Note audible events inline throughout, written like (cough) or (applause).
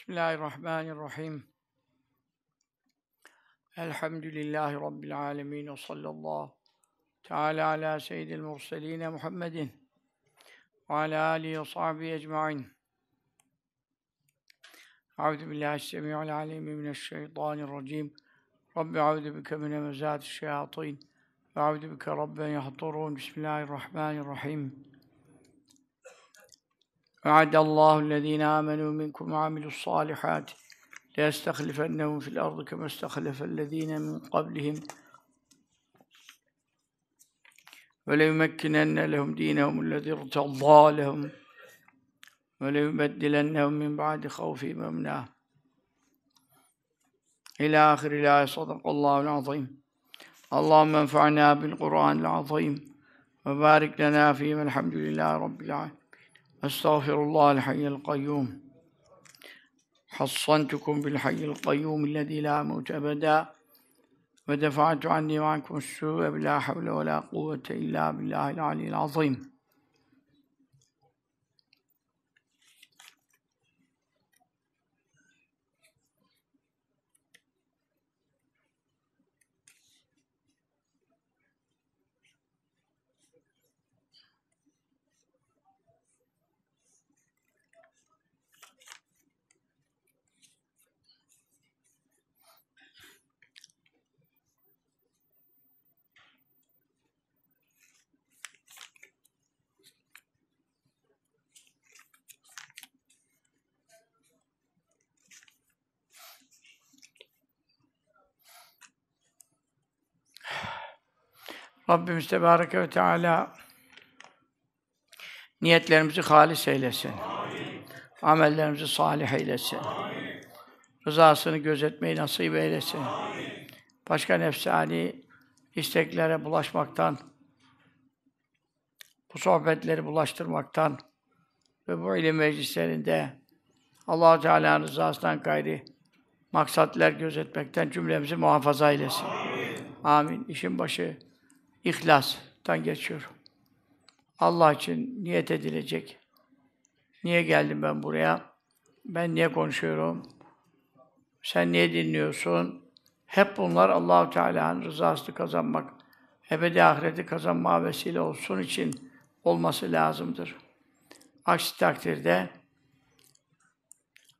Bismillahirrahmanirrahim. Elhamdülillahi Rabbil alemin ve sallallahu teala ala seyyidil murseline Muhammedin ve ala alihi ve sahbihi ecma'in. Euzu billahi semi'il alim mineşşeytanirracim. Rabbi euzu bike min hemezatiş şeyatin ve euzu bike rabben yahdurun. Bismillahirrahmanirrahim. وعد الله الذين آمنوا منكم وعملوا الصالحات ليستخلفنهم في الأرض كما استخلف الذين من قبلهم وليمكنن لهم دينهم الذي ارتضى لهم وليبدلنهم من بعد خوفهم أمنا إلى آخر الآية صدق الله العظيم. اللهم انفعنا بالقرآن العظيم وبارك لنا فيه الحمد لله رب العالمين. أستغفر الله الحي القيوم. حصنتكم بالحي القيوم الذي لا موت أبدا. ودفعت عني وعنكم السوء بلا حول ولا قوة إلا بالله العلي العظيم. Rabbimiz Tebareke ve Teala niyetlerimizi halis eylesin. Amellerimizi salih eylesin. Rızasını gözetmeyi nasip eylesin. Başka nefsani isteklere bulaşmaktan, bu sohbetleri bulaştırmaktan ve bu ilim meclislerinde allah Teala'nın rızasından gayri maksatlar gözetmekten cümlemizi muhafaza eylesin. Amin. İşin başı İhlas'tan geçiyor. Allah için niyet edilecek. Niye geldim ben buraya? Ben niye konuşuyorum? Sen niye dinliyorsun? Hep bunlar Allahu Teala'nın rızasını kazanmak, ebedi ahireti kazanma vesile olsun için olması lazımdır. Aksi takdirde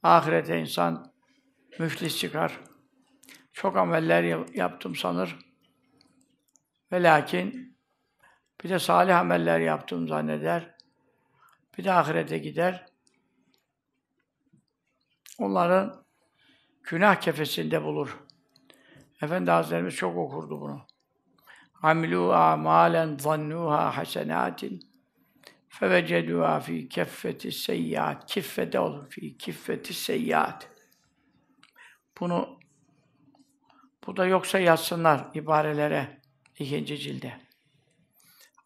ahirete insan müflis çıkar. Çok ameller yaptım sanır. Ve lakin bir de salih ameller yaptığım zanneder. Bir de ahirete gider. Onların günah kefesinde bulur. Efendi Hazretlerimiz çok okurdu bunu. Amilu amalen zannuha hasenatin feveceduha fi keffeti seyyiat. Kiffede olur fi kiffeti seyyiat. Bunu bu da yoksa yazsınlar ibarelere ikinci cilde.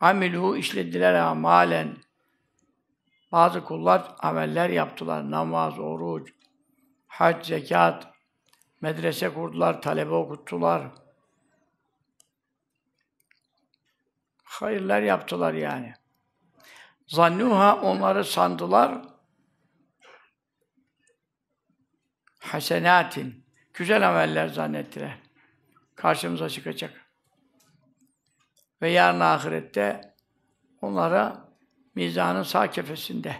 Amilu işlediler amalen. Bazı kullar ameller yaptılar. Namaz, oruç, hac, zekat, medrese kurdular, talebe okuttular. Hayırlar yaptılar yani. Zannuha onları sandılar. Hasenatin. Güzel ameller zannettiler. Karşımıza çıkacak. Ve yarın ahirette onlara mizanın sağ kefesinde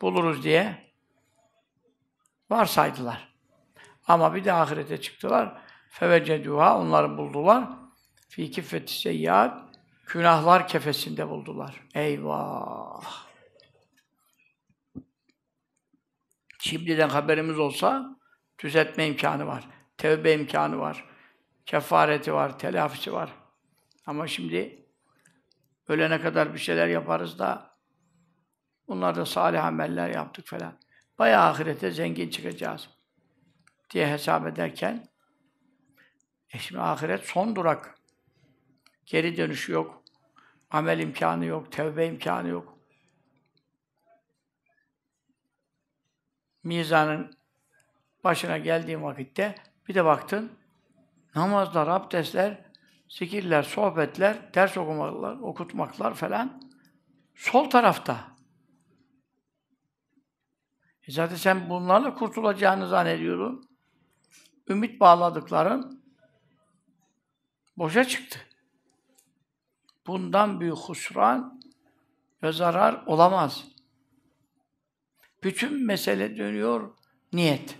buluruz diye varsaydılar. Ama bir de ahirete çıktılar. Feveceduha onları buldular. Fi kiffeti seyyiat günahlar kefesinde buldular. Eyvah! Şimdiden haberimiz olsa düzeltme imkanı var. Tevbe imkanı var. Kefareti var, telafisi var. Ama şimdi ölene kadar bir şeyler yaparız da bunlar da salih ameller yaptık falan. Bayağı ahirete zengin çıkacağız diye hesap ederken e şimdi ahiret son durak. Geri dönüşü yok. Amel imkanı yok, tevbe imkanı yok. Mizanın başına geldiğim vakitte bir de baktın namazlar, abdestler, zikirler, sohbetler, ders okumaklar, okutmaklar falan sol tarafta. E zaten sen bunlarla kurtulacağını zannediyordun. Ümit bağladıkların boşa çıktı. Bundan büyük husran ve zarar olamaz. Bütün mesele dönüyor niyet.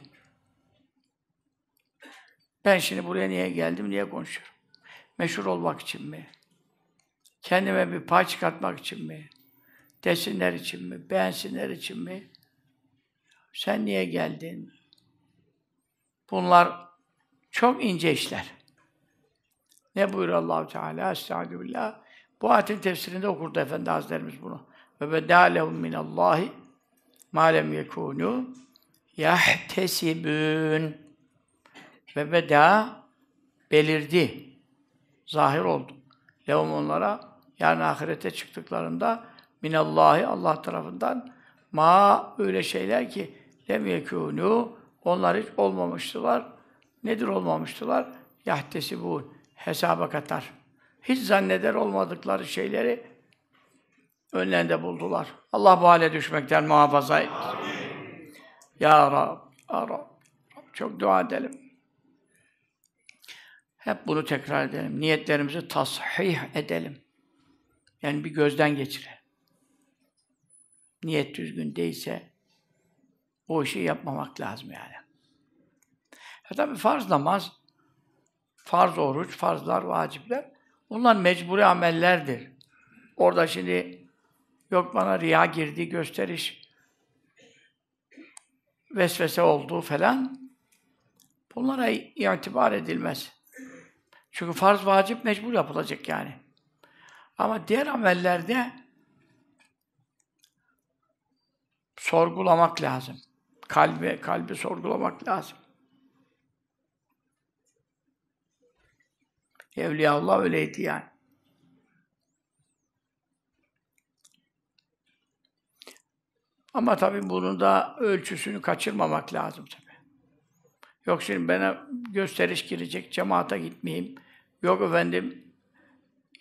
Ben şimdi buraya niye geldim, niye konuşuyorum? Meşhur olmak için mi? Kendime bir pay çıkartmak için mi? Desinler için mi? Beğensinler için mi? Sen niye geldin? Bunlar çok ince işler. Ne buyuruyor Allahu Teala? Estağfirullah. Bu ayetin tefsirinde okurdu Efendi Hazretlerimiz bunu. Ve bedâ lehum minallahi mâ lem yekûnû yahtesibûn. Ve beda belirdi. Zahir oldu. Lehum onlara yarın ahirete çıktıklarında minallahi Allah tarafından ma öyle şeyler ki lem yekûnû onlar hiç olmamıştılar. Nedir olmamıştılar? Yahtesibûn. Hesaba katar. Hiç zanneder olmadıkları şeyleri önlerinde buldular. Allah bu hale düşmekten muhafaza et. Ya Rab, Ya Rab. Çok dua edelim. Hep bunu tekrar edelim. Niyetlerimizi tasih edelim. Yani bir gözden geçirelim. Niyet düzgün değilse o işi yapmamak lazım yani. E tabi farz namaz, farz oruç, farzlar, vacipler bunlar mecburi amellerdir. Orada şimdi yok bana riya girdi, gösteriş vesvese oldu falan bunlara itibar edilmez. Çünkü farz, vacip mecbur yapılacak yani. Ama diğer amellerde sorgulamak lazım. Kalbi, kalbi sorgulamak lazım. Evliyaullah öyleydi yani. Ama tabii bunun da ölçüsünü kaçırmamak lazım. Yok şimdi bana gösteriş girecek, cemaate gitmeyeyim. Yok efendim,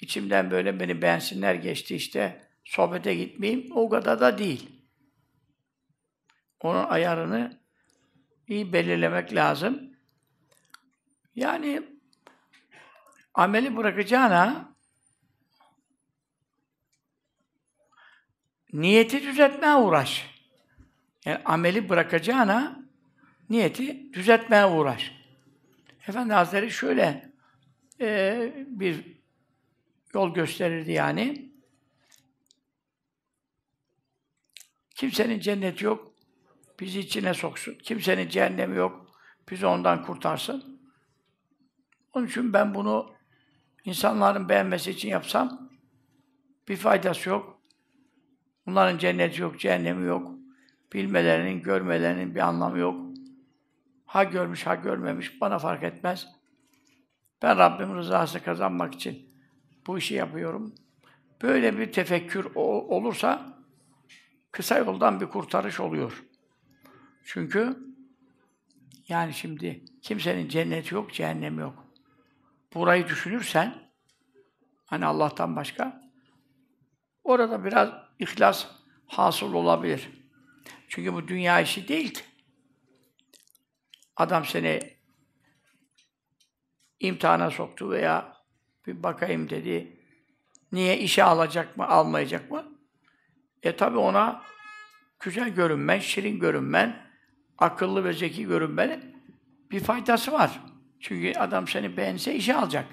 içimden böyle beni beğensinler geçti işte, sohbete gitmeyeyim. O kadar da değil. Onun ayarını iyi belirlemek lazım. Yani ameli bırakacağına niyeti düzeltmeye uğraş. Yani ameli bırakacağına niyeti düzeltmeye uğraş. Efendi Hazretleri şöyle e, bir yol gösterirdi yani. Kimsenin cenneti yok, bizi içine soksun. Kimsenin cehennemi yok, bizi ondan kurtarsın. Onun için ben bunu insanların beğenmesi için yapsam bir faydası yok. Bunların cenneti yok, cehennemi yok. Bilmelerinin, görmelerinin bir anlamı yok. Ha görmüş, ha görmemiş, bana fark etmez. Ben Rabbimin rızası kazanmak için bu işi yapıyorum. Böyle bir tefekkür olursa kısa yoldan bir kurtarış oluyor. Çünkü yani şimdi kimsenin cenneti yok, cehennemi yok. Burayı düşünürsen hani Allah'tan başka orada biraz ihlas hasıl olabilir. Çünkü bu dünya işi değil ki. Adam seni imtihana soktu veya bir bakayım dedi. Niye işe alacak mı, almayacak mı? E tabi ona güzel görünmen, şirin görünmen, akıllı ve zeki görünmenin bir faydası var. Çünkü adam seni beğense işe alacak.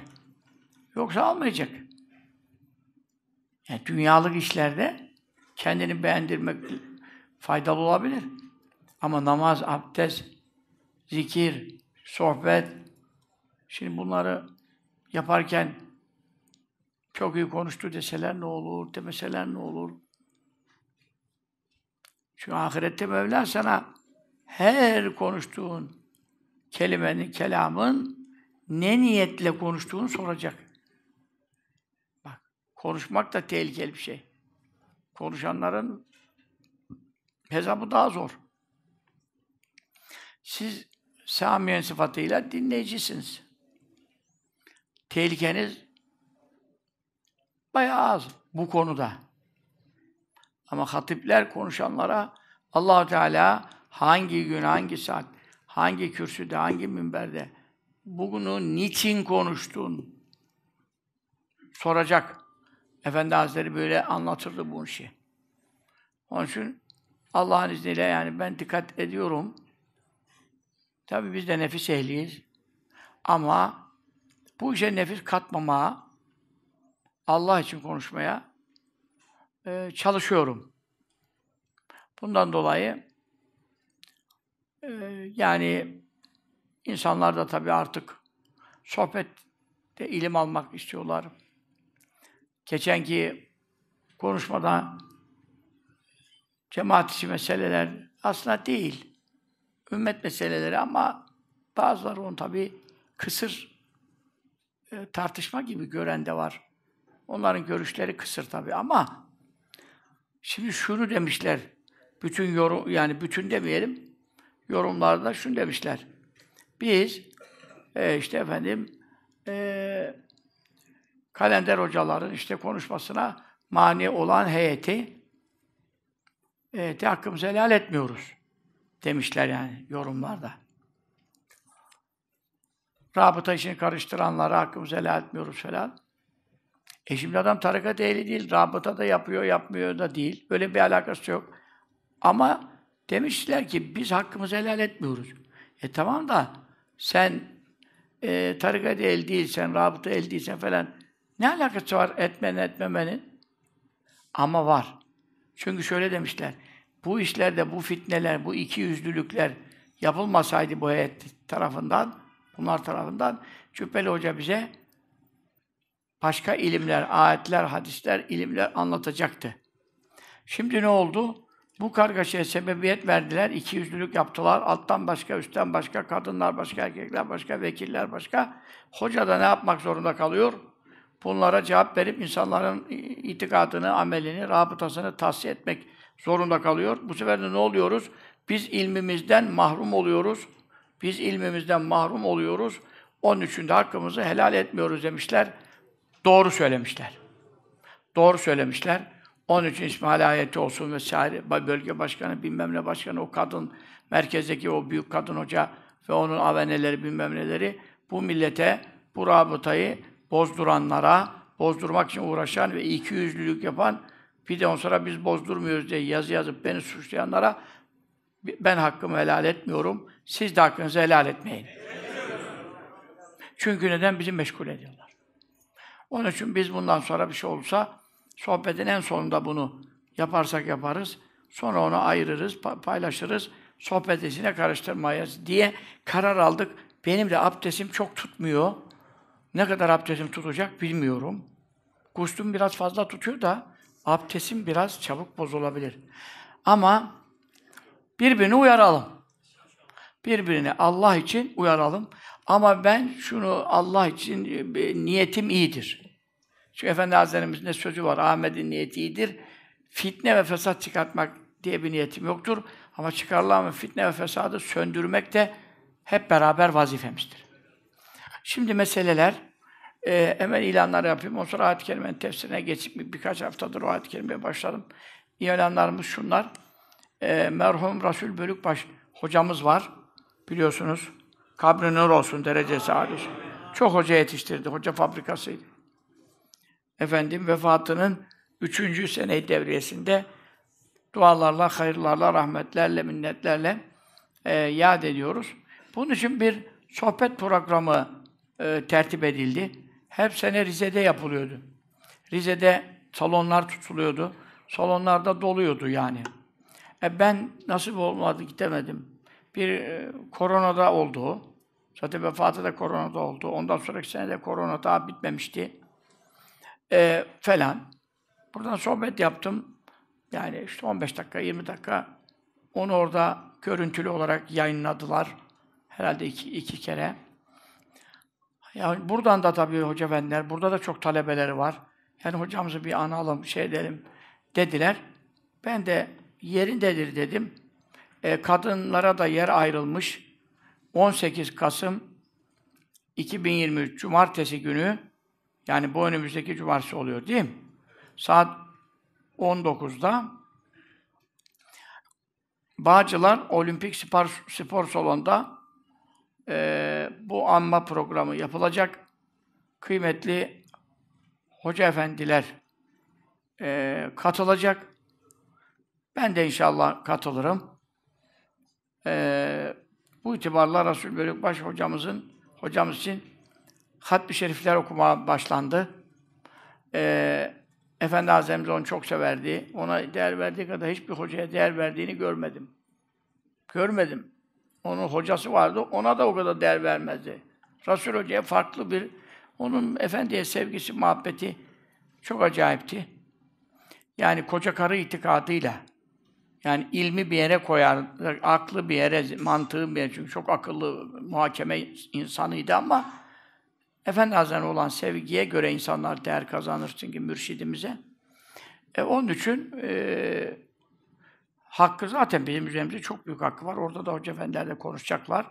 Yoksa almayacak. Yani dünyalık işlerde kendini beğendirmek faydalı olabilir. Ama namaz, abdest, zikir, sohbet, şimdi bunları yaparken çok iyi konuştu deseler ne olur, demeseler ne olur? Çünkü ahirette Mevla sana her konuştuğun kelimenin, kelamın ne niyetle konuştuğunu soracak. Bak, konuşmak da tehlikeli bir şey. Konuşanların hesabı daha zor. Siz Samiyen sıfatıyla dinleyicisiniz. Tehlikeniz bayağı az bu konuda. Ama hatipler konuşanlara allah Teala hangi gün, hangi saat, hangi kürsüde, hangi minberde bugünü niçin konuştun? Soracak. Efendi Hazretleri böyle anlatırdı bu işi. Onun için Allah'ın izniyle yani ben dikkat ediyorum. Tabii biz de nefis ehliyiz. Ama bu işe nefis katmamaya, Allah için konuşmaya e, çalışıyorum. Bundan dolayı e, yani insanlar da tabii artık sohbette ilim almak istiyorlar. Geçenki konuşmada cemaat içi meseleler aslında değil. Ümmet meseleleri ama bazıları onu tabii kısır e, tartışma gibi gören de var. Onların görüşleri kısır tabii ama şimdi şunu demişler. Bütün yorum yani bütün demeyelim. Yorumlarda şunu demişler. Biz e, işte efendim e, kalender hocaların işte konuşmasına mani olan heyeti e, hakkımızı helal etmiyoruz demişler yani yorumlarda. Rabıta işini karıştıranlara hakkımızı helal etmiyoruz falan. E şimdi adam tarikat ehli değil, rabıta da yapıyor, yapmıyor da değil. Öyle bir alakası yok. Ama demişler ki biz hakkımızı helal etmiyoruz. E tamam da sen e, tarikat el değilsen, rabıta el değilsen falan ne alakası var etmenin etmemenin? Ama var. Çünkü şöyle demişler. Bu işlerde, bu fitneler, bu iki yüzlülükler yapılmasaydı bu heyet tarafından, bunlar tarafından Cübbeli Hoca bize başka ilimler, ayetler, hadisler, ilimler anlatacaktı. Şimdi ne oldu? Bu kargaşaya sebebiyet verdiler, iki yüzlülük yaptılar. Alttan başka, üstten başka, kadınlar başka, erkekler başka, vekiller başka. Hoca da ne yapmak zorunda kalıyor? Bunlara cevap verip insanların itikadını, amelini, rabıtasını tahsiye etmek zorunda kalıyor. Bu sefer de ne oluyoruz? Biz ilmimizden mahrum oluyoruz. Biz ilmimizden mahrum oluyoruz. Onun için de hakkımızı helal etmiyoruz demişler. Doğru söylemişler. Doğru söylemişler. Onun için İsmail ayeti olsun vesaire, bölge başkanı, bilmem ne başkanı, o kadın, merkezdeki o büyük kadın hoca ve onun aveneleri, bilmem neleri, bu millete, bu rabıtayı bozduranlara, bozdurmak için uğraşan ve iki yüzlülük yapan, bir de on sonra biz bozdurmuyoruz diye yazı yazıp beni suçlayanlara, ben hakkımı helal etmiyorum, siz de hakkınızı helal etmeyin. Çünkü neden? Bizi meşgul ediyorlar. Onun için biz bundan sonra bir şey olursa, sohbetin en sonunda bunu yaparsak yaparız, sonra onu ayırırız, paylaşırız, sohbet içine karıştırmayız diye karar aldık. Benim de abdestim çok tutmuyor. Ne kadar abdestim tutacak bilmiyorum. Guslüm biraz fazla tutuyor da abdestim biraz çabuk bozulabilir. Ama birbirini uyaralım. Birbirini Allah için uyaralım. Ama ben şunu Allah için e, niyetim iyidir. Çünkü Efendi Hazretlerimizin de sözü var. Ahmet'in niyeti iyidir. Fitne ve fesat çıkartmak diye bir niyetim yoktur. Ama çıkarılan fitne ve fesadı söndürmek de hep beraber vazifemizdir. Şimdi meseleler, e, hemen ilanlar yapayım. O sonra ayet-i kerimenin tefsirine geçip bir, birkaç haftadır o ayet-i kerimeye başladım. İlanlarımız şunlar. E, merhum Resul Bölükbaş hocamız var. Biliyorsunuz. Kabri nur olsun, derecesi âli Çok hoca yetiştirdi. Hoca fabrikasıydı. Efendim vefatının üçüncü sene devriyesinde dualarla, hayırlarla, rahmetlerle, minnetlerle e, yad ediyoruz. Bunun için bir sohbet programı e, tertip edildi. Hep sene Rize'de yapılıyordu. Rize'de salonlar tutuluyordu. Salonlarda doluyordu yani. E ben nasip olmadı, gidemedim. Bir e, koronada oldu. Zaten vefatı da koronada oldu. Ondan sonraki sene de korona daha bitmemişti. E, falan. Buradan sohbet yaptım. Yani işte 15 dakika, 20 dakika. Onu orada görüntülü olarak yayınladılar. Herhalde iki, iki kere. Yani buradan da tabii hoca efendiler, burada da çok talebeleri var. Yani hocamızı bir analım, şey edelim dediler. Ben de yerindedir dedim. E, kadınlara da yer ayrılmış. 18 Kasım 2023 Cumartesi günü yani bu önümüzdeki cumartesi oluyor değil mi? Saat 19'da Bağcılar Olimpik Spor, Spor Salonu'nda e, bu anma programı yapılacak. Kıymetli hoca efendiler e, katılacak. Ben de inşallah katılırım. E, bu itibarla Resul Bölükbaş hocamızın hocamız için hatmi şerifler okumaya başlandı. E, Efendi Hazretimiz onu çok severdi. Ona değer verdiği kadar hiçbir hocaya değer verdiğini görmedim. Görmedim. Onun hocası vardı, ona da o kadar değer vermezdi. Resul Hoca'ya farklı bir, onun efendiye sevgisi, muhabbeti çok acayipti. Yani koca karı itikadıyla, yani ilmi bir yere koyar, aklı bir yere, mantığı bir yere, çünkü çok akıllı, muhakeme insanıydı ama Efendi Hazretleri olan sevgiye göre insanlar değer kazanır çünkü mürşidimize. E, onun için e, hakkı zaten bizim üzerimizde çok büyük hakkı var. Orada da Hoca Efendilerle konuşacaklar.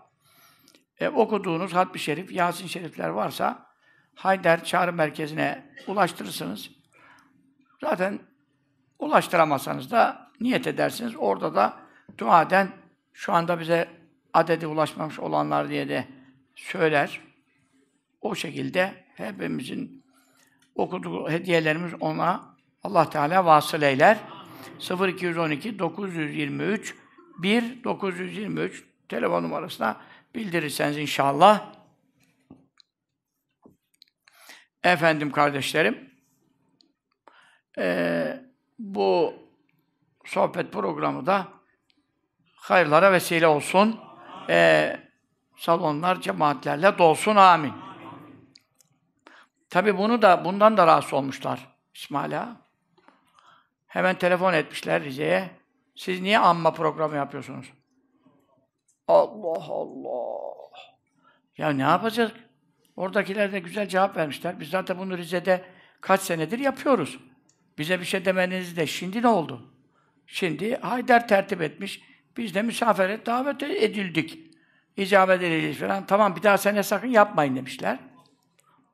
E, okuduğunuz Hatmi Şerif, Yasin Şerifler varsa Hayder Çağrı Merkezi'ne ulaştırırsınız. Zaten ulaştıramazsanız da niyet edersiniz. Orada da duaden şu anda bize adedi ulaşmamış olanlar diye de söyler. O şekilde hepimizin okuduğu hediyelerimiz ona Allah Teala vasıl eyler. 0212 923 1 923 telefon numarasına bildirirseniz inşallah. Efendim kardeşlerim, ee, bu sohbet programı da hayırlara vesile olsun. Ee, salonlar cemaatlerle dolsun. Amin. Tabi bunu da, bundan da rahatsız olmuşlar İsmail Ağa. Hemen telefon etmişler Rize'ye. Siz niye amma programı yapıyorsunuz? Allah Allah! Ya ne yapacağız? Oradakiler de güzel cevap vermişler. Biz zaten bunu Rize'de kaç senedir yapıyoruz. Bize bir şey demeniz de şimdi ne oldu? Şimdi Haydar tertip etmiş. Biz de misafire davet edildik. İcabet edildik falan. Tamam bir daha sene sakın yapmayın demişler.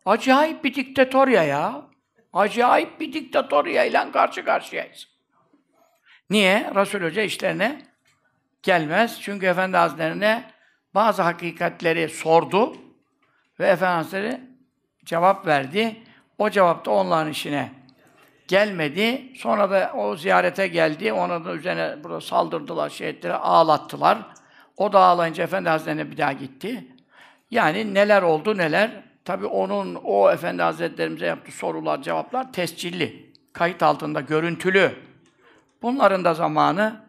Acayip bir diktatörya ya. Acayip bir diktatörya ile karşı karşıyayız. Niye? Resul Hoca işlerine gelmez. Çünkü Efendi Hazretlerine bazı hakikatleri sordu ve Efendi Hazretleri cevap verdi. O cevap da onların işine gelmedi. Sonra da o ziyarete geldi. Ona da üzerine burada saldırdılar, şey ettiler, ağlattılar. O da ağlayınca Efendi Hazretlerine bir daha gitti. Yani neler oldu neler. Tabii onun, o Efendi Hazretlerimize yaptığı sorular, cevaplar tescilli. Kayıt altında, görüntülü. Bunların da zamanı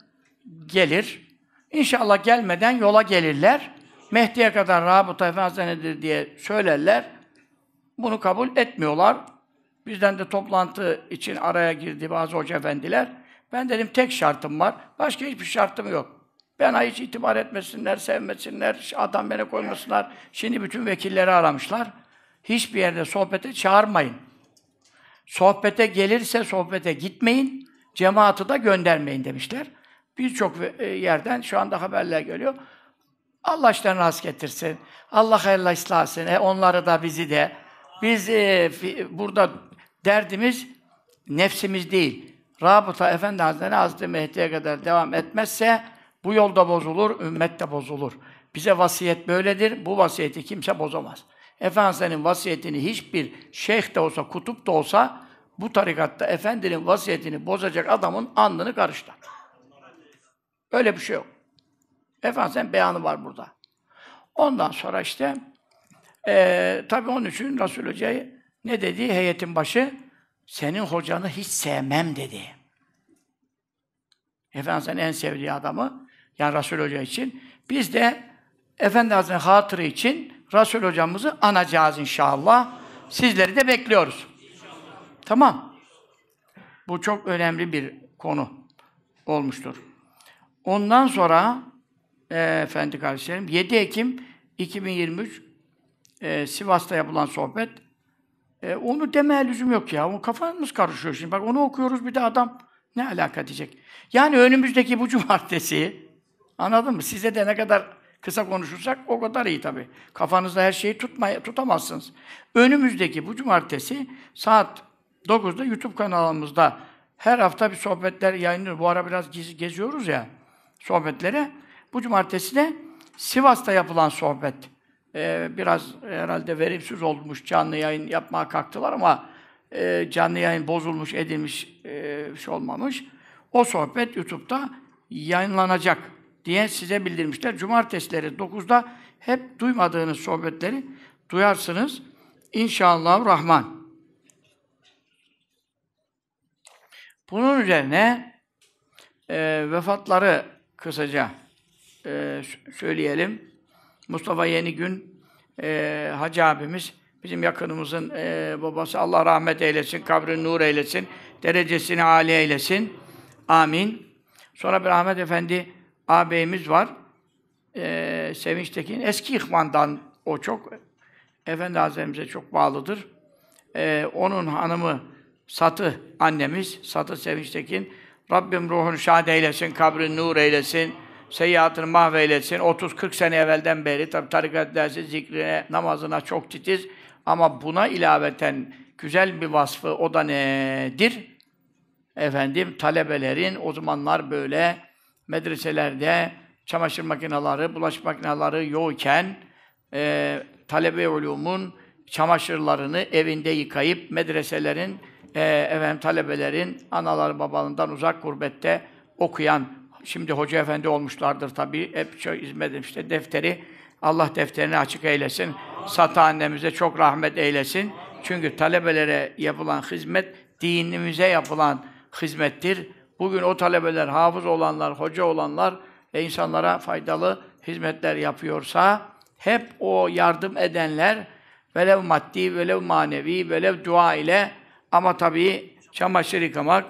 gelir. İnşallah gelmeden yola gelirler. Mehdi'ye kadar Rabıta Efendi Hazretleri'dir diye söylerler. Bunu kabul etmiyorlar. Bizden de toplantı için araya girdi bazı hoca efendiler. Ben dedim tek şartım var. Başka hiçbir şartım yok. Bana hiç itibar etmesinler, sevmesinler, adam beni koymasınlar. Şimdi bütün vekilleri aramışlar. Hiçbir yerde sohbete çağırmayın. Sohbete gelirse sohbete gitmeyin, cemaati da göndermeyin demişler. Birçok e, yerden şu anda haberler geliyor. Allah işlerini rast getirsin. Allah hayırlı ıslah etsin. E, onları da bizi de. Biz e, burada derdimiz nefsimiz değil. Rabıta Efendi Hazretleri Hazreti Mehdi'ye kadar devam etmezse bu yolda bozulur, ümmet de bozulur. Bize vasiyet böyledir. Bu vasiyeti kimse bozamaz. Efendimiz'in vasiyetini hiçbir şeyh de olsa, kutup da olsa bu tarikatta Efendinin vasiyetini bozacak adamın alnını karışlar. Öyle bir şey yok. Efendimiz'in beyanı var burada. Ondan sonra işte e, tabii onun için Resul Hoca'yı ne dedi? Heyetin başı senin hocanı hiç sevmem dedi. Efendimiz'in en sevdiği adamı yani Resul Hoca için. Biz de Efendi Hazretleri'nin hatırı için Resul hocamızı anacağız inşallah. Sizleri de bekliyoruz. Tamam. Bu çok önemli bir konu olmuştur. Ondan sonra e, efendi kardeşlerim 7 Ekim 2023 e, Sivas'ta yapılan sohbet e, onu demeye lüzum yok ya. O kafamız karışıyor şimdi. Bak onu okuyoruz bir de adam ne alaka diyecek. Yani önümüzdeki bu (laughs) cumartesi anladın mı? Size de ne kadar Kısa konuşursak o kadar iyi tabii. Kafanızda her şeyi tutmaya, tutamazsınız. Önümüzdeki bu cumartesi saat 9'da YouTube kanalımızda her hafta bir sohbetler yayınlıyor. Bu ara biraz gez, geziyoruz ya. sohbetlere. Bu cumartesi de Sivas'ta yapılan sohbet. Ee, biraz herhalde verimsiz olmuş canlı yayın yapmaya kalktılar ama e, canlı yayın bozulmuş, edilmiş, e, şey olmamış. O sohbet YouTube'da yayınlanacak diye size bildirmişler. Cumartesileri 9'da hep duymadığınız sohbetleri duyarsınız. İnşallah Rahman. Bunun üzerine e, vefatları kısaca e, söyleyelim. Mustafa Yeni Gün e, Hacı abimiz bizim yakınımızın e, babası Allah rahmet eylesin, kabrini nur eylesin, derecesini âli eylesin. Amin. Sonra bir Ahmet Efendi ağabeyimiz var. E, Sevinç Tekin. Eski ihvandan o çok. Efendi Hazretimize çok bağlıdır. E, onun hanımı Satı annemiz, Satı Sevinç Tekin. Rabbim ruhunu şad eylesin, kabrini nur eylesin, seyyiatını mahveylesin. 30-40 sene evvelden beri tabi tarikat dersi zikrine, namazına çok titiz. Ama buna ilaveten güzel bir vasfı o da nedir? Efendim talebelerin o zamanlar böyle medreselerde çamaşır makineleri, bulaşık makineleri yokken e, talebe ulumun çamaşırlarını evinde yıkayıp medreselerin e, efendim talebelerin anaları babalarından uzak gurbette okuyan şimdi hoca efendi olmuşlardır tabii. Hep çok hizmet etmişler. Defteri Allah defterini açık eylesin. Sata annemize çok rahmet eylesin. Çünkü talebelere yapılan hizmet dinimize yapılan hizmettir. Bugün o talebeler, hafız olanlar, hoca olanlar ve insanlara faydalı hizmetler yapıyorsa hep o yardım edenler velev maddi, velev manevi, velev dua ile ama tabii çamaşır yıkamak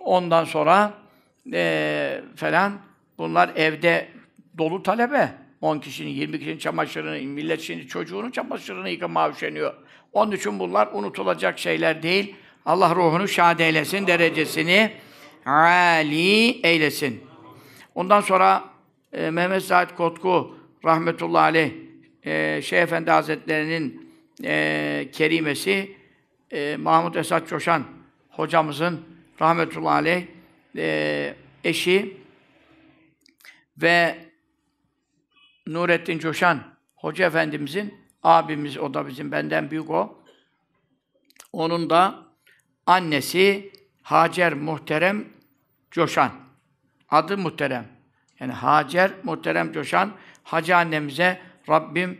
ondan sonra e, falan bunlar evde dolu talebe. 10 kişinin, 20 kişinin çamaşırını, millet şimdi çocuğunun çamaşırını yıkamaya üşeniyor. Onun için bunlar unutulacak şeyler değil. Allah ruhunu şad eylesin, derecesini âli eylesin. Ondan sonra e, Mehmet Said Kotku rahmetullahi aleyh e, Şeyh Efendi Hazretleri'nin e, kerimesi e, Mahmud Esat Coşan hocamızın rahmetullahi aleyh e, eşi ve Nurettin Coşan Hoca Efendimizin abimiz, o da bizim benden büyük o. Onun da annesi Hacer Muhterem Coşan. Adı Muhterem. Yani Hacer Muhterem Coşan Hacı annemize Rabbim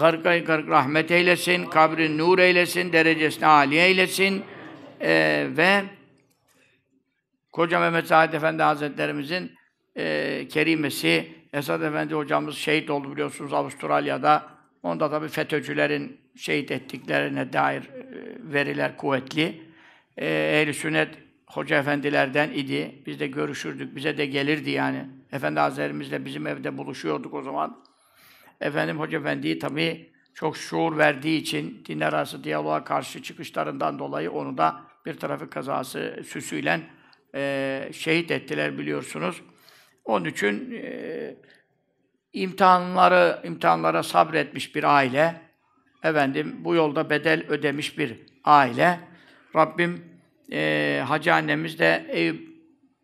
gargay garg rahmet eylesin, kabrin nur eylesin, derecesini âli eylesin ee, ve Koca Mehmet Said Efendi Hazretlerimizin e, kerimesi, Esad Efendi hocamız şehit oldu biliyorsunuz Avustralya'da. Onda tabi FETÖ'cülerin şehit ettiklerine dair e, veriler kuvvetli. E, Ehl-i Sünnet hoca efendilerden idi. Biz de görüşürdük, bize de gelirdi yani. Efendi Hazretlerimizle bizim evde buluşuyorduk o zaman. Efendim Hoca Efendi'yi tabii çok şuur verdiği için din arası diyaloğa karşı çıkışlarından dolayı onu da bir tarafı kazası süsüyle e, şehit ettiler biliyorsunuz. Onun için e, imtihanları imtihanlara sabretmiş bir aile, efendim bu yolda bedel ödemiş bir aile. Rabbim e, Hacı annemiz de Eyüp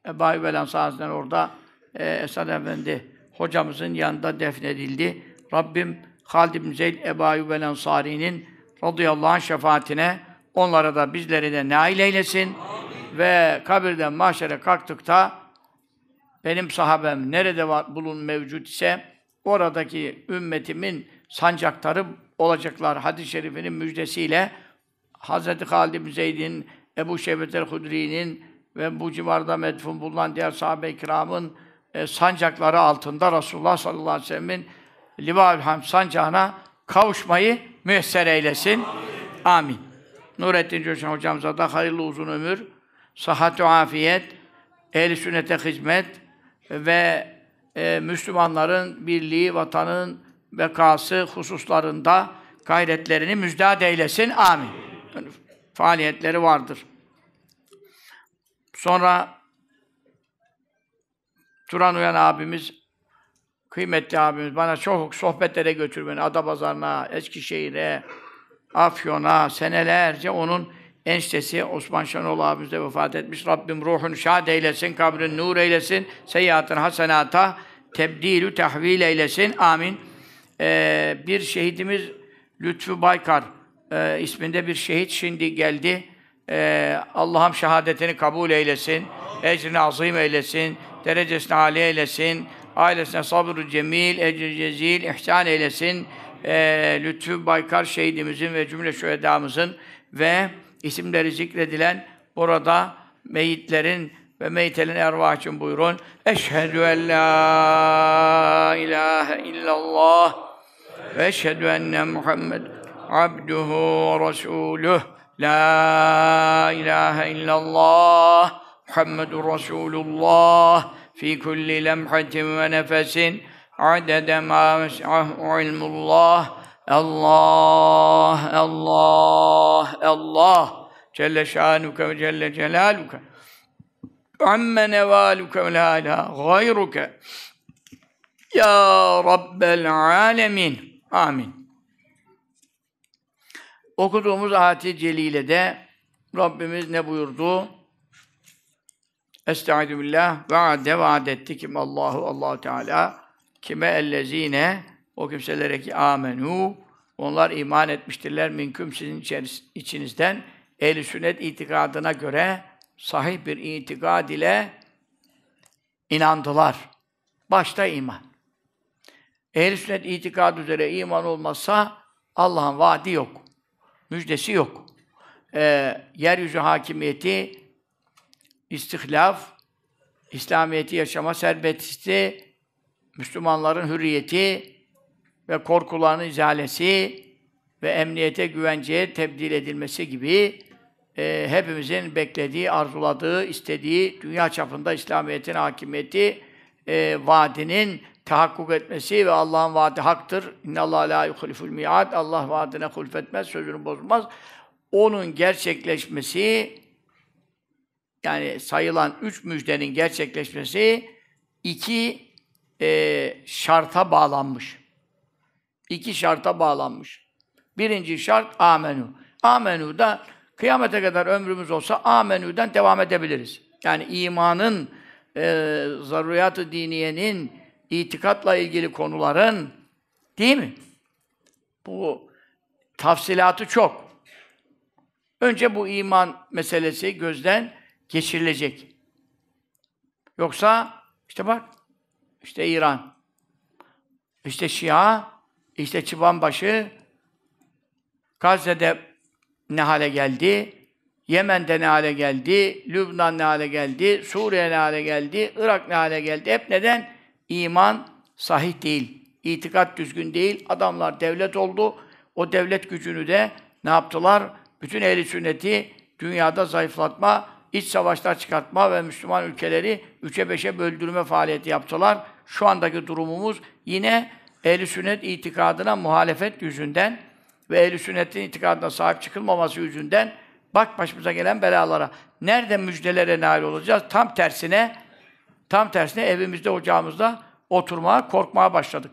Ebu Ayyub orada e, Esad Efendi hocamızın yanında defnedildi. Rabbim Halid bin Zeyd Ebu Ayyub el Ensari'nin radıyallahu anh şefaatine onlara da bizleri de nail eylesin. Amin. Ve kabirden mahşere kalktıkta benim sahabem nerede var, bulun mevcut ise oradaki ümmetimin sancaktarı olacaklar. Hadis-i şerifinin müjdesiyle Hz. Halid bin Zeyd'in, Ebu Şebet el-Hudri'nin ve bu civarda medfun bulunan diğer sahabe-i kiramın e, sancakları altında Resulullah sallallahu aleyhi ve sellem'in Livaül Hamd sancağına kavuşmayı müyesser eylesin. Amin. Amin. Nurettin Coşan hocamıza da hayırlı uzun ömür, sıhhat afiyet, ehl sünnete hizmet ve e, Müslümanların birliği, vatanın bekası hususlarında gayretlerini müjdat eylesin. Amin. Faaliyetleri vardır. Sonra Turan Uyan abimiz kıymetli abimiz bana çok sohbetlere götür beni. Adapazarı'na, Eskişehir'e, Afyon'a senelerce onun eniştesi Osman Şanoğlu abimiz de vefat etmiş. Rabbim ruhunu şad eylesin, kabrin nur eylesin, seyyiatın hasenata tebdilü tahvil eylesin. Amin. Ee, bir şehidimiz Lütfü Baykar e, isminde bir şehit şimdi geldi. Ee, Allah'ım şehadetini kabul eylesin, ecrini azim eylesin, derecesini âli eylesin, ailesine sabır cemil, ecri cezil, ihsan eylesin. Ee, Lütfü Baykar şehidimizin ve cümle şühedamızın ve isimleri zikredilen burada meyitlerin ve meytelin ervah için buyurun. Eşhedü en la ilahe illallah ve eşhedü enne Muhammed abduhu ve resuluh. La ilahe illallah Muhammedur Resulullah. Fi kulli lemhatin ve nefesin adede ma mes'ahu ilmullah. Allah, Allah, Allah. Celle şanuke ve celle celaluke. Amme nevaluke ve la gayruke. Ya Rabbel alemin. Okuduğumuz ayet-i celilede Rabbimiz ne buyurdu? Estaizu billah vaade vaad etti kim Allahu Allah Teala kime ellezine o kimselere ki amenu onlar iman etmiştirler minküm sizin içinizden ehl sünnet itikadına göre sahih bir itikad ile inandılar. Başta iman. Ehl-i sünnet itikad üzere iman olmazsa Allah'ın vaadi yok. Müjdesi yok. Ee, yeryüzü hakimiyeti, istihlaf, İslamiyeti yaşama serbestti, Müslümanların hürriyeti ve korkuların izalesi ve emniyete, güvenceye tebdil edilmesi gibi e, hepimizin beklediği, arzuladığı, istediği dünya çapında İslamiyet'in hakimiyeti e, vaadinin tahakkuk etmesi ve Allah'ın vaadi haktır. İnna Allah la yuhliful miad. Allah vaadine hulfetmez, sözünü bozmaz. Onun gerçekleşmesi yani sayılan üç müjdenin gerçekleşmesi iki e, şarta bağlanmış. İki şarta bağlanmış. Birinci şart amenu. Amenu da kıyamete kadar ömrümüz olsa amenüden devam edebiliriz. Yani imanın, e, zaruriyat-ı diniyenin, itikatla ilgili konuların değil mi? Bu tafsilatı çok. Önce bu iman meselesi gözden geçirilecek. Yoksa işte bak işte İran, işte Şia, işte Çıbanbaşı, Gazze'de ne hale geldi, Yemen'de ne hale geldi, Lübnan ne hale geldi, Suriye ne hale geldi, Irak ne hale geldi. Hep neden? İman sahih değil, itikat düzgün değil. Adamlar devlet oldu. O devlet gücünü de ne yaptılar? Bütün ehli sünneti dünyada zayıflatma, iç savaşlar çıkartma ve Müslüman ülkeleri üçe beşe böldürme faaliyeti yaptılar. Şu andaki durumumuz yine ehli sünnet itikadına muhalefet yüzünden ve ehl sünnetin itikadına sahip çıkılmaması yüzünden bak başımıza gelen belalara. Nerede müjdelere nail olacağız? Tam tersine tam tersine evimizde, ocağımızda oturmaya, korkmaya başladık.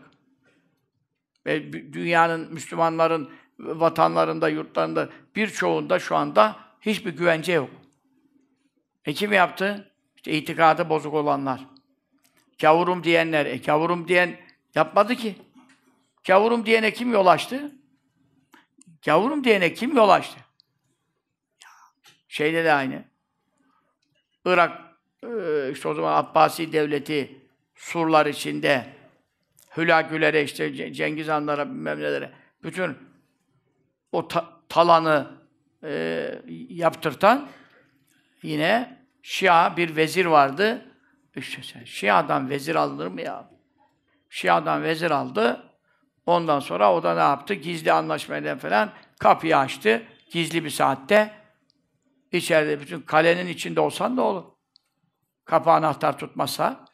Ve dünyanın, Müslümanların vatanlarında, yurtlarında birçoğunda şu anda hiçbir güvence yok. E kim yaptı? İşte itikadı bozuk olanlar. Kavurum diyenler. E kavurum diyen yapmadı ki. Kavurum diyene kim yol açtı? Kavurum diyene kim yol açtı? Şeyde de aynı. Irak, işte o zaman Abbasi devleti surlar içinde Hülagülere, işte Cengiz Hanlara, bilmem bütün o ta talanı e, yaptırtan yine Şia bir vezir vardı. İşte sen, Şia'dan vezir alınır mı ya? Şia'dan vezir aldı. Ondan sonra o da ne yaptı? Gizli anlaşmayla falan kapıyı açtı. Gizli bir saatte. İçeride bütün kalenin içinde olsan da olur. Kapı anahtar tutmasa,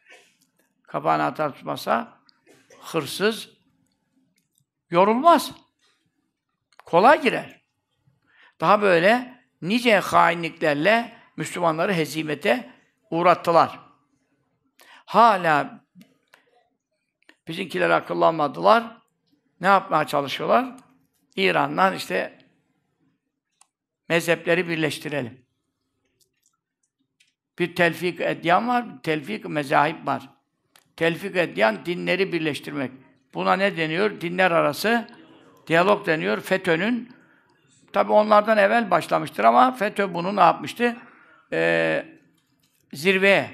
kapı anahtar tutmasa hırsız yorulmaz. Kolay girer. Daha böyle nice hainliklerle Müslümanları hezimete uğrattılar. Hala bizimkiler akıllanmadılar. Ne yapmaya çalışıyorlar? İran'dan işte mezhepleri birleştirelim. Bir telfik edyan var, bir telfik mezahip var. Telfik edyan dinleri birleştirmek. Buna ne deniyor? Dinler arası diyalog deniyor. FETÖ'nün tabi onlardan evvel başlamıştır ama FETÖ bunu ne yapmıştı? Ee, zirveye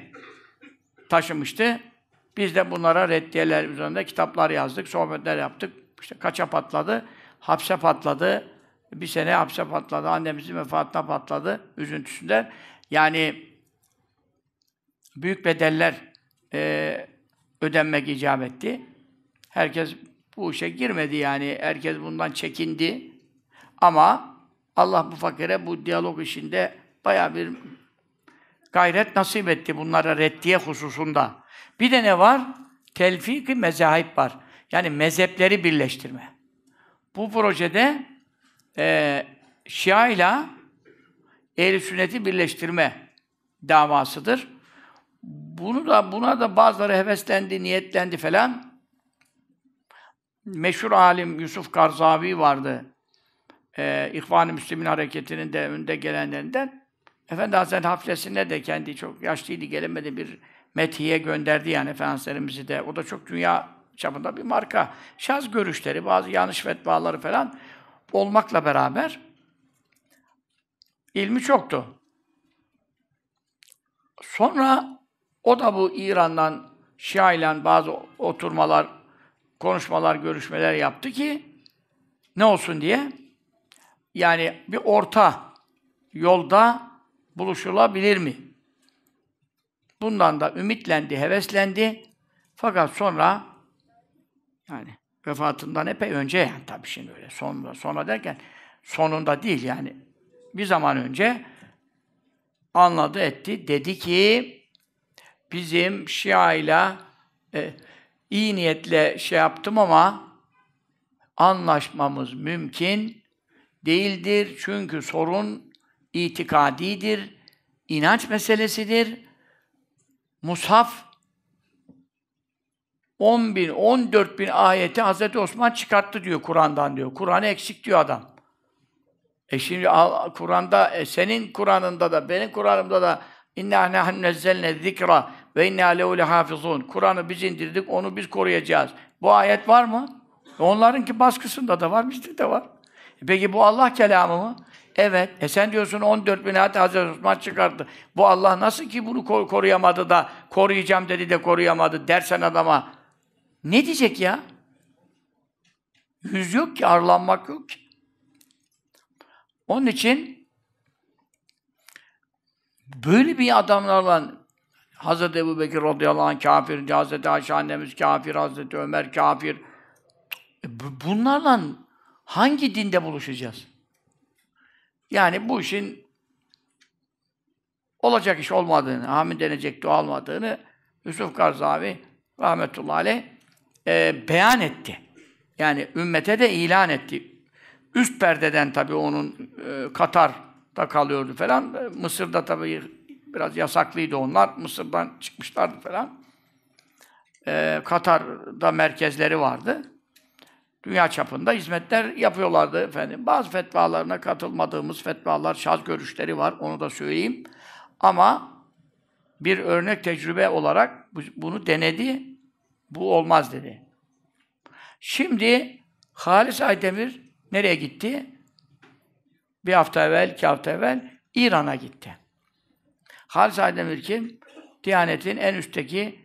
taşımıştı. Biz de bunlara reddiyeler üzerinde kitaplar yazdık, sohbetler yaptık. İşte kaça patladı? Hapse patladı. Bir sene hapse patladı. Annemizin vefatına patladı üzüntüsünden. Yani büyük bedeller e, ödenmek icap etti. Herkes bu işe girmedi yani. Herkes bundan çekindi. Ama Allah bu fakire bu diyalog işinde baya bir gayret nasip etti bunlara reddiye hususunda. Bir de ne var? Telfik-i mezahip var. Yani mezhepleri birleştirme. Bu projede e, Şia ile ehl sünneti birleştirme davasıdır. Bunu da buna da bazıları heveslendi, niyetlendi falan. Meşhur alim Yusuf Karzavi vardı. Ee, İhvan-ı Müslümin hareketinin de önde gelenlerinden. Efendi Hazretleri haflesine de kendi çok yaşlıydı, gelemedi bir methiye gönderdi yani Efendimiz'i de. O da çok dünya çapında bir marka. Şaz görüşleri, bazı yanlış fetvaları falan olmakla beraber ilmi çoktu. Sonra o da bu İran'dan Şia ile bazı oturmalar, konuşmalar, görüşmeler yaptı ki ne olsun diye yani bir orta yolda buluşulabilir mi? Bundan da ümitlendi, heveslendi. Fakat sonra yani vefatından epey önce yani tabii şimdi öyle sonra, sonra derken sonunda değil yani bir zaman önce anladı etti. Dedi ki bizim Şia ile iyi niyetle şey yaptım ama anlaşmamız mümkün değildir. Çünkü sorun itikadidir, inanç meselesidir. Mushaf 10 bin, 14 bin ayeti Hz. Osman çıkarttı diyor Kur'an'dan diyor. Kur'an'ı eksik diyor adam. E şimdi Kur'an'da, e senin Kur'an'ında da, benim Kur'an'ımda da İnna nahnu nezzelne zikra ve inna lehu lehafizun. Kur'an'ı biz indirdik, onu biz koruyacağız. Bu ayet var mı? E onlarınki baskısında da var, bizde de var. E peki bu Allah kelamı mı? Evet. E sen diyorsun 14 bin ayet Hazreti Osman çıkarttı. Bu Allah nasıl ki bunu koruyamadı da koruyacağım dedi de koruyamadı dersen adama ne diyecek ya? Yüz yok ki, arlanmak yok ki. Onun için böyle bir adamlarla Hazreti Ebu Bekir radıyallahu anh kafir, Hazreti Ayşe annemiz kafir, Hazreti Ömer kafir. E bunlarla hangi dinde buluşacağız? Yani bu işin olacak iş olmadığını, amin denecek dua olmadığını Yusuf Karzavi rahmetullahi aleyh e, beyan etti. Yani ümmete de ilan etti. Üst perdeden tabii onun e, Katar'da kalıyordu falan. E, Mısır'da tabii biraz yasaklıydı onlar. Mısır'dan çıkmışlardı falan. E, Katar'da merkezleri vardı. Dünya çapında hizmetler yapıyorlardı efendim. Bazı fetvalarına katılmadığımız fetvalar, şaz görüşleri var. Onu da söyleyeyim. Ama bir örnek tecrübe olarak bunu denedi. Bu olmaz dedi. Şimdi Halis Aydemir nereye gitti? Bir hafta evvel, iki hafta evvel İran'a gitti. Halis Aydemir kim? Diyanet'in en üstteki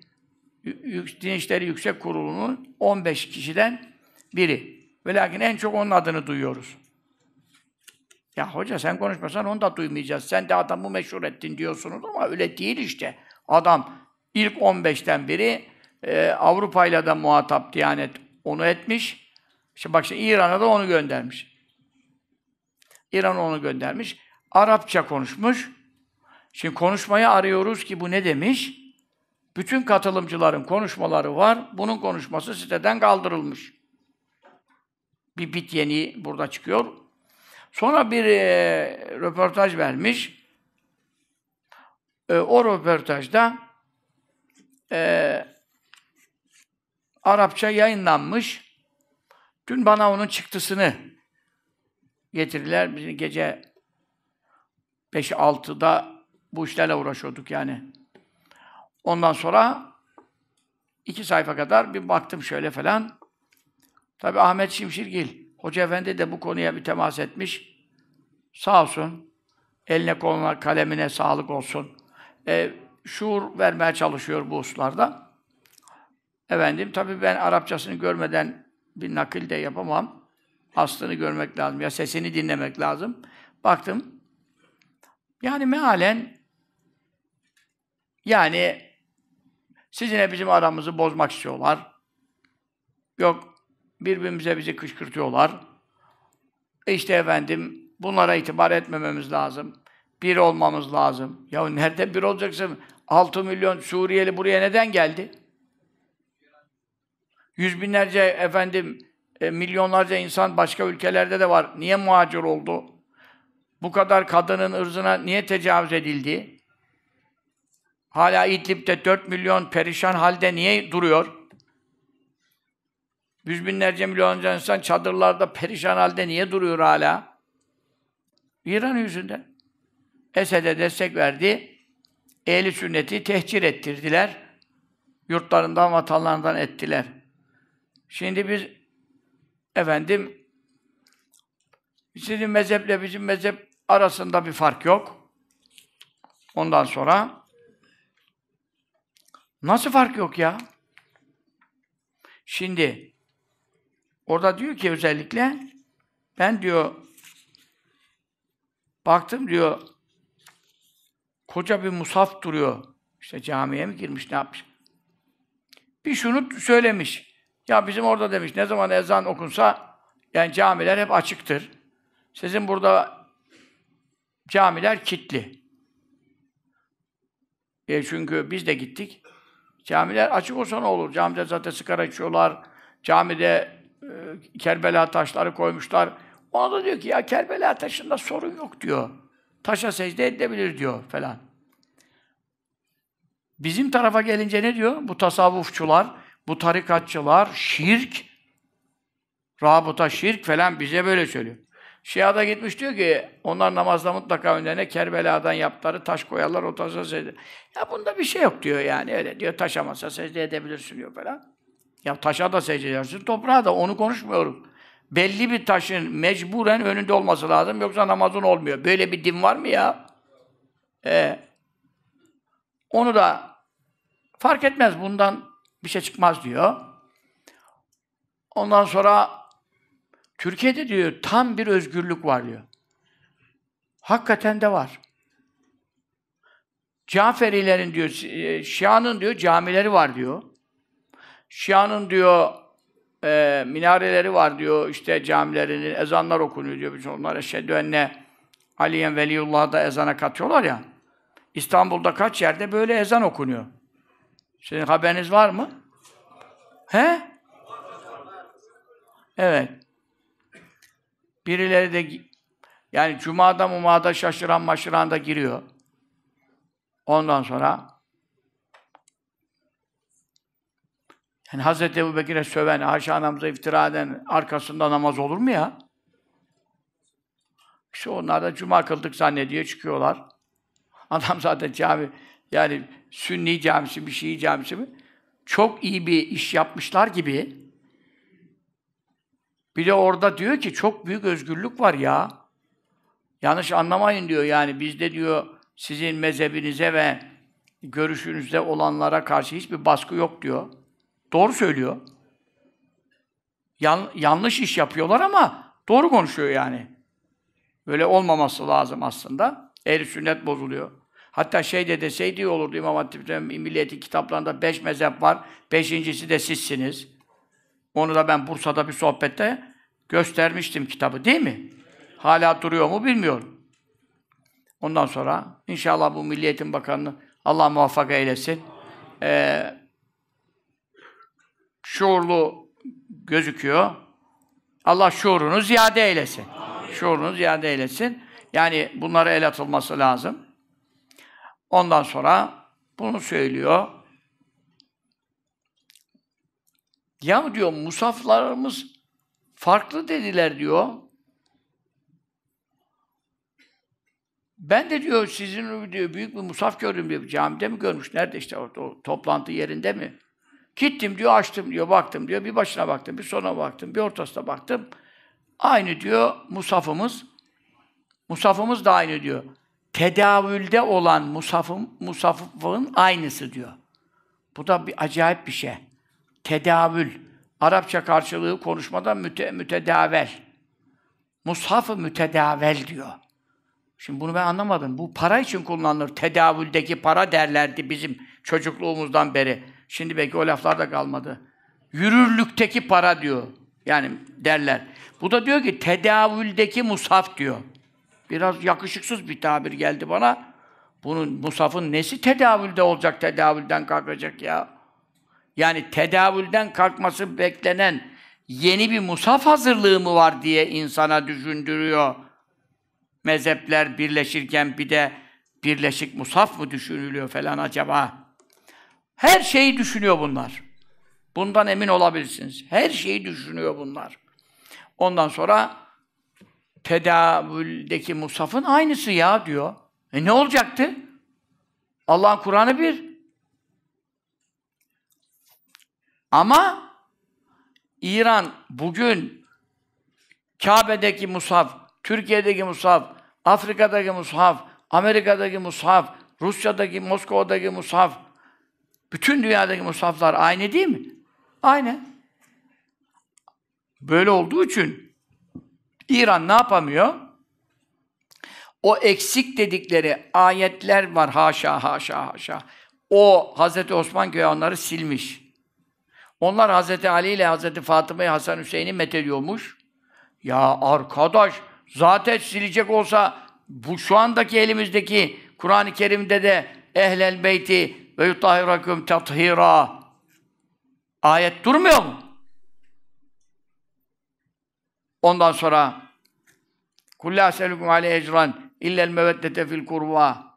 Din İşleri Yüksek Kurulu'nun 15 kişiden biri. Ve lakin en çok onun adını duyuyoruz. Ya hoca sen konuşmasan onu da duymayacağız. Sen de adamı meşhur ettin diyorsunuz ama öyle değil işte. Adam ilk 15'ten biri e, Avrupa ile muhatap Diyanet onu etmiş. İşte bak şimdi İran'a da onu göndermiş. İran onu göndermiş. Arapça konuşmuş. Şimdi konuşmayı arıyoruz ki bu ne demiş? Bütün katılımcıların konuşmaları var. Bunun konuşması siteden kaldırılmış. Bir bit yeni burada çıkıyor. Sonra bir e, röportaj vermiş. E, o röportajda e, Arapça yayınlanmış. Dün bana onun çıktısını getirdiler. Bizim gece 5-6'da bu işlerle uğraşıyorduk yani. Ondan sonra iki sayfa kadar bir baktım şöyle falan. Tabi Ahmet Şimşirgil, Hoca Efendi de bu konuya bir temas etmiş. Sağ olsun. Eline koluna, kalemine sağlık olsun. E, şuur vermeye çalışıyor bu hususlarda. Efendim, tabii ben Arapçasını görmeden bir nakil de yapamam. Aslını görmek lazım. Ya sesini dinlemek lazım. Baktım. Yani mealen yani sizinle bizim aramızı bozmak istiyorlar. Yok birbirimize bizi kışkırtıyorlar. E işte efendim bunlara itibar etmememiz lazım. Bir olmamız lazım. Ya nerede bir olacaksın? 6 milyon Suriyeli buraya neden geldi? Yüz binlerce efendim e, milyonlarca insan başka ülkelerde de var. Niye muhacir oldu? Bu kadar kadının ırzına niye tecavüz edildi? Hala İdlib'de 4 milyon perişan halde niye duruyor? Yüz binlerce milyonlarca insan çadırlarda perişan halde niye duruyor hala? İran yüzünden. Esed'e destek verdi. Ehli sünneti tehcir ettirdiler. Yurtlarından, vatanlarından ettiler. Şimdi biz efendim sizin mezheple bizim mezhep arasında bir fark yok. Ondan sonra nasıl fark yok ya? Şimdi orada diyor ki özellikle ben diyor baktım diyor koca bir musaf duruyor. İşte camiye mi girmiş, ne yapmış? Bir şunu söylemiş. Ya bizim orada demiş, ne zaman ezan okunsa, yani camiler hep açıktır. Sizin burada camiler kilitli. E çünkü biz de gittik. Camiler açık olsa ne olur? Camide zaten sigara içiyorlar. Camide e, Kerbela taşları koymuşlar. Ona da diyor ki ya Kerbela taşında sorun yok diyor. Taşa secde edebilir diyor falan. Bizim tarafa gelince ne diyor? Bu tasavvufçular, bu tarikatçılar, şirk, rabıta şirk falan bize böyle söylüyor. Şia'da gitmiş diyor ki, onlar namazda mutlaka önlerine Kerbela'dan yaptıkları taş koyarlar, o taşa secde. Ya bunda bir şey yok diyor yani, öyle diyor, taşa masa secde edebilirsin diyor falan. Ya taşa da secde edersin, toprağa da, onu konuşmuyorum. Belli bir taşın mecburen önünde olması lazım, yoksa namazın olmuyor. Böyle bir din var mı ya? Ee, onu da fark etmez, bundan bir şey çıkmaz diyor. Ondan sonra Türkiye'de diyor tam bir özgürlük var diyor. Hakikaten de var. Caferilerin diyor, e, Şia'nın diyor camileri var diyor. Şia'nın diyor e, minareleri var diyor, işte camilerinin ezanlar okunuyor diyor. Biz onlar eşhedü enne Aliyen Veliyullah'a da ezana katıyorlar ya. İstanbul'da kaç yerde böyle ezan okunuyor. Sizin haberiniz var mı? He? Evet. Birileri de yani cumada mumada şaşıran maşıran da giriyor. Ondan sonra yani Hazreti Ebu Bekir'e söven, Ayşe anamıza iftira eden arkasında namaz olur mu ya? İşte onlar da cuma kıldık zannediyor, çıkıyorlar. Adam zaten cami, yani Sünni camisi mi, Şii camisi mi? Çok iyi bir iş yapmışlar gibi bir de orada diyor ki çok büyük özgürlük var ya. Yanlış anlamayın diyor yani bizde diyor sizin mezhebinize ve görüşünüzde olanlara karşı hiçbir baskı yok diyor. Doğru söylüyor. Yan, yanlış iş yapıyorlar ama doğru konuşuyor yani. Böyle olmaması lazım aslında. Ehl-i sünnet bozuluyor. Hatta şey de deseydi olurdu İmam Hatip'te Milliyeti kitaplarında beş mezhep var. Beşincisi de sizsiniz. Onu da ben Bursa'da bir sohbette göstermiştim kitabı değil mi? Hala duruyor mu bilmiyorum. Ondan sonra inşallah bu Milliyetin Bakanı'nı Allah muvaffak eylesin. Ee, şuurlu gözüküyor. Allah şuurunu ziyade eylesin. Amin. Şuurunu ziyade eylesin. Yani bunlara el atılması lazım. Ondan sonra bunu söylüyor. Ya diyor musaflarımız farklı dediler diyor. Ben de diyor sizin diyor büyük bir musaf gördüm diyor. Camide mi görmüş? Nerede işte o, o toplantı yerinde mi? Gittim diyor, açtım diyor, baktım diyor. Bir başına baktım, bir sona baktım, bir ortasına baktım. Aynı diyor musafımız. Musafımız da aynı diyor. Tedavülde olan musafın, musafın aynısı diyor. Bu da bir acayip bir şey. Tedavül. Arapça karşılığı konuşmada müte, mütedavel. Mushaf-ı mütedavel diyor. Şimdi bunu ben anlamadım. Bu para için kullanılır. Tedavüldeki para derlerdi bizim çocukluğumuzdan beri. Şimdi belki o laflar da kalmadı. Yürürlükteki para diyor. Yani derler. Bu da diyor ki tedavüldeki musaf diyor. Biraz yakışıksız bir tabir geldi bana. Bunun musafın nesi tedavülde olacak, tedavülden kalkacak ya? Yani tedavülden kalkması beklenen yeni bir musaf hazırlığı mı var diye insana düşündürüyor. Mezhepler birleşirken bir de birleşik musaf mı düşünülüyor falan acaba? Her şeyi düşünüyor bunlar. Bundan emin olabilirsiniz. Her şeyi düşünüyor bunlar. Ondan sonra tedavüldeki musafın aynısı ya diyor. E ne olacaktı? Allah'ın Kur'an'ı bir. Ama İran bugün Kabe'deki mushaf, Türkiye'deki mushaf, Afrika'daki mushaf, Amerika'daki mushaf, Rusya'daki, Moskova'daki mushaf, bütün dünyadaki mushaflar aynı değil mi? Aynı. Böyle olduğu için İran ne yapamıyor? O eksik dedikleri ayetler var haşa haşa haşa. O Hazreti Osman göğe onları silmiş. Onlar Hazreti Ali ile Hazreti Fatıma'yı Hasan Hüseyin'i methediyormuş. Ya arkadaş zaten silecek olsa bu şu andaki elimizdeki Kur'an-ı Kerim'de de ehlel beyti ve yutahhirakum tathira ayet durmuyor mu? Ondan sonra Kulli aselukum aleyhi ecran illel meveddete fil kurva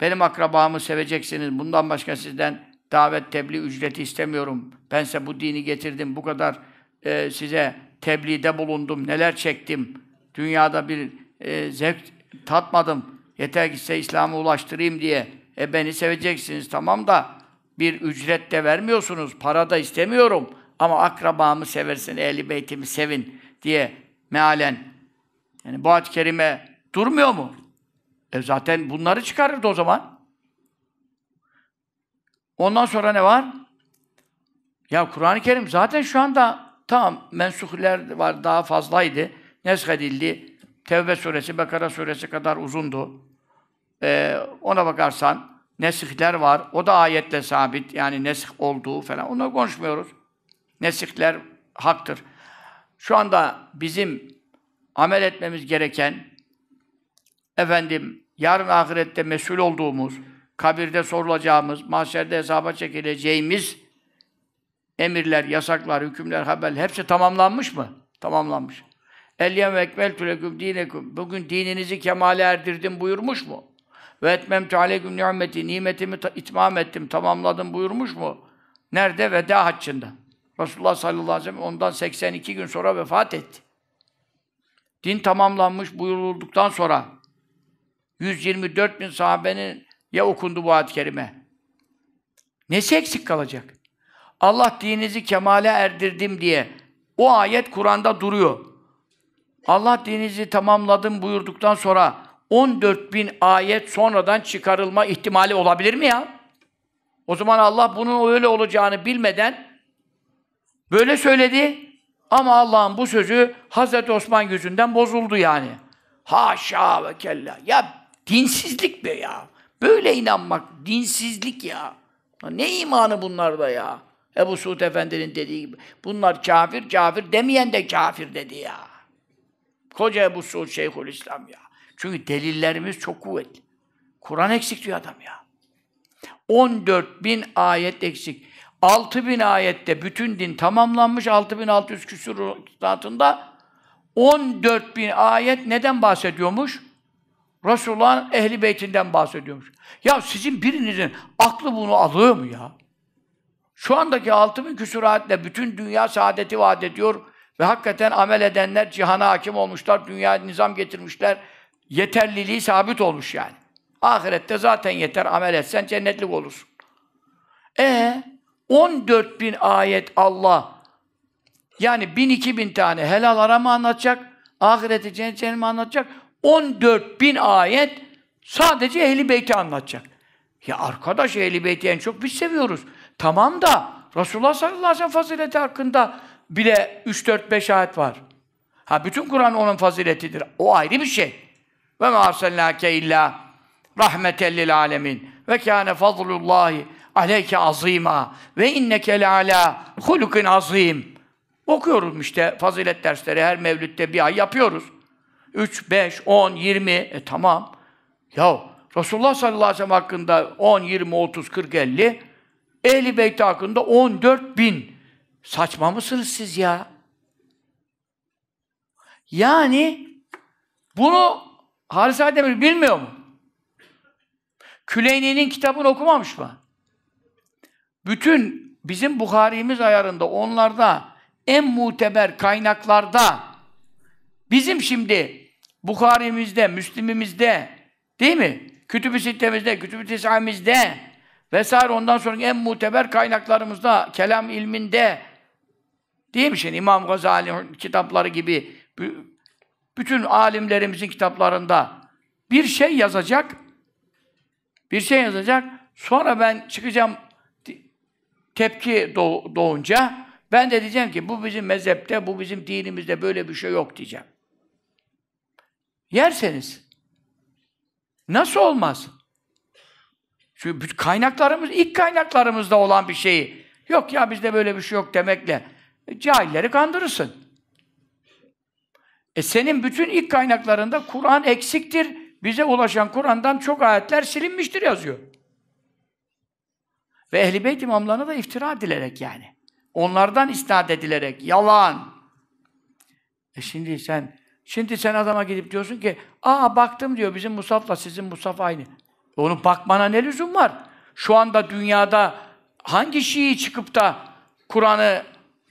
benim akrabamı seveceksiniz. Bundan başka sizden davet, tebliğ ücreti istemiyorum. Ben size bu dini getirdim. Bu kadar e, size tebliğde bulundum. Neler çektim. Dünyada bir e, zevk tatmadım. Yeter ki size İslam'ı ulaştırayım diye. E beni seveceksiniz tamam da bir ücret de vermiyorsunuz. Para da istemiyorum. Ama akrabamı seversin, ehli beytimi sevin diye mealen. Yani bu ayet-i kerime durmuyor mu? E zaten bunları çıkarırdı o zaman. Ondan sonra ne var? Ya Kur'an-ı Kerim zaten şu anda tamam mensuhler var daha fazlaydı. Nesk edildi. Tevbe suresi, Bekara suresi kadar uzundu. Ee, ona bakarsan nesihler var. O da ayetle sabit. Yani nesih olduğu falan. Onları konuşmuyoruz. Nesihler haktır. Şu anda bizim amel etmemiz gereken efendim yarın ahirette mesul olduğumuz kabirde sorulacağımız, mahşerde hesaba çekileceğimiz emirler, yasaklar, hükümler, haberler hepsi tamamlanmış mı? Tamamlanmış. Elyem ve ekmeltü leküm dinekum. Bugün dininizi kemale erdirdim buyurmuş mu? Ve etmemtü aleyküm nimeti. Nimetimi itmam ettim, tamamladım buyurmuş mu? Nerede? Veda haccında. Resulullah sallallahu aleyhi ve sellem ondan 82 gün sonra vefat etti. Din tamamlanmış buyurulduktan sonra 124 bin sahabenin ya okundu bu ayet-i kerime. Nesi eksik kalacak? Allah dininizi kemale erdirdim diye o ayet Kur'an'da duruyor. Allah dininizi tamamladım buyurduktan sonra 14 bin ayet sonradan çıkarılma ihtimali olabilir mi ya? O zaman Allah bunun öyle olacağını bilmeden böyle söyledi. Ama Allah'ın bu sözü Hazreti Osman yüzünden bozuldu yani. Haşa ve kella. Ya dinsizlik be ya. Böyle inanmak dinsizlik ya. Ne imanı bunlarda ya? Ebu Suud Efendi'nin dediği gibi. Bunlar kafir, kafir demeyen de kafir dedi ya. Koca Ebu Suud Şeyhülislam ya. Çünkü delillerimiz çok kuvvetli. Kur'an eksik diyor adam ya. 14 bin ayet eksik. 6 bin ayette bütün din tamamlanmış. 6600 küsur zatında 14 bin ayet neden bahsediyormuş? Resulullah'ın ehli beytinden bahsediyormuş. Ya sizin birinizin aklı bunu alıyor mu ya? Şu andaki altı bin küsuratle bütün dünya saadeti vaat ediyor ve hakikaten amel edenler cihana hakim olmuşlar, dünya nizam getirmişler. yeterliliği sabit olmuş yani. Ahirette zaten yeter, amel etsen cennetlik olursun. E 14 bin ayet Allah yani bin iki bin tane helal aramı anlatacak, ahireti cennet mi anlatacak, 14 bin ayet sadece Ehli Beyt'i anlatacak. Ya arkadaş Ehli Beyt'i en çok biz seviyoruz. Tamam da Resulullah sallallahu aleyhi ve sellem fazileti hakkında bile 3-4-5 ayet var. Ha bütün Kur'an onun faziletidir. O ayrı bir şey. Ve ma arsalnake illa rahmeten lil alemin. Ve kâne fazlullahi aleyke azîmâ. Ve inneke le alâ hulukin azîm. Okuyoruz işte fazilet dersleri her mevlütte bir ay yapıyoruz. 3, 5, 10, 20. E tamam. Ya Resulullah sallallahu aleyhi ve sellem hakkında 10, 20, 30, 40, 50. Ehli Beyt hakkında 14 bin. Saçma mısınız siz ya? Yani bunu Halis Aydemir bilmiyor mu? Küleyni'nin kitabını okumamış mı? Bütün bizim Bukhari'miz ayarında, onlarda en muteber kaynaklarda bizim şimdi Bukhari'mizde, Müslim'imizde değil mi? Kütüb-i Sittemizde, Kütüb-i Tis'amizde vesaire ondan sonra en muteber kaynaklarımızda, kelam ilminde değil mi şimdi İmam Gazali kitapları gibi bütün alimlerimizin kitaplarında bir şey yazacak bir şey yazacak sonra ben çıkacağım tepki doğunca ben de diyeceğim ki bu bizim mezhepte, bu bizim dinimizde böyle bir şey yok diyeceğim. Yerseniz. Nasıl olmaz? Çünkü kaynaklarımız, ilk kaynaklarımızda olan bir şeyi yok ya bizde böyle bir şey yok demekle cahilleri kandırırsın. E senin bütün ilk kaynaklarında Kur'an eksiktir. Bize ulaşan Kur'an'dan çok ayetler silinmiştir yazıyor. Ve Ehl-i Beyt imamlarına da iftira edilerek yani. Onlardan isnat edilerek. Yalan. E şimdi sen şimdi sen adama gidip diyorsun ki aa baktım diyor bizim Musaf'la sizin Musaf aynı. Onu bakmana ne lüzum var? Şu anda dünyada hangi Şii çıkıp da Kur'an'ı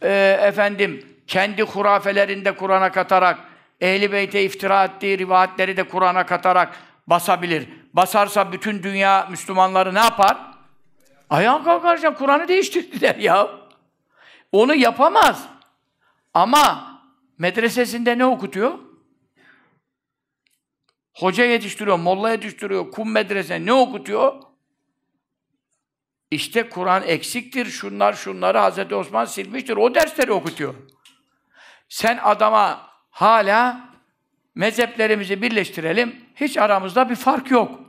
e, efendim kendi hurafelerinde Kur'an'a katarak Ehli Beyt'e iftira ettiği rivayetleri de Kur'an'a katarak basabilir. Basarsa bütün dünya Müslümanları ne yapar? Ayağa kalkarca Kur'an'ı değiştirdiler ya. Onu yapamaz. Ama medresesinde ne okutuyor? Hoca yetiştiriyor, molla yetiştiriyor, kum medrese ne okutuyor? İşte Kur'an eksiktir, şunlar şunları Hz. Osman silmiştir, o dersleri okutuyor. Sen adama hala mezheplerimizi birleştirelim, hiç aramızda bir fark yok.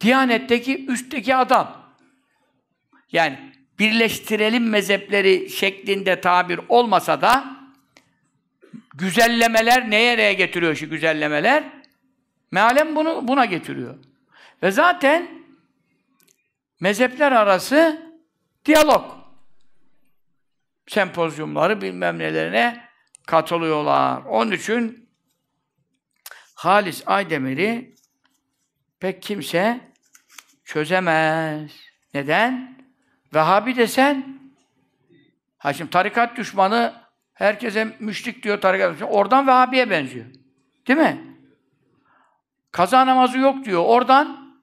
Diyanetteki üstteki adam. Yani birleştirelim mezhepleri şeklinde tabir olmasa da güzellemeler neye nereye getiriyor şu güzellemeler? Mealem bunu buna getiriyor. Ve zaten mezhepler arası diyalog. Sempozyumları bilmem nelerine katılıyorlar. Onun için Halis Aydemir'i pek kimse çözemez. Neden? Vehhabi desen, ha şimdi tarikat düşmanı herkese müşrik diyor tarikat düşmanı. Oradan Vehhabi'ye benziyor. Değil mi? Kaza namazı yok diyor. Oradan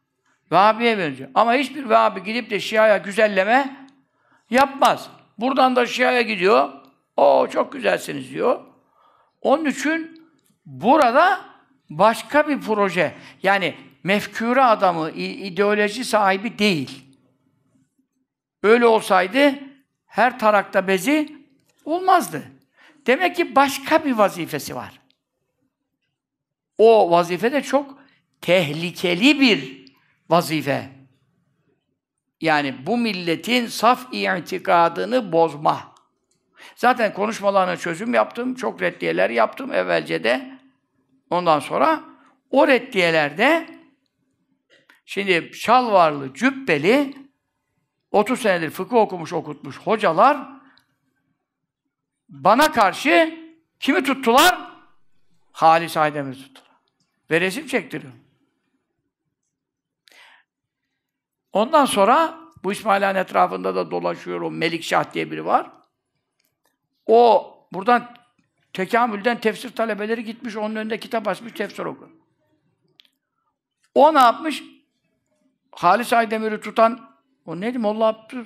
Vehhabi'ye benziyor. Ama hiçbir Vehhabi gidip de Şia'ya güzelleme yapmaz. Buradan da Şia'ya gidiyor. O çok güzelsiniz diyor. Onun için burada başka bir proje. Yani mefkûre adamı, ideoloji sahibi değil. Öyle olsaydı her tarakta bezi olmazdı. Demek ki başka bir vazifesi var. O vazife de çok tehlikeli bir vazife. Yani bu milletin saf itikadını bozma. Zaten konuşmalarına çözüm yaptım, çok reddiyeler yaptım evvelce de. Ondan sonra o reddiyelerde şimdi şalvarlı, cübbeli 30 senedir fıkıh okumuş, okutmuş hocalar bana karşı kimi tuttular? Halis Aydemir'i tuttular. Ve resim çektiriyor. Ondan sonra bu İsmailhan etrafında da dolaşıyor o Melik Şah diye biri var. O buradan tekamülden tefsir talebeleri gitmiş, onun önünde kitap açmış, tefsir okuyor. O ne yapmış? Halis Aydemir'i tutan, o neydi Molla Abdül?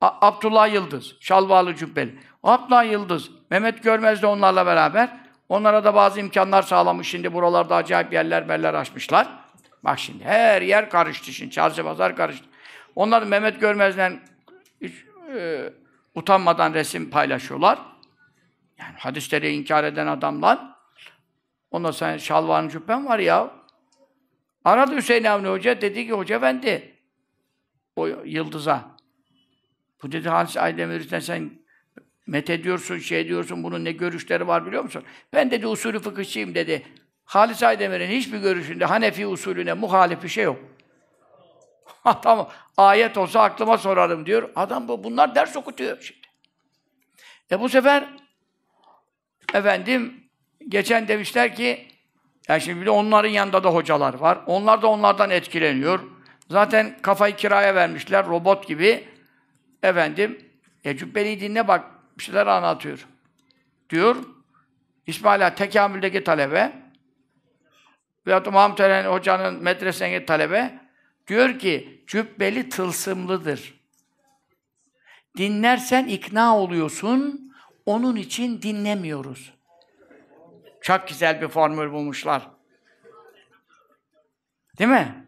Abdullah Yıldız, şalvarlı cübbeli. Abdullah Yıldız, Mehmet Görmez de onlarla beraber. Onlara da bazı imkanlar sağlamış. Şimdi buralarda acayip yerler berler açmışlar. Bak şimdi her yer karıştı şimdi. Çarşı pazar karıştı. Onlar Mehmet Görmez'den hiç, e, utanmadan resim paylaşıyorlar. Yani hadisleri inkar eden adamlar. Ondan sonra şalvarın cübben var ya. Aradı Hüseyin Avni Hoca, dedi ki Hoca efendi, o yıldıza. Bu dedi Halis Aydemir'den sen met ediyorsun, şey diyorsun, bunun ne görüşleri var biliyor musun? Ben dedi usulü fıkıhçıyım dedi. Halis Aydemir'in hiçbir görüşünde Hanefi usulüne muhalif bir şey yok. (laughs) tamam, ayet olsa aklıma sorarım diyor. Adam bu, bunlar ders okutuyor şimdi. E bu sefer efendim geçen demişler ki yani şimdi bir de onların yanında da hocalar var. Onlar da onlardan etkileniyor. Zaten kafayı kiraya vermişler robot gibi. Efendim, e Cübbeli'yi dinle bak, bir şeyler anlatıyor. Diyor, İsmaila tekamüldeki talebe veyahut da Muhammed Eren Hoca'nın medresendeki talebe diyor ki, Cübbeli tılsımlıdır. Dinlersen ikna oluyorsun, onun için dinlemiyoruz. Çok güzel bir formül bulmuşlar. Değil mi?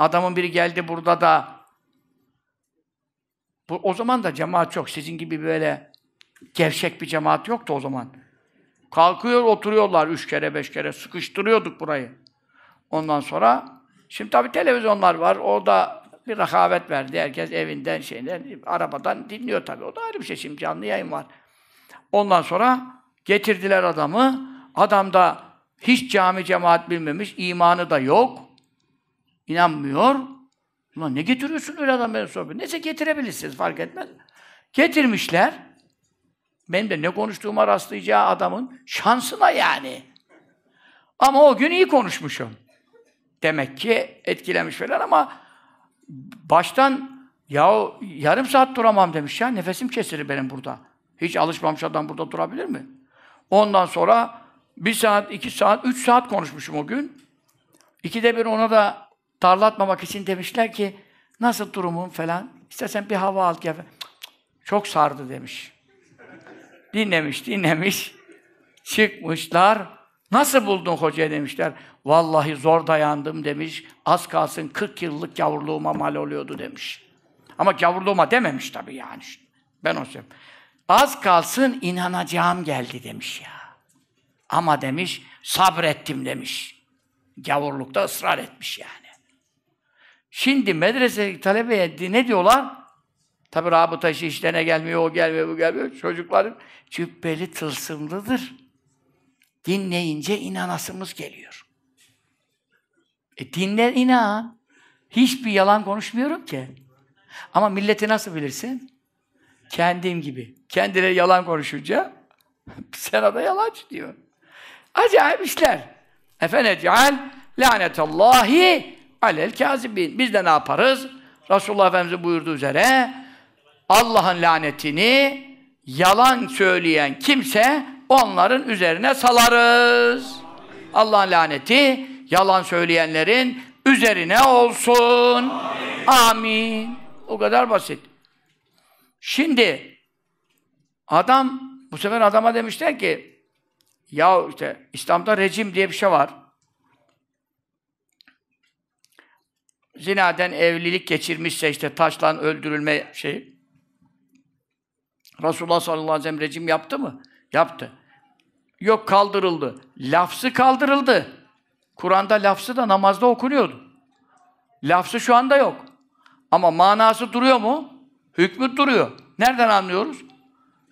Adamın biri geldi burada da bu, o zaman da cemaat çok. Sizin gibi böyle gevşek bir cemaat yoktu o zaman. Kalkıyor, oturuyorlar üç kere, beş kere. Sıkıştırıyorduk burayı. Ondan sonra, şimdi tabii televizyonlar var. O da bir rakavet verdi. Herkes evinden, şeyden, arabadan dinliyor tabii. O da ayrı bir şey. Şimdi canlı yayın var. Ondan sonra getirdiler adamı. Adam da hiç cami cemaat bilmemiş, imanı da yok. İnanmıyor. Ulan ne getiriyorsun öyle adam benim sohbet? Neyse getirebilirsiniz fark etmez. Getirmişler. Benim de ne konuştuğuma rastlayacağı adamın şansına yani. Ama o gün iyi konuşmuşum. Demek ki etkilemiş falan ama baştan ya yarım saat duramam demiş ya. Nefesim kesilir benim burada. Hiç alışmamış adam burada durabilir mi? Ondan sonra bir saat, iki saat, üç saat konuşmuşum o gün. İkide bir ona da darlatmamak için demişler ki nasıl durumun falan. İstersen bir hava al gel. Çok sardı demiş. Dinlemiş, dinlemiş. Çıkmışlar. Nasıl buldun hoca demişler. Vallahi zor dayandım demiş. Az kalsın 40 yıllık gavurluğuma mal oluyordu demiş. Ama gavurluğuma dememiş tabii yani. Ben o söyleyeyim. Az kalsın inanacağım geldi demiş ya. Ama demiş sabrettim demiş. Gavurlukta ısrar etmiş yani. Şimdi medrese talebeye ne diyorlar? Tabi rabıta işi işlerine gelmiyor, o gelmiyor, bu gelmiyor. Çocukların cübbeli tılsımlıdır. Dinleyince inanasımız geliyor. E dinle inan. Hiçbir yalan konuşmuyorum ki. Ama milleti nasıl bilirsin? Kendim gibi. Kendileri yalan konuşunca (laughs) sana da yalancı diyor. Acayip işler. Efeneceal lanetallahi alel kazibin. Biz de ne yaparız? Resulullah Efendimiz'in buyurduğu üzere Allah'ın lanetini yalan söyleyen kimse onların üzerine salarız. Allah'ın laneti yalan söyleyenlerin üzerine olsun. Amin. Amin. O kadar basit. Şimdi adam bu sefer adama demişler ki ya işte İslam'da rejim diye bir şey var. Zinaden evlilik geçirmişse işte taşlan öldürülme şey. Resulullah sallallahu aleyhi ve sellem rejim yaptı mı? Yaptı. Yok kaldırıldı. Lafzı kaldırıldı. Kur'an'da lafzı da namazda okunuyordu. Lafzı şu anda yok. Ama manası duruyor mu? Hükmü duruyor. Nereden anlıyoruz?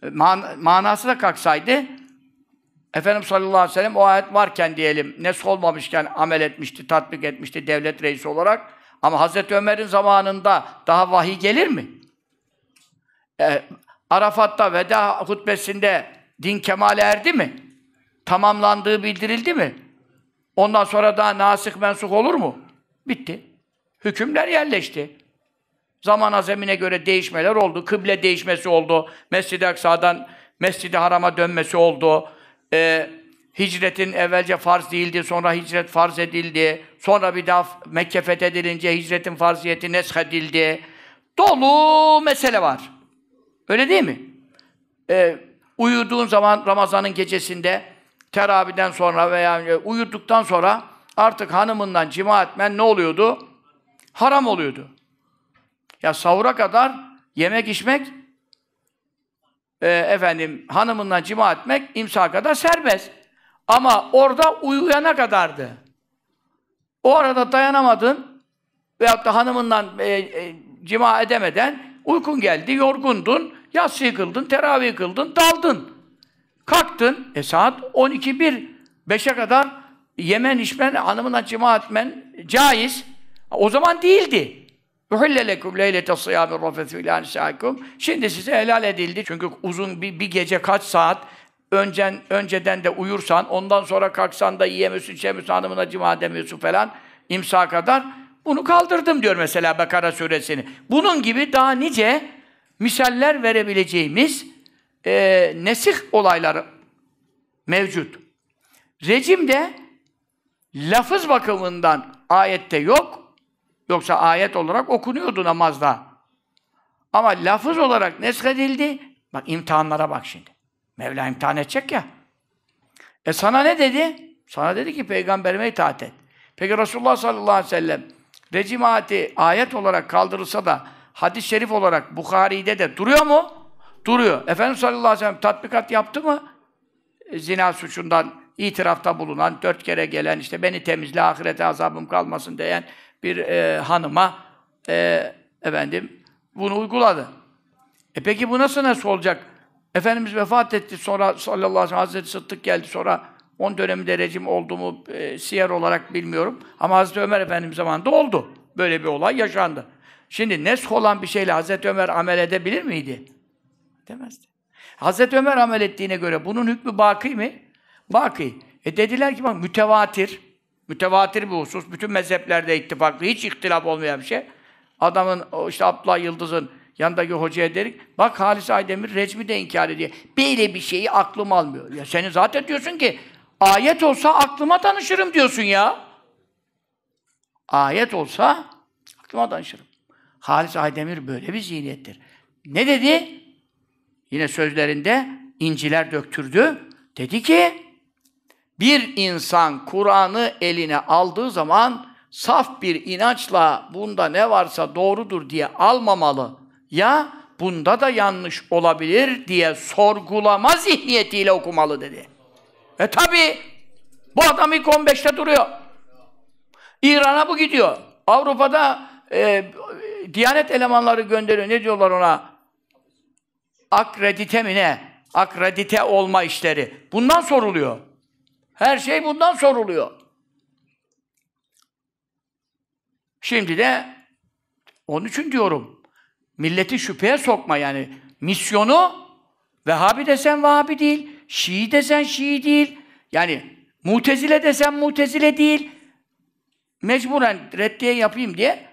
E, man manası da kalksaydı Efendimiz sallallahu aleyhi ve sellem o ayet varken diyelim, nesk olmamışken amel etmişti, tatbik etmişti devlet reisi olarak. Ama Hazreti Ömer'in zamanında daha vahiy gelir mi? E, Arafat'ta veda hutbesinde din kemale erdi mi? Tamamlandığı bildirildi mi? Ondan sonra daha nasih mensuk olur mu? Bitti. Hükümler yerleşti. Zaman azemine göre değişmeler oldu. Kıble değişmesi oldu. Mescid-i Aksa'dan Mescid-i Haram'a dönmesi oldu. Ee, hicretin evvelce farz değildi, sonra hicret farz edildi. Sonra bir daha Mekke fethedilince hicretin farziyeti neshedildi. Dolu mesele var. Öyle değil mi? Ee, uyuduğun zaman Ramazan'ın gecesinde teraviden sonra veya uyuduktan sonra artık hanımından cima etmen ne oluyordu? Haram oluyordu. Ya sahura kadar yemek içmek e, efendim hanımından cima etmek imsa kadar serbest. Ama orada uyuyana kadardı. O arada dayanamadın veyahut da hanımından e, e, cima edemeden uykun geldi, yorgundun, yatsı kıldın, teravih kıldın, daldın. Kalktın, e saat 12 1 5'e kadar yemen, içmen, hanımından cima etmen caiz. O zaman değildi. Uhille lekum leylete sıyâmi rafetü ilâ. Şimdi size helal edildi. Çünkü uzun bir, bir gece kaç saat öncen, önceden de uyursan, ondan sonra kalksan da yiyemiyorsun, içemiyorsun, hanımına cima edemiyorsun falan imsa kadar. Bunu kaldırdım diyor mesela Bekara suresini. Bunun gibi daha nice misaller verebileceğimiz e, nesih olayları mevcut. Rejim de lafız bakımından ayette yok. Yoksa ayet olarak okunuyordu namazda. Ama lafız olarak neshedildi. Bak imtihanlara bak şimdi. Mevla imtihan edecek ya. E sana ne dedi? Sana dedi ki peygamberime itaat et. Peki Resulullah sallallahu aleyhi ve sellem rejim ayeti ayet olarak kaldırılsa da hadis-i şerif olarak Bukhari'de de duruyor mu? Duruyor. Efendimiz sallallahu aleyhi ve sellem tatbikat yaptı mı? E, zina suçundan itirafta bulunan, dört kere gelen, işte beni temizle, ahirete azabım kalmasın diyen bir e, hanıma e, efendim bunu uyguladı. E peki bu nasıl nasıl olacak? Efendimiz vefat etti, sonra sallallahu aleyhi ve sellem Hazreti Sıddık geldi, sonra on döneminde rejim oldu mu e, siyer olarak bilmiyorum. Ama Hazreti Ömer Efendimiz zamanında oldu. Böyle bir olay yaşandı. Şimdi nesk olan bir şeyle Hazreti Ömer amel edebilir miydi? Demezdi. Hazreti Ömer amel ettiğine göre bunun hükmü baki mi? Baki. E dediler ki bak mütevatir, mütevatir bir husus, bütün mezheplerde ittifaklı, hiç ihtilaf olmayan bir şey. Adamın, işte Abdullah Yıldız'ın yanındaki hocaya dedik, bak Halis Aydemir recmi de inkar ediyor. Böyle bir şeyi aklım almıyor. Ya senin zaten diyorsun ki, ayet olsa aklıma danışırım diyorsun ya. Ayet olsa aklıma danışırım. Halis Aydemir böyle bir zihniyettir. Ne dedi? Yine sözlerinde inciler döktürdü. Dedi ki, bir insan Kur'an'ı eline aldığı zaman saf bir inançla bunda ne varsa doğrudur diye almamalı. Ya bunda da yanlış olabilir diye sorgulama zihniyetiyle okumalı dedi. E tabi bu adam ilk 15'te duruyor. İran'a bu gidiyor. Avrupa'da e, Diyanet elemanları gönderiyor. Ne diyorlar ona? Akredite mi ne? Akredite olma işleri. Bundan soruluyor. Her şey bundan soruluyor. Şimdi de onun için diyorum. Milleti şüpheye sokma yani. Misyonu Vehhabi desen Vehhabi değil. Şii desen Şii değil. Yani Mutezile desen Mutezile değil. Mecburen reddiye yapayım diye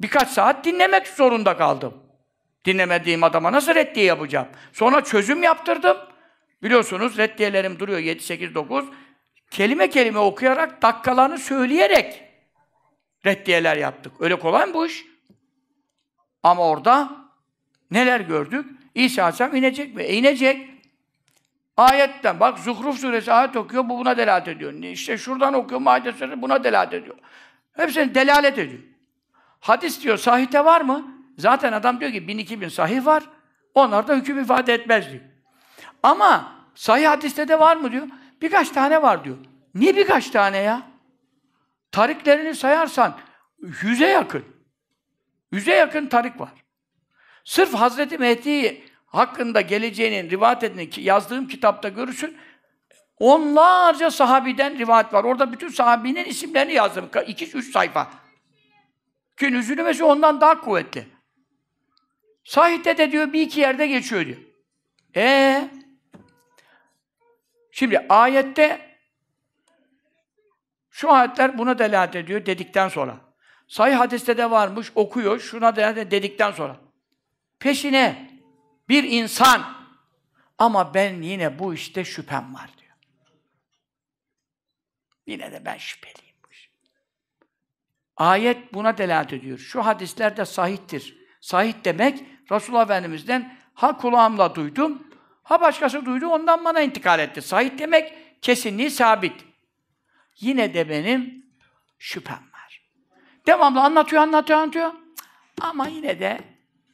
birkaç saat dinlemek zorunda kaldım. Dinlemediğim adama nasıl reddiye yapacağım? Sonra çözüm yaptırdım. Biliyorsunuz reddiyelerim duruyor 7, 8, 9 kelime kelime okuyarak, dakikalarını söyleyerek reddiyeler yaptık. Öyle kolay mı bu iş? Ama orada neler gördük? İsa Aleyhisselam inecek mi? E inecek. Ayetten bak Zuhruf suresi ayet okuyor, bu buna delalet ediyor. İşte şuradan okuyor, Maide suresi buna delalet ediyor. Hepsini delalet ediyor. Hadis diyor, sahite var mı? Zaten adam diyor ki bin iki bin sahih var. Onlar da hüküm ifade etmez diyor. Ama sahih hadiste de var mı diyor. Birkaç tane var diyor. Niye birkaç tane ya? Tariklerini sayarsan yüze yakın. Yüze yakın tarik var. Sırf Hazreti Mehdi hakkında geleceğinin rivayet edildiğini yazdığım kitapta görürsün. Onlarca sahabiden rivayet var. Orada bütün sahabinin isimlerini yazdım. iki üç sayfa. Ki nüzülümesi ondan daha kuvvetli. Sahihte de diyor bir iki yerde geçiyor diyor. Ee, Şimdi ayette şu ayetler buna delalet ediyor dedikten sonra. Sahih hadiste de varmış, okuyor, şuna ediyor dedikten sonra. Peşine bir insan ama ben yine bu işte şüphem var diyor. Yine de ben şüpheliyim. Ayet buna delalet ediyor. Şu hadisler de sahihtir. Sahih demek Resulullah Efendimiz'den ha kulağımla duydum, ha başkası duydu ondan bana intikal etti. Sahih demek kesinliği sabit. Yine de benim şüphem. Devamlı anlatıyor, anlatıyor, anlatıyor. Ama yine de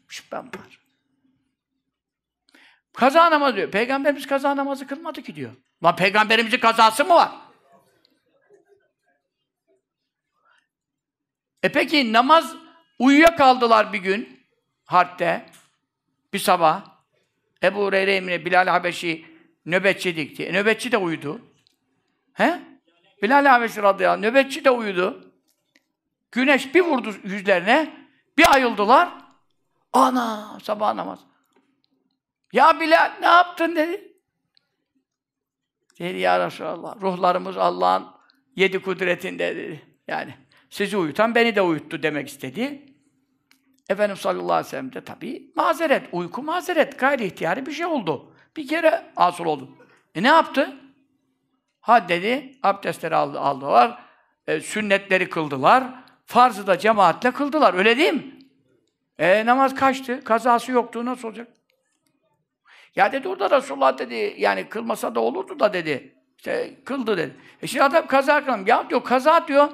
şüphem var. Kaza namazı diyor. Peygamberimiz kaza namazı kılmadı ki diyor. Lan peygamberimizin kazası mı var? E peki namaz uyuyakaldılar bir gün harpte. Bir sabah. Ebu Hureyre Emine, Bilal Habeşi nöbetçi dikti. E, nöbetçi de uyudu. He? Bilal Habeşi radıyallahu anh, nöbetçi de uyudu. Güneş bir vurdu yüzlerine, bir ayıldılar. Ana! Sabah namaz. Ya Bilal ne yaptın dedi. Dedi ya Resulallah, ruhlarımız Allah'ın yedi kudretinde dedi. Yani sizi uyutan beni de uyuttu demek istedi. Efendimiz sallallahu aleyhi ve sellem de tabii mazeret, uyku mazeret, gayri ihtiyari bir şey oldu. Bir kere asıl oldu. E ne yaptı? Ha dedi, abdestleri aldı, aldılar, e, sünnetleri kıldılar, farzı da cemaatle kıldılar, öyle değil mi? E namaz kaçtı, kazası yoktu, nasıl olacak? Ya dedi orada Resulullah dedi, yani kılmasa da olurdu da dedi. İşte kıldı dedi. E şimdi adam kaza kılmıyor. Ya diyor kaza diyor.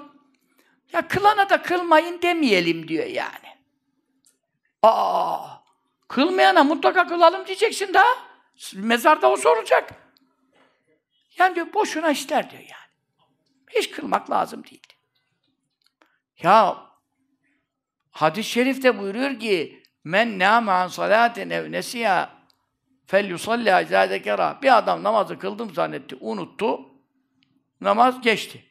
Ya kılana da kılmayın demeyelim diyor yani. Aa! Kılmayana mutlaka kılalım diyeceksin daha. Mezarda o soracak. Yani diyor boşuna işler diyor yani. Hiç kılmak lazım değil. Ya hadis-i şerifte buyuruyor ki men nâme an salâtin ev nesiya fel yusalli izâ Bir adam namazı kıldım zannetti, unuttu. Namaz geçti.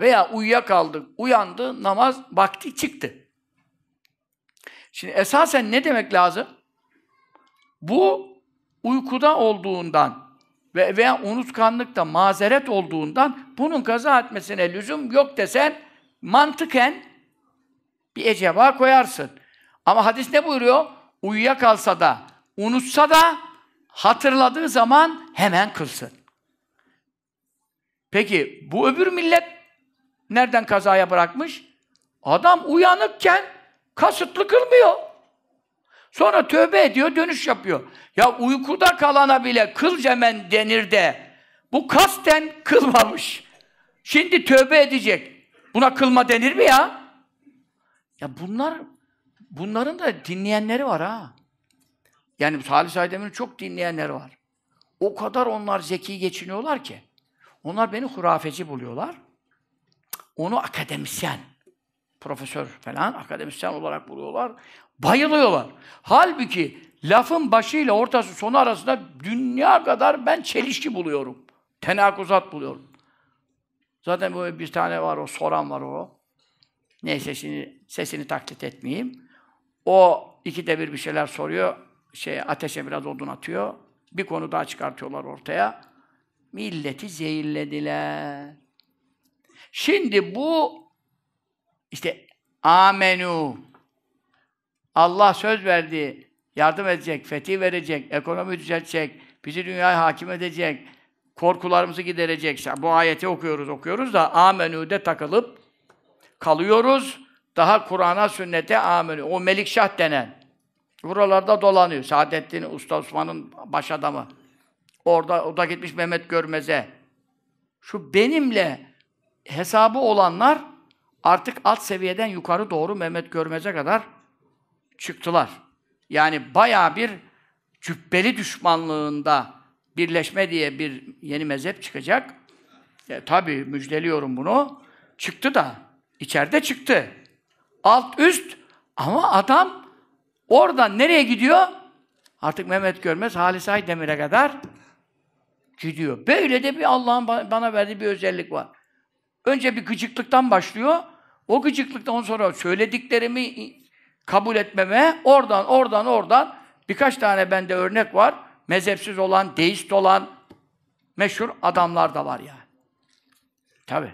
Veya uyuyakaldı, uyandı, namaz vakti çıktı. Şimdi esasen ne demek lazım? Bu uykuda olduğundan ve veya unutkanlıkta mazeret olduğundan bunun kaza etmesine lüzum yok desen mantıken bir eceba koyarsın. Ama hadis ne buyuruyor? Uyuyakalsa da, unutsa da hatırladığı zaman hemen kılsın. Peki bu öbür millet nereden kazaya bırakmış? Adam uyanıkken kasıtlı kılmıyor. Sonra tövbe ediyor, dönüş yapıyor. Ya uykuda kalana bile kıl cemen denir de bu kasten kılmamış. Şimdi tövbe edecek. Buna kılma denir mi ya? Ya bunlar bunların da dinleyenleri var ha. Yani Salih Said çok dinleyenleri var. O kadar onlar zeki geçiniyorlar ki. Onlar beni hurafeci buluyorlar. Onu akademisyen, profesör falan akademisyen olarak buluyorlar. Bayılıyorlar. Halbuki lafın başıyla ortası sonu arasında dünya kadar ben çelişki buluyorum. Tenakuzat buluyorum. Zaten böyle bir tane var o, soran var o. Neyse şimdi sesini taklit etmeyeyim. O ikide bir bir şeyler soruyor. Şey, ateşe biraz odun atıyor. Bir konu daha çıkartıyorlar ortaya. Milleti zehirlediler. Şimdi bu işte amenu Allah söz verdi, yardım edecek, fetih verecek, ekonomi düzeltecek, bizi dünyaya hakim edecek, korkularımızı giderecek. Bu ayeti okuyoruz, okuyoruz da amenü'de takılıp kalıyoruz. Daha Kur'an'a, sünnete amenü. O Melikşah denen. Buralarda dolanıyor. Saadettin Usta Osman'ın baş adamı. Orada, o da gitmiş Mehmet Görmez'e. Şu benimle hesabı olanlar artık alt seviyeden yukarı doğru Mehmet Görmez'e kadar çıktılar. Yani baya bir cübbeli düşmanlığında birleşme diye bir yeni mezhep çıkacak. E, tabii müjdeliyorum bunu. Çıktı da. içeride çıktı. Alt üst ama adam oradan nereye gidiyor? Artık Mehmet Görmez Halis Aydemir'e kadar gidiyor. Böyle de bir Allah'ın bana verdiği bir özellik var. Önce bir gıcıklıktan başlıyor. O gıcıklıktan sonra söylediklerimi kabul etmeme, oradan, oradan, oradan birkaç tane bende örnek var. Mezhepsiz olan, deist olan meşhur adamlar da var yani. Tabi.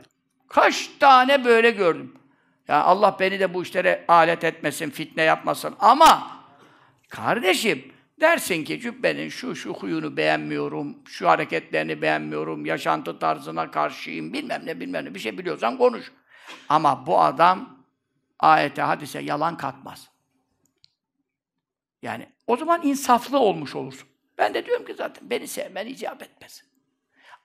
Kaç tane böyle gördüm. Ya Allah beni de bu işlere alet etmesin, fitne yapmasın. Ama kardeşim, Dersin ki cübbenin şu şu huyunu beğenmiyorum, şu hareketlerini beğenmiyorum, yaşantı tarzına karşıyım, bilmem ne bilmem ne bir şey biliyorsan konuş. Ama bu adam ayete, hadise yalan katmaz. Yani o zaman insaflı olmuş olursun. Ben de diyorum ki zaten beni sevmen icap etmez.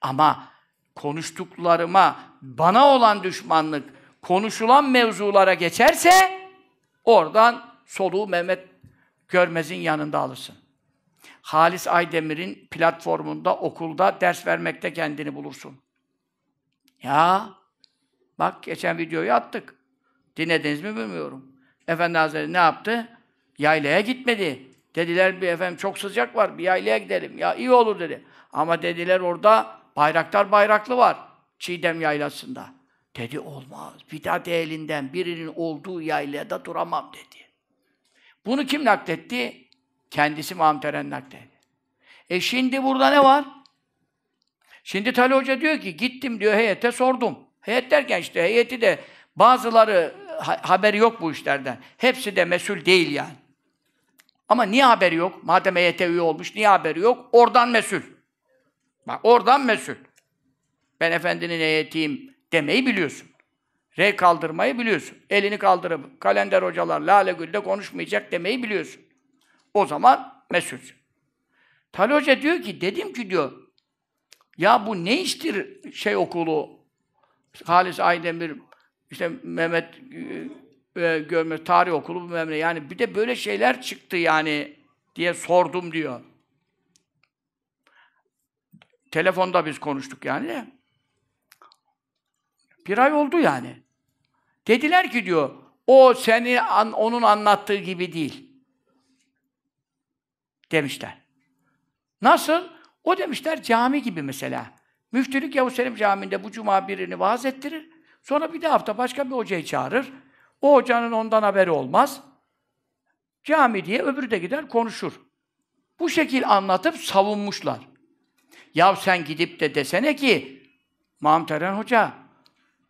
Ama konuştuklarıma, bana olan düşmanlık, konuşulan mevzulara geçerse oradan soluğu Mehmet Görmez'in yanında alırsın. Halis Aydemir'in platformunda, okulda ders vermekte kendini bulursun. Ya, bak geçen videoyu attık. Dinlediniz mi bilmiyorum. Efendi Hazretleri ne yaptı? Yaylaya gitmedi. Dediler bir efendim çok sıcak var, bir yaylaya gidelim. Ya iyi olur dedi. Ama dediler orada Bayraktar Bayraklı var. Çiğdem Yaylası'nda. Dedi olmaz. Bidat elinden birinin olduğu yaylada duramam dedi. Bunu kim nakletti? Kendisi Mahmut Eren nakletti. E şimdi burada ne var? Şimdi Tali Hoca diyor ki gittim diyor heyete sordum. Heyet derken işte heyeti de bazıları ha haberi yok bu işlerden. Hepsi de mesul değil yani. Ama niye haberi yok? Madem heyete üye olmuş niye haberi yok? Oradan mesul. Bak oradan mesul. Ben efendinin heyetiyim demeyi biliyorsun. Re kaldırmayı biliyorsun. Elini kaldırıp kalender hocalar lale gülde konuşmayacak demeyi biliyorsun. O zaman mesulsün. Tali Hoca diyor ki, dedim ki diyor, ya bu ne iştir şey okulu, Halis Aydemir, işte Mehmet e, e Görmez Tarih Okulu bilmem ne. Yani bir de böyle şeyler çıktı yani diye sordum diyor. Telefonda biz konuştuk yani de. Bir ay oldu yani. Dediler ki diyor, o seni an, onun anlattığı gibi değil. Demişler. Nasıl? O demişler cami gibi mesela. Müftülük Yavuz Selim Camii'nde bu cuma birini vaaz ettirir. Sonra bir de hafta başka bir hocayı çağırır. O hocanın ondan haberi olmaz. Cami diye öbürü de gider konuşur. Bu şekil anlatıp savunmuşlar. Ya sen gidip de desene ki Mahmut Eren Hoca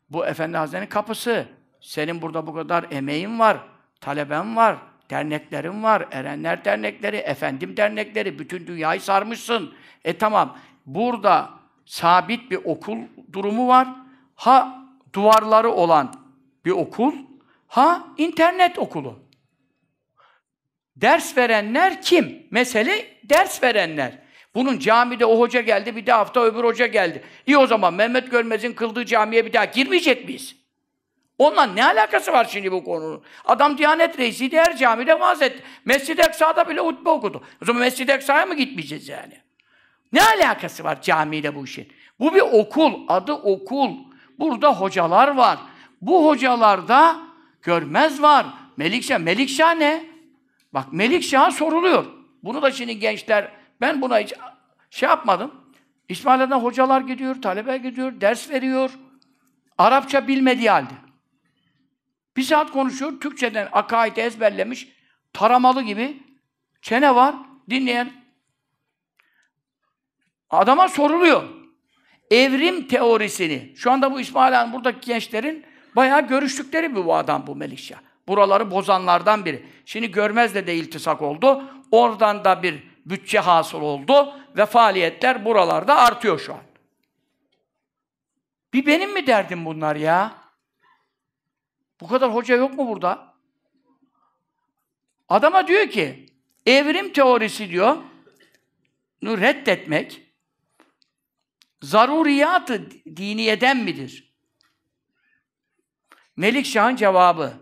bu Efendi Hazretleri'nin kapısı. Senin burada bu kadar emeğin var, taleben var, derneklerin var, Erenler dernekleri, efendim dernekleri, bütün dünyayı sarmışsın. E tamam, burada sabit bir okul durumu var. Ha duvarları olan bir okul, ha internet okulu. Ders verenler kim? Mesele ders verenler. Bunun camide o hoca geldi, bir de hafta öbür hoca geldi. İyi o zaman Mehmet Görmez'in kıldığı camiye bir daha girmeyecek miyiz? Onunla ne alakası var şimdi bu konunun? Adam Diyanet Reisi'ydi, her camide vaaz etti. Mescid-i Eksa'da bile hutbe okudu. O zaman Mescid-i Eksa'ya mı gitmeyeceğiz yani? Ne alakası var camiyle bu işin? Bu bir okul, adı okul. Burada hocalar var. Bu hocalarda görmez var. Melikşah, Melikşah ne? Bak Melikşah soruluyor. Bunu da şimdi gençler, ben buna hiç şey yapmadım. İsmaila'dan hocalar gidiyor, talebe gidiyor, ders veriyor. Arapça bilmediği halde. Bir saat konuşuyor, Türkçeden akaidi ezberlemiş, taramalı gibi. Çene var, dinleyen. Adama soruluyor. Evrim teorisini, şu anda bu İsmail Han buradaki gençlerin bayağı görüştükleri bir bu adam bu Melikşah. Buraları bozanlardan biri. Şimdi Görmez'de de iltisak oldu. Oradan da bir bütçe hasıl oldu ve faaliyetler buralarda artıyor şu an. Bir benim mi derdim bunlar ya? Bu kadar hoca yok mu burada? Adama diyor ki, evrim teorisi diyor, reddetmek, zaruriyatı diniyeden midir? Melikşah'ın cevabı,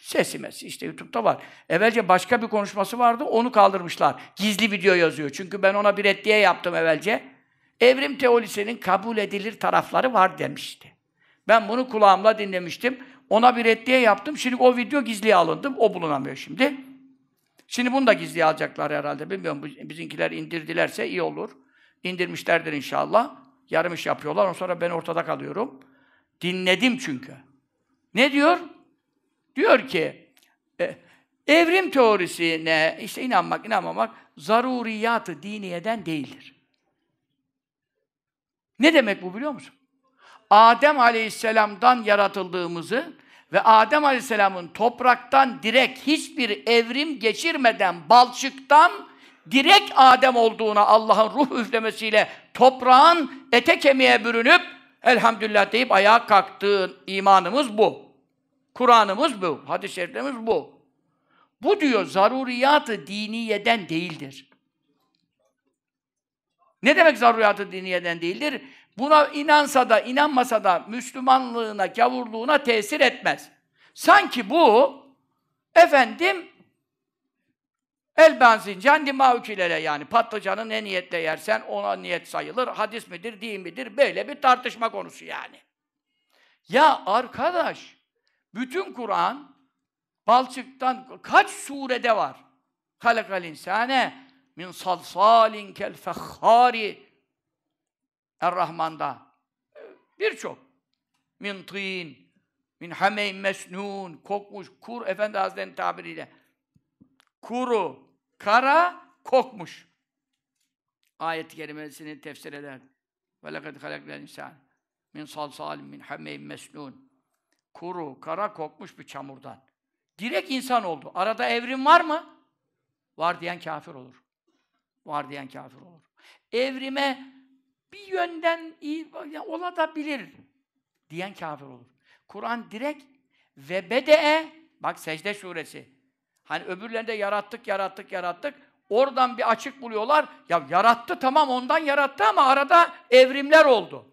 sesi mesi, işte YouTube'da var. Evvelce başka bir konuşması vardı, onu kaldırmışlar. Gizli video yazıyor. Çünkü ben ona bir reddiye yaptım evvelce. Evrim teorisinin kabul edilir tarafları var demişti. Ben bunu kulağımla dinlemiştim. Ona bir reddiye yaptım. Şimdi o video gizliye alındı. O bulunamıyor şimdi. Şimdi bunu da gizliye alacaklar herhalde. Bilmiyorum. Bizinkiler indirdilerse iyi olur. İndirmişlerdir inşallah. Yarım iş yapıyorlar. Ondan sonra ben ortada kalıyorum. Dinledim çünkü. Ne diyor? Diyor ki e, evrim teorisine işte inanmak, inanmamak zaruriyatı diniyeden değildir. Ne demek bu biliyor musun? Adem Aleyhisselam'dan yaratıldığımızı ve Adem Aleyhisselam'ın topraktan direkt hiçbir evrim geçirmeden balçıktan direkt Adem olduğuna Allah'ın ruh üflemesiyle toprağın ete kemiğe bürünüp elhamdülillah deyip ayağa kalktığın imanımız bu. Kur'an'ımız bu. Hadis-i şeriflerimiz bu. Bu diyor zaruriyatı diniyeden değildir. Ne demek zaruriyatı diniyeden değildir? Buna inansa da inanmasa da Müslümanlığına, gavurluğuna tesir etmez. Sanki bu efendim el benzin kendi mavkilere yani patlıcanı ne niyetle yersen ona niyet sayılır. Hadis midir, değil midir? Böyle bir tartışma konusu yani. Ya arkadaş bütün Kur'an balçıktan kaç surede var? Halakal insane min salsalin kel fehhari Er-Rahman'da. Birçok. Min tin min hameyn mesnun kokmuş kur efendi hazretlerinin tabiriyle. Kuru kara kokmuş. Ayet-i kerimesini tefsir eder. Ve lekad halakal insan min salsalin min hameyn mesnun kuru kara kokmuş bir çamurdan direkt insan oldu arada evrim var mı var diyen kafir olur var diyen kafir olur. Evrime bir yönden iyi olabilir diyen kafir olur. Kur'an direkt ve bede'e bak secde suresi. Hani öbürlerinde yarattık, yarattık, yarattık. Oradan bir açık buluyorlar. Ya yarattı tamam ondan yarattı ama arada evrimler oldu.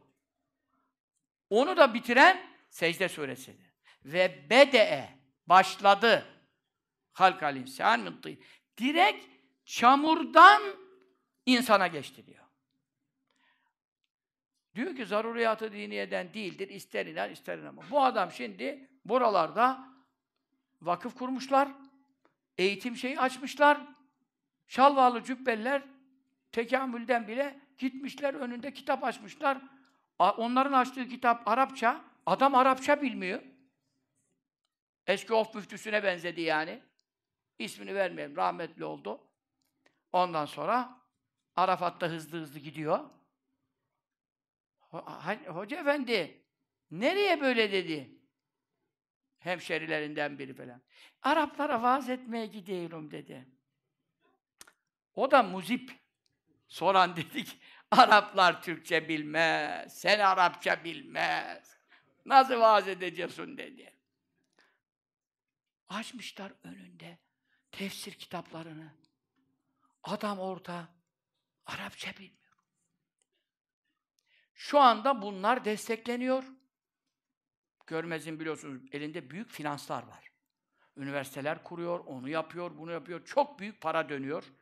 Onu da bitiren secde suresidir. Ve bede'e başladı. Halkal insan Direkt çamurdan insana geçti diyor. Diyor ki zaruriyatı diniyeden değildir, ister inan ister inanma. Bu adam şimdi buralarda vakıf kurmuşlar, eğitim şeyi açmışlar, şalvarlı cübbeliler tekamülden bile gitmişler, önünde kitap açmışlar. Onların açtığı kitap Arapça, adam Arapça bilmiyor. Eski of müftüsüne benzedi yani. İsmini vermeyelim, rahmetli oldu. Ondan sonra Arafat'ta hızlı hızlı gidiyor. Hoca efendi, nereye böyle dedi? Hemşerilerinden biri falan. Araplara vaaz etmeye gidiyorum dedi. O da muzip. Soran (laughs) dedik, Araplar Türkçe bilmez, sen Arapça bilmez. Nasıl vaaz edeceksin dedi. Açmışlar önünde tefsir kitaplarını. Adam orada Arapça bilmiyor. Şu anda bunlar destekleniyor. Görmez'in biliyorsunuz elinde büyük finanslar var. Üniversiteler kuruyor, onu yapıyor, bunu yapıyor. Çok büyük para dönüyor.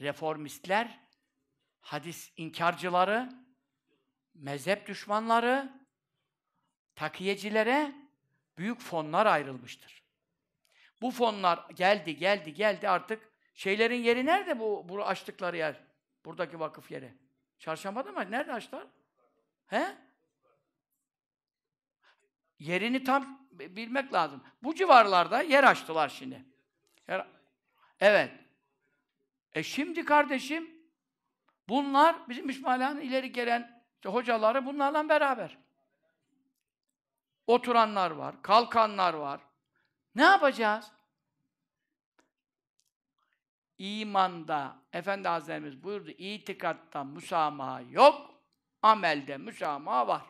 Reformistler, hadis inkarcıları, mezhep düşmanları, takiyecilere büyük fonlar ayrılmıştır. Bu fonlar geldi, geldi, geldi artık şeylerin yeri nerede bu, bu açtıkları yer? Buradaki vakıf yeri. Çarşamba'da mı? Nerede açtılar? He? Yerini tam bilmek lazım. Bu civarlarda yer açtılar şimdi. Yer... Evet. E şimdi kardeşim bunlar bizim İsmaila'nın ileri gelen hocaları bunlarla beraber. Oturanlar var, kalkanlar var. Ne yapacağız? İmanda, Efendi Hazretlerimiz buyurdu, itikatta müsamaha yok, amelde müsamaha var.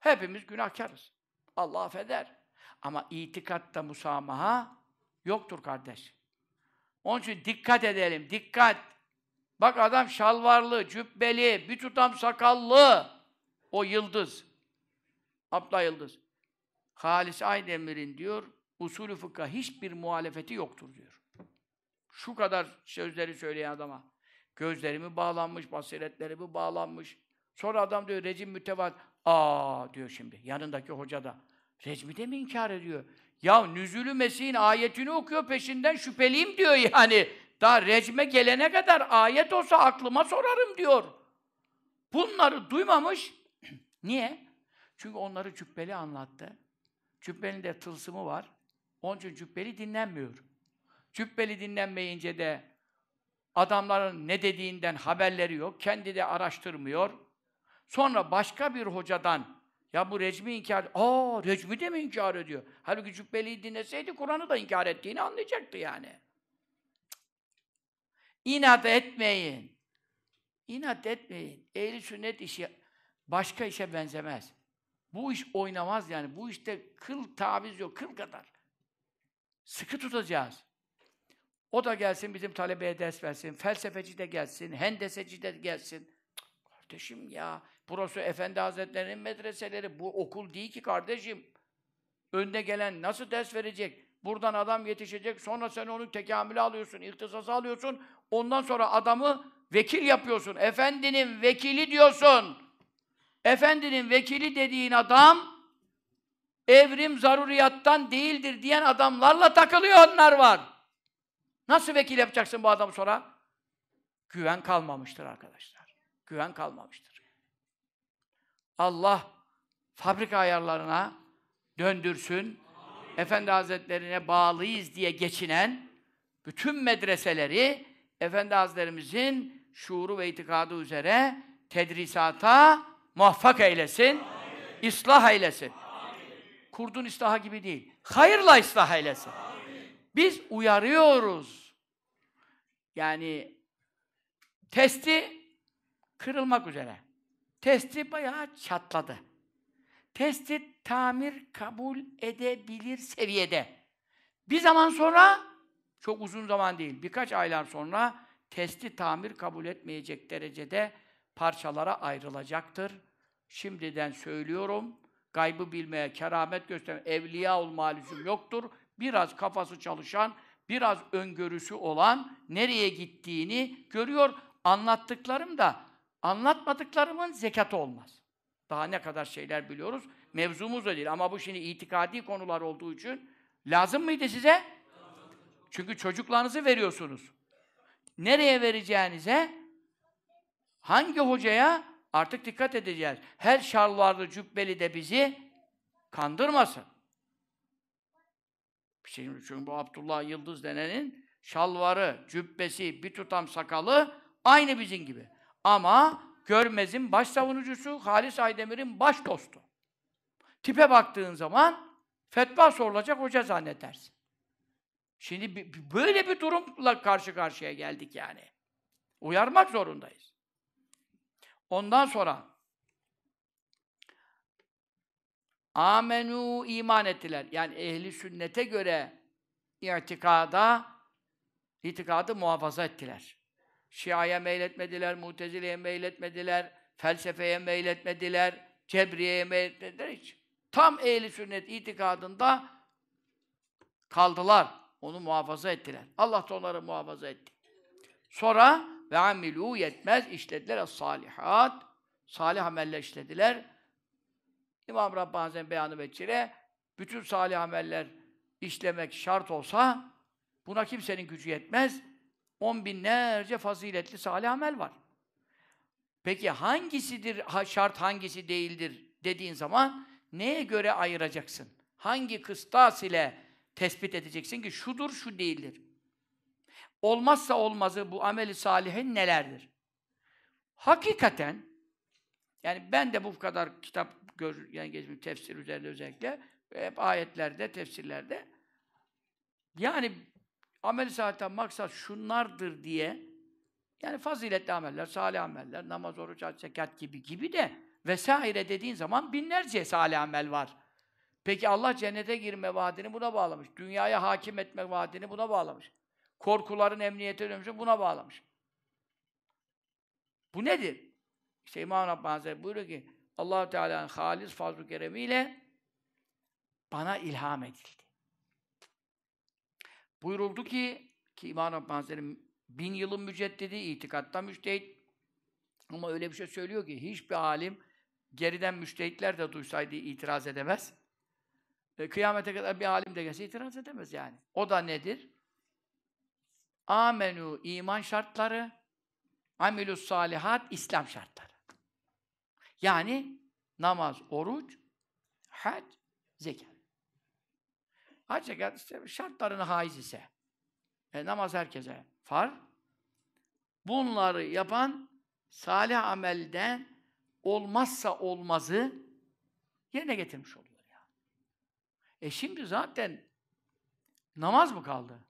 Hepimiz günahkarız. Allah affeder. Ama itikatta musamaha yoktur kardeş. Onun için dikkat edelim, dikkat. Bak adam şalvarlı, cübbeli, bir tutam sakallı. O yıldız. Abla Yıldız. Halis Aydemir'in diyor, usulü fıkha hiçbir muhalefeti yoktur diyor. Şu kadar sözleri söyleyen adama. Gözlerimi bağlanmış, basiretlerimi bağlanmış. Sonra adam diyor rejim mütevat. Aa diyor şimdi yanındaki hoca da. Recmi de mi inkar ediyor? Ya Nüzülü Mesih'in ayetini okuyor peşinden şüpheliyim diyor yani. Daha recme gelene kadar ayet olsa aklıma sorarım diyor. Bunları duymamış. (clears throat) Niye? Çünkü onları cübbeli anlattı. Cübbenin de tılsımı var. Onun için cübbeli dinlenmiyor. Cübbeli dinlenmeyince de adamların ne dediğinden haberleri yok. Kendi de araştırmıyor. Sonra başka bir hocadan ya bu recmi inkar, aa recmi de mi inkar ediyor? Halbuki cübbeliyi dinleseydi Kur'an'ı da inkar ettiğini anlayacaktı yani. İnat etmeyin. İnat etmeyin. Ehli sünnet işi başka işe benzemez. Bu iş oynamaz yani. Bu işte kıl taviz yok, kıl kadar. Sıkı tutacağız. O da gelsin bizim talebeye ders versin. Felsefeci de gelsin, hendeseci de gelsin. Cık, Kardeşim ya, burası Efendi Hazretleri'nin medreseleri. Bu okul değil ki kardeşim. Önde gelen nasıl ders verecek? Buradan adam yetişecek, sonra sen onu tekamüle alıyorsun, ihtisası alıyorsun. Ondan sonra adamı vekil yapıyorsun. Efendinin vekili diyorsun. Efendinin vekili dediğin adam evrim zaruriyattan değildir diyen adamlarla takılıyor onlar var. Nasıl vekil yapacaksın bu adamı sonra? Güven kalmamıştır arkadaşlar. Güven kalmamıştır. Allah fabrika ayarlarına döndürsün. Efendi Hazretlerine bağlıyız diye geçinen bütün medreseleri Efendi Hazretlerimizin şuuru ve itikadı üzere tedrisata muvaffak eylesin. ıslah eylesin. Kurdun ıslahı gibi değil. Hayırla ıslah eylesin. Biz uyarıyoruz. Yani testi kırılmak üzere. Testi bayağı çatladı. Testi tamir kabul edebilir seviyede. Bir zaman sonra, çok uzun zaman değil, birkaç aylar sonra testi tamir kabul etmeyecek derecede parçalara ayrılacaktır. Şimdiden söylüyorum, gaybı bilmeye, keramet gösteren evliya olma lüzum yoktur. Biraz kafası çalışan, biraz öngörüsü olan nereye gittiğini görüyor. Anlattıklarım da anlatmadıklarımın zekatı olmaz. Daha ne kadar şeyler biliyoruz. Mevzumuz da değil ama bu şimdi itikadi konular olduğu için lazım mıydı size? Çünkü çocuklarınızı veriyorsunuz. Nereye vereceğinize hangi hocaya artık dikkat edeceğiz. Her şalvarlı cübbeli de bizi kandırmasın. Şimdi çünkü bu Abdullah Yıldız denenin şalvarı, cübbesi, bir tutam sakalı aynı bizim gibi. Ama Görmez'in baş savunucusu, Halis Aydemir'in baş dostu. Tipe baktığın zaman fetva sorulacak hoca zannedersin. Şimdi böyle bir durumla karşı karşıya geldik yani. Uyarmak zorundayız. Ondan sonra amenu iman ettiler. Yani ehli sünnete göre itikada itikadı muhafaza ettiler. Şia'ya meyletmediler, Mutezile'ye meyletmediler, felsefeye meyletmediler, Cebriye'ye meyletmediler hiç. Tam ehli sünnet itikadında kaldılar. Onu muhafaza ettiler. Allah da onları muhafaza etti. Sonra ve amilu yetmez işlediler salihat. Salih ameller işlediler. İmam Rabbani Hazretleri beyanı veçile bütün salih ameller işlemek şart olsa buna kimsenin gücü yetmez. On binlerce faziletli salih amel var. Peki hangisidir şart, hangisi değildir dediğin zaman neye göre ayıracaksın? Hangi kıstas ile tespit edeceksin ki şudur, şu değildir? Olmazsa olmazı bu ameli salihin nelerdir? Hakikaten yani ben de bu kadar kitap gör, yani gezmiş tefsir üzerinde özellikle hep ayetlerde, tefsirlerde yani amel-i salihatten maksat şunlardır diye yani faziletli ameller, salih ameller, namaz, oruç, hac, zekat gibi gibi de vesaire dediğin zaman binlerce salih amel var. Peki Allah cennete girme vaadini buna bağlamış. Dünyaya hakim etme vaadini buna bağlamış. Korkuların emniyete dönmüşü buna bağlamış. Bu nedir? İşte İmam Rabbani Hazretleri buyuruyor ki allah Teala'nın halis fazl-ı keremiyle bana ilham edildi. Buyuruldu ki ki İmam Rabbani Hazretleri bin yılın müceddidi, itikatta müştehit ama öyle bir şey söylüyor ki hiçbir alim geriden müştehitler de duysaydı itiraz edemez. E, kıyamete kadar bir alim de gelse itiraz edemez yani. O da nedir? Amenu iman şartları, amilus salihat İslam şartları. Yani namaz, oruç, hac, zekat. Hac zekat işte şartlarını haiz ise. E, namaz herkese far. Bunları yapan salih amelden olmazsa olmazı yerine getirmiş oluyor. Yani. E şimdi zaten namaz mı kaldı?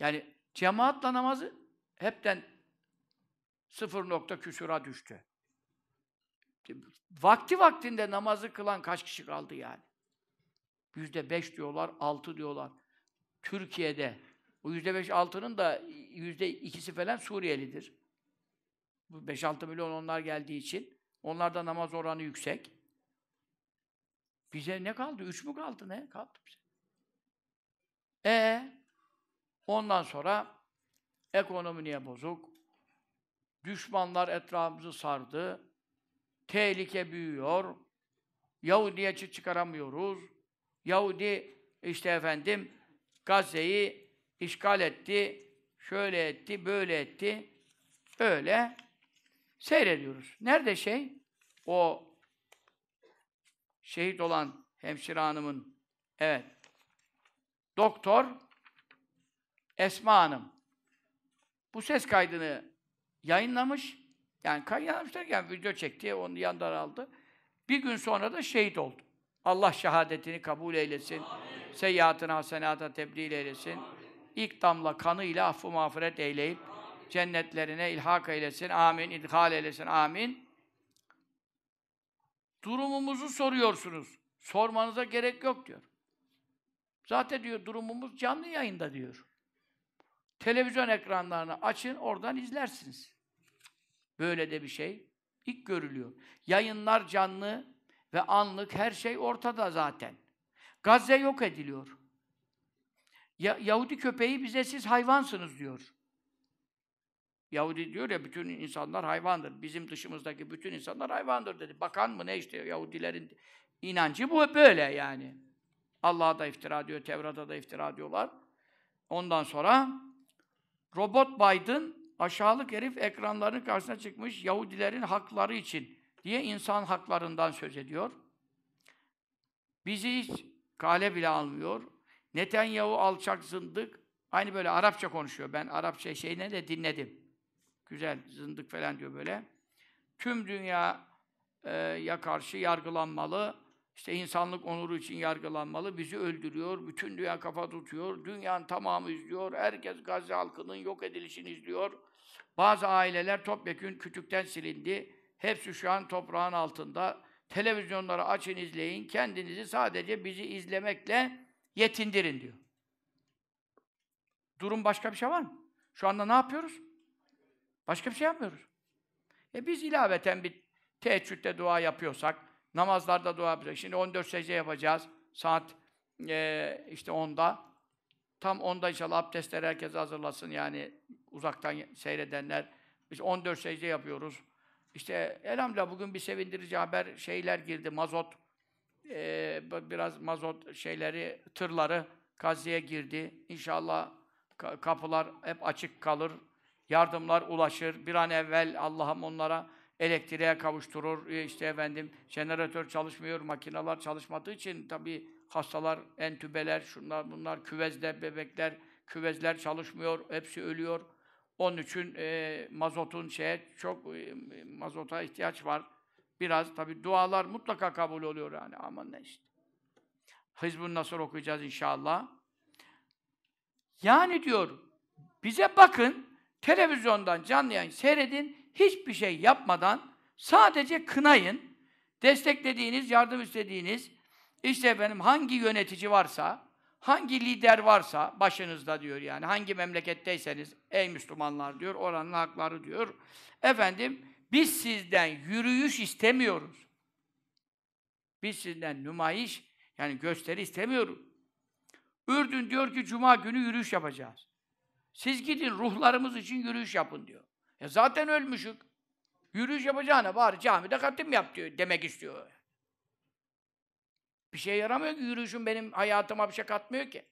Yani Cemaatla namazı hepten sıfır nokta küsura düştü. Vakti vaktinde namazı kılan kaç kişi kaldı yani? Yüzde beş diyorlar, altı diyorlar. Türkiye'de bu yüzde beş altının da yüzde ikisi falan Suriyelidir. Bu beş altı milyon onlar geldiği için. Onlarda namaz oranı yüksek. Bize ne kaldı? Üç mü kaldı? Ne kaldı bize? E ondan sonra ekonomi niye bozuk? Düşmanlar etrafımızı sardı. Tehlike büyüyor. Yahudi'ye çıkaramıyoruz. Yahudi işte efendim Gazze'yi işgal etti. Şöyle etti, böyle etti. Öyle seyrediyoruz. Nerede şey? O şehit olan hemşire hanımın evet doktor Esma Hanım bu ses kaydını yayınlamış. Yani yayınlamış derken video çekti, onu yandan aldı. Bir gün sonra da şehit oldu. Allah şehadetini kabul eylesin. Amin. Seyyiatını hasenata tebdil eylesin. Amin. İlk damla kanıyla affı mağfiret eyleyip Amin. cennetlerine ilhak eylesin. Amin. İdhal eylesin. Amin. Durumumuzu soruyorsunuz. Sormanıza gerek yok diyor. Zaten diyor durumumuz canlı yayında diyor. Televizyon ekranlarını açın, oradan izlersiniz. Böyle de bir şey ilk görülüyor. Yayınlar canlı ve anlık her şey ortada zaten. Gazze yok ediliyor. Ya, Yahudi köpeği bize siz hayvansınız diyor. Yahudi diyor ya bütün insanlar hayvandır. Bizim dışımızdaki bütün insanlar hayvandır dedi. Bakan mı ne işte Yahudilerin inancı bu böyle yani. Allah'a da iftira diyor, Tevrat'a da iftira diyorlar. Ondan sonra Robot Biden aşağılık herif ekranların karşısına çıkmış Yahudilerin hakları için diye insan haklarından söz ediyor. Bizi hiç kale bile almıyor. Netanyahu alçak zındık. Aynı böyle Arapça konuşuyor. Ben Arapça şeyine de dinledim. Güzel, zındık falan diyor böyle. Tüm dünya e, ya karşı yargılanmalı. İşte insanlık onuru için yargılanmalı. Bizi öldürüyor. Bütün dünya kafa tutuyor. Dünyanın tamamı izliyor. Herkes Gazze halkının yok edilişini izliyor. Bazı aileler topyekün kütükten silindi. Hepsi şu an toprağın altında. Televizyonları açın izleyin. Kendinizi sadece bizi izlemekle yetindirin diyor. Durum başka bir şey var mı? Şu anda ne yapıyoruz? Başka bir şey yapmıyoruz. E biz ilaveten bir teheccüde dua yapıyorsak, namazlarda dua yapacağız. Şimdi 14 secde yapacağız. Saat e, işte 10'da. Tam 10'da inşallah abdestler herkes hazırlasın yani uzaktan seyredenler. Biz 14 secde yapıyoruz. İşte elhamdülillah bugün bir sevindirici haber şeyler girdi. Mazot e, biraz mazot şeyleri, tırları Gazze'ye girdi. İnşallah kapılar hep açık kalır. Yardımlar ulaşır. Bir an evvel Allah'ım onlara elektriğe kavuşturur. E, işte efendim jeneratör çalışmıyor, makineler çalışmadığı için tabii hastalar, entübeler, şunlar bunlar, küvezler, bebekler, küvezler çalışmıyor, hepsi ölüyor. Onun için e, mazotun şeye çok e, mazota ihtiyaç var. Biraz tabii dualar mutlaka kabul oluyor yani. Aman ne işte. Hizbun Nasır okuyacağız inşallah. Yani diyor, bize bakın, televizyondan canlı yayın seyredin, hiçbir şey yapmadan sadece kınayın, desteklediğiniz, yardım istediğiniz, işte benim hangi yönetici varsa, hangi lider varsa başınızda diyor yani, hangi memleketteyseniz, ey Müslümanlar diyor, oranın hakları diyor. Efendim, biz sizden yürüyüş istemiyoruz. Biz sizden nümayiş, yani gösteri istemiyoruz. Ürdün diyor ki Cuma günü yürüyüş yapacağız. Siz gidin ruhlarımız için yürüyüş yapın diyor. Ya zaten ölmüşük. Yürüyüş yapacağına bari camide katim yap diyor, demek istiyor. Bir şey yaramıyor ki yürüyüşün benim hayatıma bir şey katmıyor ki.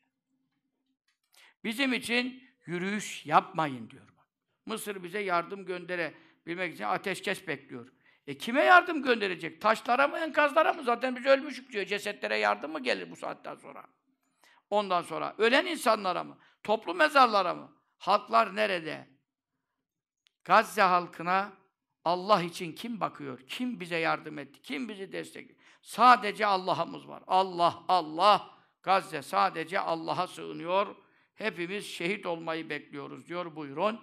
Bizim için yürüyüş yapmayın diyor. Mısır bize yardım göndere bilmek için ateşkes bekliyor. E kime yardım gönderecek? Taşlara mı, enkazlara mı? Zaten biz ölmüşük diyor. Cesetlere yardım mı gelir bu saatten sonra? Ondan sonra ölen insanlara mı? Toplu mezarlara mı? Halklar nerede? Gazze halkına Allah için kim bakıyor? Kim bize yardım etti? Kim bizi destekliyor? Sadece Allah'ımız var. Allah, Allah. Gazze sadece Allah'a sığınıyor. Hepimiz şehit olmayı bekliyoruz diyor buyurun.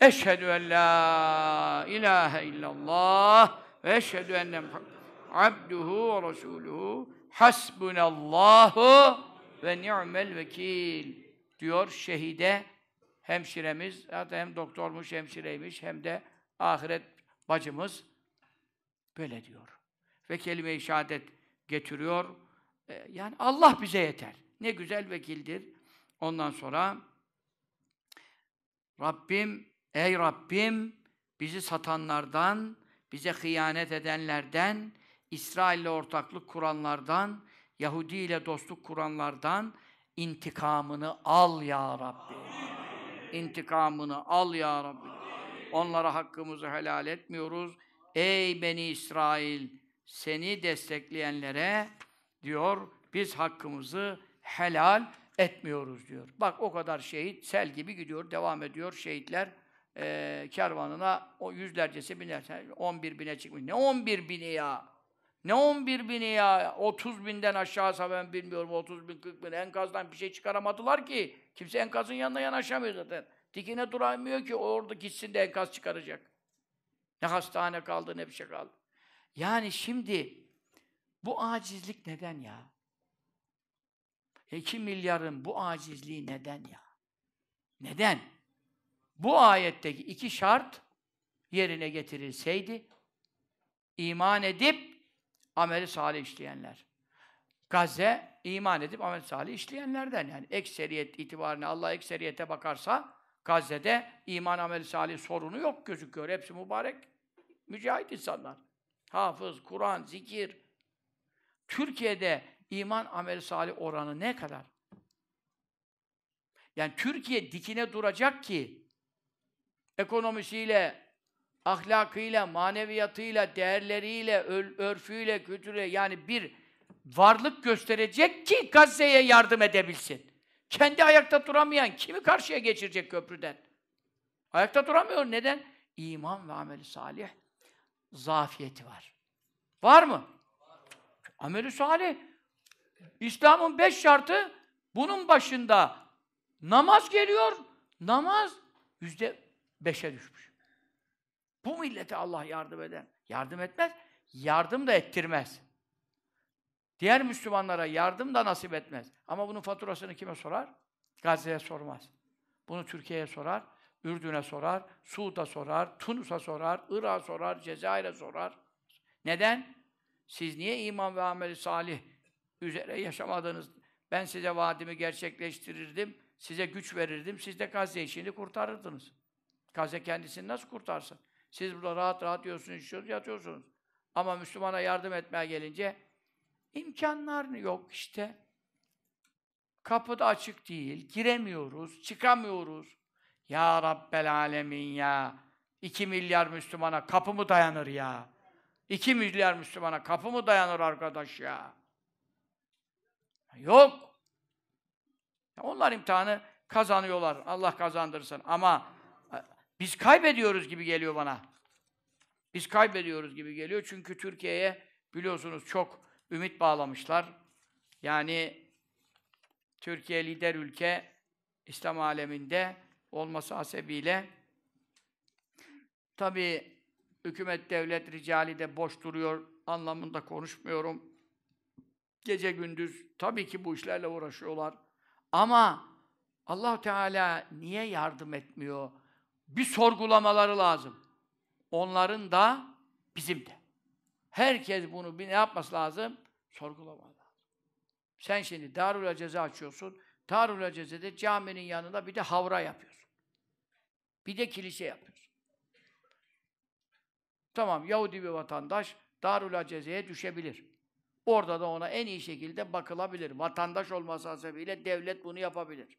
Eşhedü en la ilahe illallah ve eşhedü enne abduhu ve resuluhu hasbunallahu ve ni'mel vekil diyor şehide hemşiremiz, hatta hem doktormuş, hemşireymiş, hem de ahiret bacımız böyle diyor. Ve kelime-i şehadet getiriyor. Ee, yani Allah bize yeter. Ne güzel vekildir. Ondan sonra Rabbim, ey Rabbim bizi satanlardan, bize hıyanet edenlerden, İsrail'le ortaklık kuranlardan, Yahudi ile dostluk kuranlardan intikamını al ya Rabbi. İntikamını al ya Rabbi. Onlara hakkımızı helal etmiyoruz. Ey Beni İsrail, seni destekleyenlere diyor, biz hakkımızı helal etmiyoruz diyor. Bak o kadar şehit sel gibi gidiyor, devam ediyor şehitler e, kervanına o yüzlercesi biner. 11 bine çıkmış. Ne 11 bini ya? Ne 11 bini ya? 30 binden aşağısa ben bilmiyorum. 30 bin, 40 bin. Enkazdan bir şey çıkaramadılar ki. Kimse enkazın yanına yanaşamıyor zaten. Dikine duramıyor ki orada gitsin de enkaz çıkaracak. Ne hastane kaldı ne bir şey kaldı. Yani şimdi bu acizlik neden ya? 2 milyarın bu acizliği neden ya? Neden? Bu ayetteki iki şart yerine getirilseydi iman edip ameli salih işleyenler. Gazze iman edip amel salih işleyenlerden yani ekseriyet itibarına Allah ekseriyete bakarsa Gazze'de iman ameli salih sorunu yok gözüküyor. Hepsi mübarek mücahit insanlar. Hafız, Kur'an, zikir. Türkiye'de iman ameli salih oranı ne kadar? Yani Türkiye dikine duracak ki ekonomisiyle, ahlakıyla, maneviyatıyla, değerleriyle, örfüyle, kültürüyle yani bir varlık gösterecek ki Gazze'ye yardım edebilsin. Kendi ayakta duramayan kimi karşıya geçirecek köprüden? Ayakta duramıyor. Neden? İman ve ameli salih zafiyeti var. Var mı? Ameli salih. İslam'ın beş şartı bunun başında namaz geliyor. Namaz yüzde beşe düşmüş. Bu millete Allah yardım eder. Yardım etmez. Yardım da ettirmez. Diğer Müslümanlara yardım da nasip etmez. Ama bunun faturasını kime sorar? Gazze'ye sormaz. Bunu Türkiye'ye sorar, Ürdün'e sorar, Suud'a sorar, Tunus'a sorar, Irak'a sorar, Cezayir'e sorar. Neden? Siz niye iman ve ameli salih üzere yaşamadınız? Ben size vaadimi gerçekleştirirdim, size güç verirdim, siz de Gazze işini kurtarırdınız. Gazze kendisini nasıl kurtarsın? Siz burada rahat rahat yiyorsunuz, yatıyorsunuz. Ama Müslümana yardım etmeye gelince İmkanlar yok işte. Kapı da açık değil, giremiyoruz, çıkamıyoruz. Ya Rabbel Alemin ya. İki milyar Müslümana kapı mı dayanır ya? İki milyar Müslümana kapı mı dayanır arkadaş ya? Yok. Onlar imtihanı kazanıyorlar. Allah kazandırsın. Ama e, biz kaybediyoruz gibi geliyor bana. Biz kaybediyoruz gibi geliyor. Çünkü Türkiye'ye biliyorsunuz çok ümit bağlamışlar. Yani Türkiye lider ülke İslam aleminde olması hasebiyle tabi hükümet devlet ricali de boş duruyor anlamında konuşmuyorum. Gece gündüz tabii ki bu işlerle uğraşıyorlar. Ama allah Teala niye yardım etmiyor? Bir sorgulamaları lazım. Onların da bizim de. Herkes bunu bir ne yapması lazım? Sorgulamalı. Sen şimdi Darül Ceza açıyorsun. Darül Ceze'de caminin yanında bir de havra yapıyorsun. Bir de kilise yapıyorsun. Tamam, Yahudi bir vatandaş Darül Ceze'ye düşebilir. Orada da ona en iyi şekilde bakılabilir. Vatandaş olması hasebiyle devlet bunu yapabilir.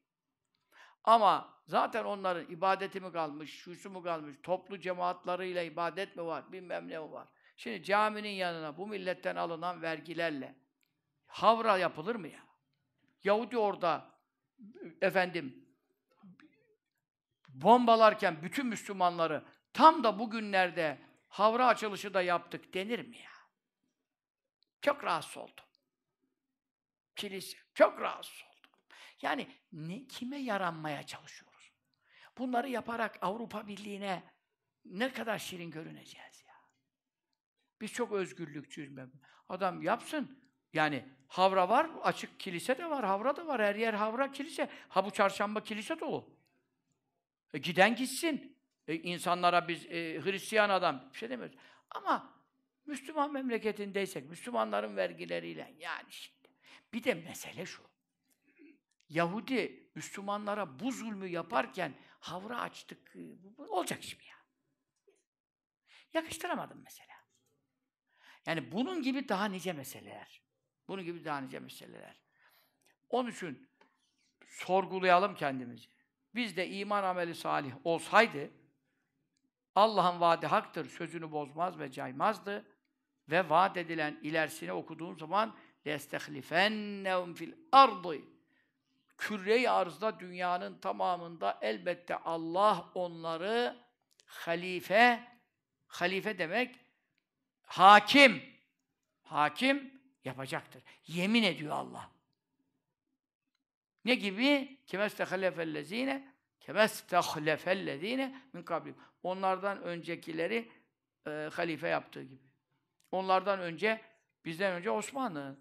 Ama zaten onların ibadeti mi kalmış, şusu mu kalmış, toplu cemaatlarıyla ibadet mi var, bilmem ne mi var. Şimdi caminin yanına bu milletten alınan vergilerle havra yapılır mı ya? Yahudi orada efendim bombalarken bütün Müslümanları tam da bugünlerde havra açılışı da yaptık denir mi ya? Çok rahatsız oldum. Kilise. Çok rahatsız oldum. Yani ne, kime yaranmaya çalışıyoruz? Bunları yaparak Avrupa Birliği'ne ne kadar şirin görüneceğiz. Biz çok özgürlükçüyüz. Adam yapsın. Yani havra var, açık kilise de var, havra da var. Her yer havra, kilise. Ha bu çarşamba kilise dolu. E, giden gitsin. E, insanlara biz e, Hristiyan adam bir şey demiyoruz. Ama Müslüman memleketindeysek, Müslümanların vergileriyle yani şimdi. Bir de mesele şu. Yahudi Müslümanlara bu zulmü yaparken havra açtık. olacak mi ya? Yakıştıramadım mesela. Yani bunun gibi daha nice meseleler. Bunun gibi daha nice meseleler. Onun için sorgulayalım kendimizi. Biz de iman ameli salih olsaydı Allah'ın vaadi haktır, sözünü bozmaz ve caymazdı ve vaat edilen ilerisini okuduğun zaman lestehlifennehum fil ardı küre-i arzda dünyanın tamamında elbette Allah onları halife halife demek hakim, hakim yapacaktır. Yemin ediyor Allah. Ne gibi? Kemestehlefellezine kemestehlefellezine min kablim. Onlardan öncekileri e, halife yaptığı gibi. Onlardan önce bizden önce Osmanlı,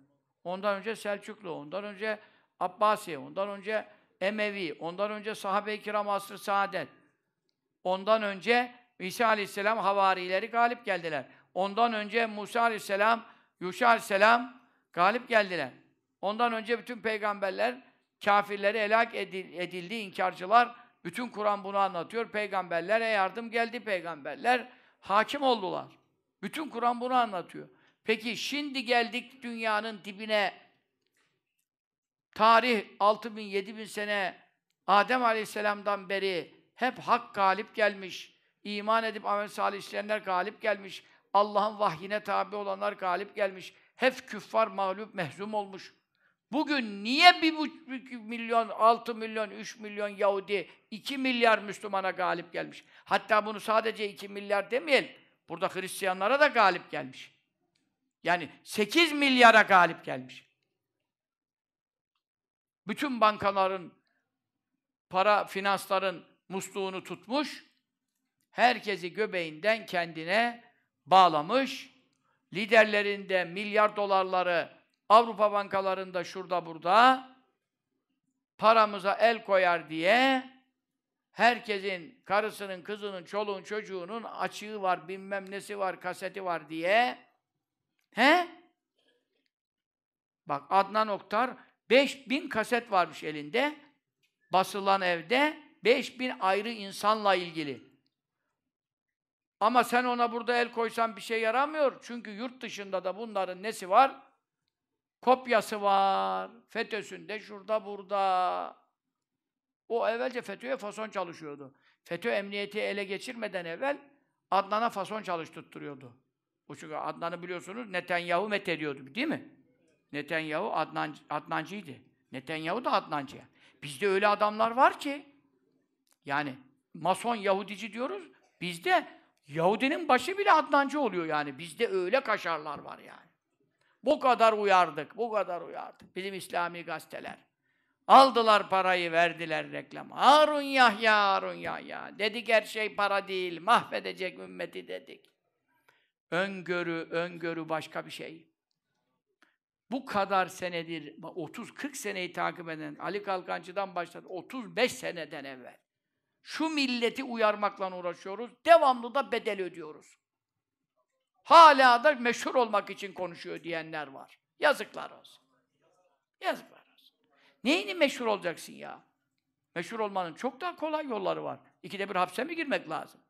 ondan önce Selçuklu, ondan önce Abbasi, ondan önce Emevi, ondan önce sahabe-i kiram asrı saadet. Ondan önce İsa aleyhisselam havarileri galip geldiler. Ondan önce Musa aleyhisselam, Yuşa aleyhisselam galip geldiler. Ondan önce bütün peygamberler kafirleri helak edildi, inkarcılar. Bütün Kur'an bunu anlatıyor. Peygamberlere yardım geldi, peygamberler hakim oldular. Bütün Kur'an bunu anlatıyor. Peki şimdi geldik dünyanın dibine. Tarih 6000 7000 sene Adem Aleyhisselam'dan beri hep hak galip gelmiş. İman edip amel salih işleyenler galip gelmiş. Allah'ın vahyine tabi olanlar galip gelmiş. Hep küffar mağlup, mehzum olmuş. Bugün niye bir buçuk milyon, altı milyon, üç milyon Yahudi, iki milyar Müslümana galip gelmiş? Hatta bunu sadece iki milyar demeyelim. Burada Hristiyanlara da galip gelmiş. Yani sekiz milyara galip gelmiş. Bütün bankaların, para, finansların musluğunu tutmuş, herkesi göbeğinden kendine bağlamış, liderlerinde milyar dolarları Avrupa bankalarında şurada burada paramıza el koyar diye herkesin karısının, kızının, çoluğun, çocuğunun açığı var, bilmem nesi var, kaseti var diye he? Bak Adnan Oktar 5000 kaset varmış elinde. Basılan evde 5000 ayrı insanla ilgili. Ama sen ona burada el koysan bir şey yaramıyor. Çünkü yurt dışında da bunların nesi var? Kopyası var. FETÖ'sünde, şurada, burada. O evvelce FETÖ'ye fason çalışıyordu. FETÖ emniyeti ele geçirmeden evvel Adnan'a fason çalıştırıyordu. O çünkü Adnan'ı biliyorsunuz Netanyahu met ediyordu, değil mi? Netanyahu Adnan, Adnancıydı. Netanyahu da Adnancı. Bizde öyle adamlar var ki yani Mason Yahudici diyoruz. Bizde Yahudinin başı bile Adnancı oluyor yani. Bizde öyle kaşarlar var yani. Bu kadar uyardık, bu kadar uyardık. Bizim İslami gazeteler. Aldılar parayı, verdiler reklam. Harun Yahya, Harun Yahya. Dedik her şey para değil, mahvedecek ümmeti dedik. Öngörü, öngörü başka bir şey. Bu kadar senedir, 30-40 seneyi takip eden Ali Kalkancı'dan başladı, 35 seneden evvel. Şu milleti uyarmakla uğraşıyoruz, devamlı da bedel ödüyoruz. Hala da meşhur olmak için konuşuyor diyenler var. Yazıklar olsun. Yazıklar olsun. Neyini meşhur olacaksın ya? Meşhur olmanın çok daha kolay yolları var. İkide bir hapse mi girmek lazım?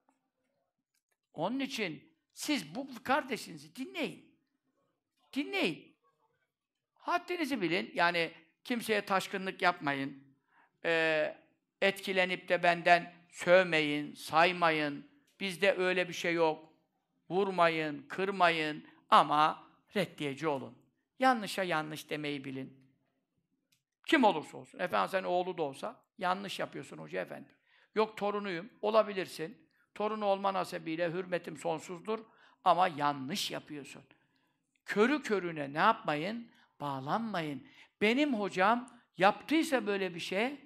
Onun için siz bu kardeşinizi dinleyin. Dinleyin. Haddinizi bilin. Yani kimseye taşkınlık yapmayın. Ee, etkilenip de benden sövmeyin, saymayın. Bizde öyle bir şey yok. Vurmayın, kırmayın ama reddiyeci olun. Yanlışa yanlış demeyi bilin. Kim olursa olsun. Efendim sen oğlu da olsa yanlış yapıyorsun hoca efendi. Yok torunuyum. Olabilirsin. Torunu olma hasebiyle hürmetim sonsuzdur. Ama yanlış yapıyorsun. Körü körüne ne yapmayın? Bağlanmayın. Benim hocam yaptıysa böyle bir şey,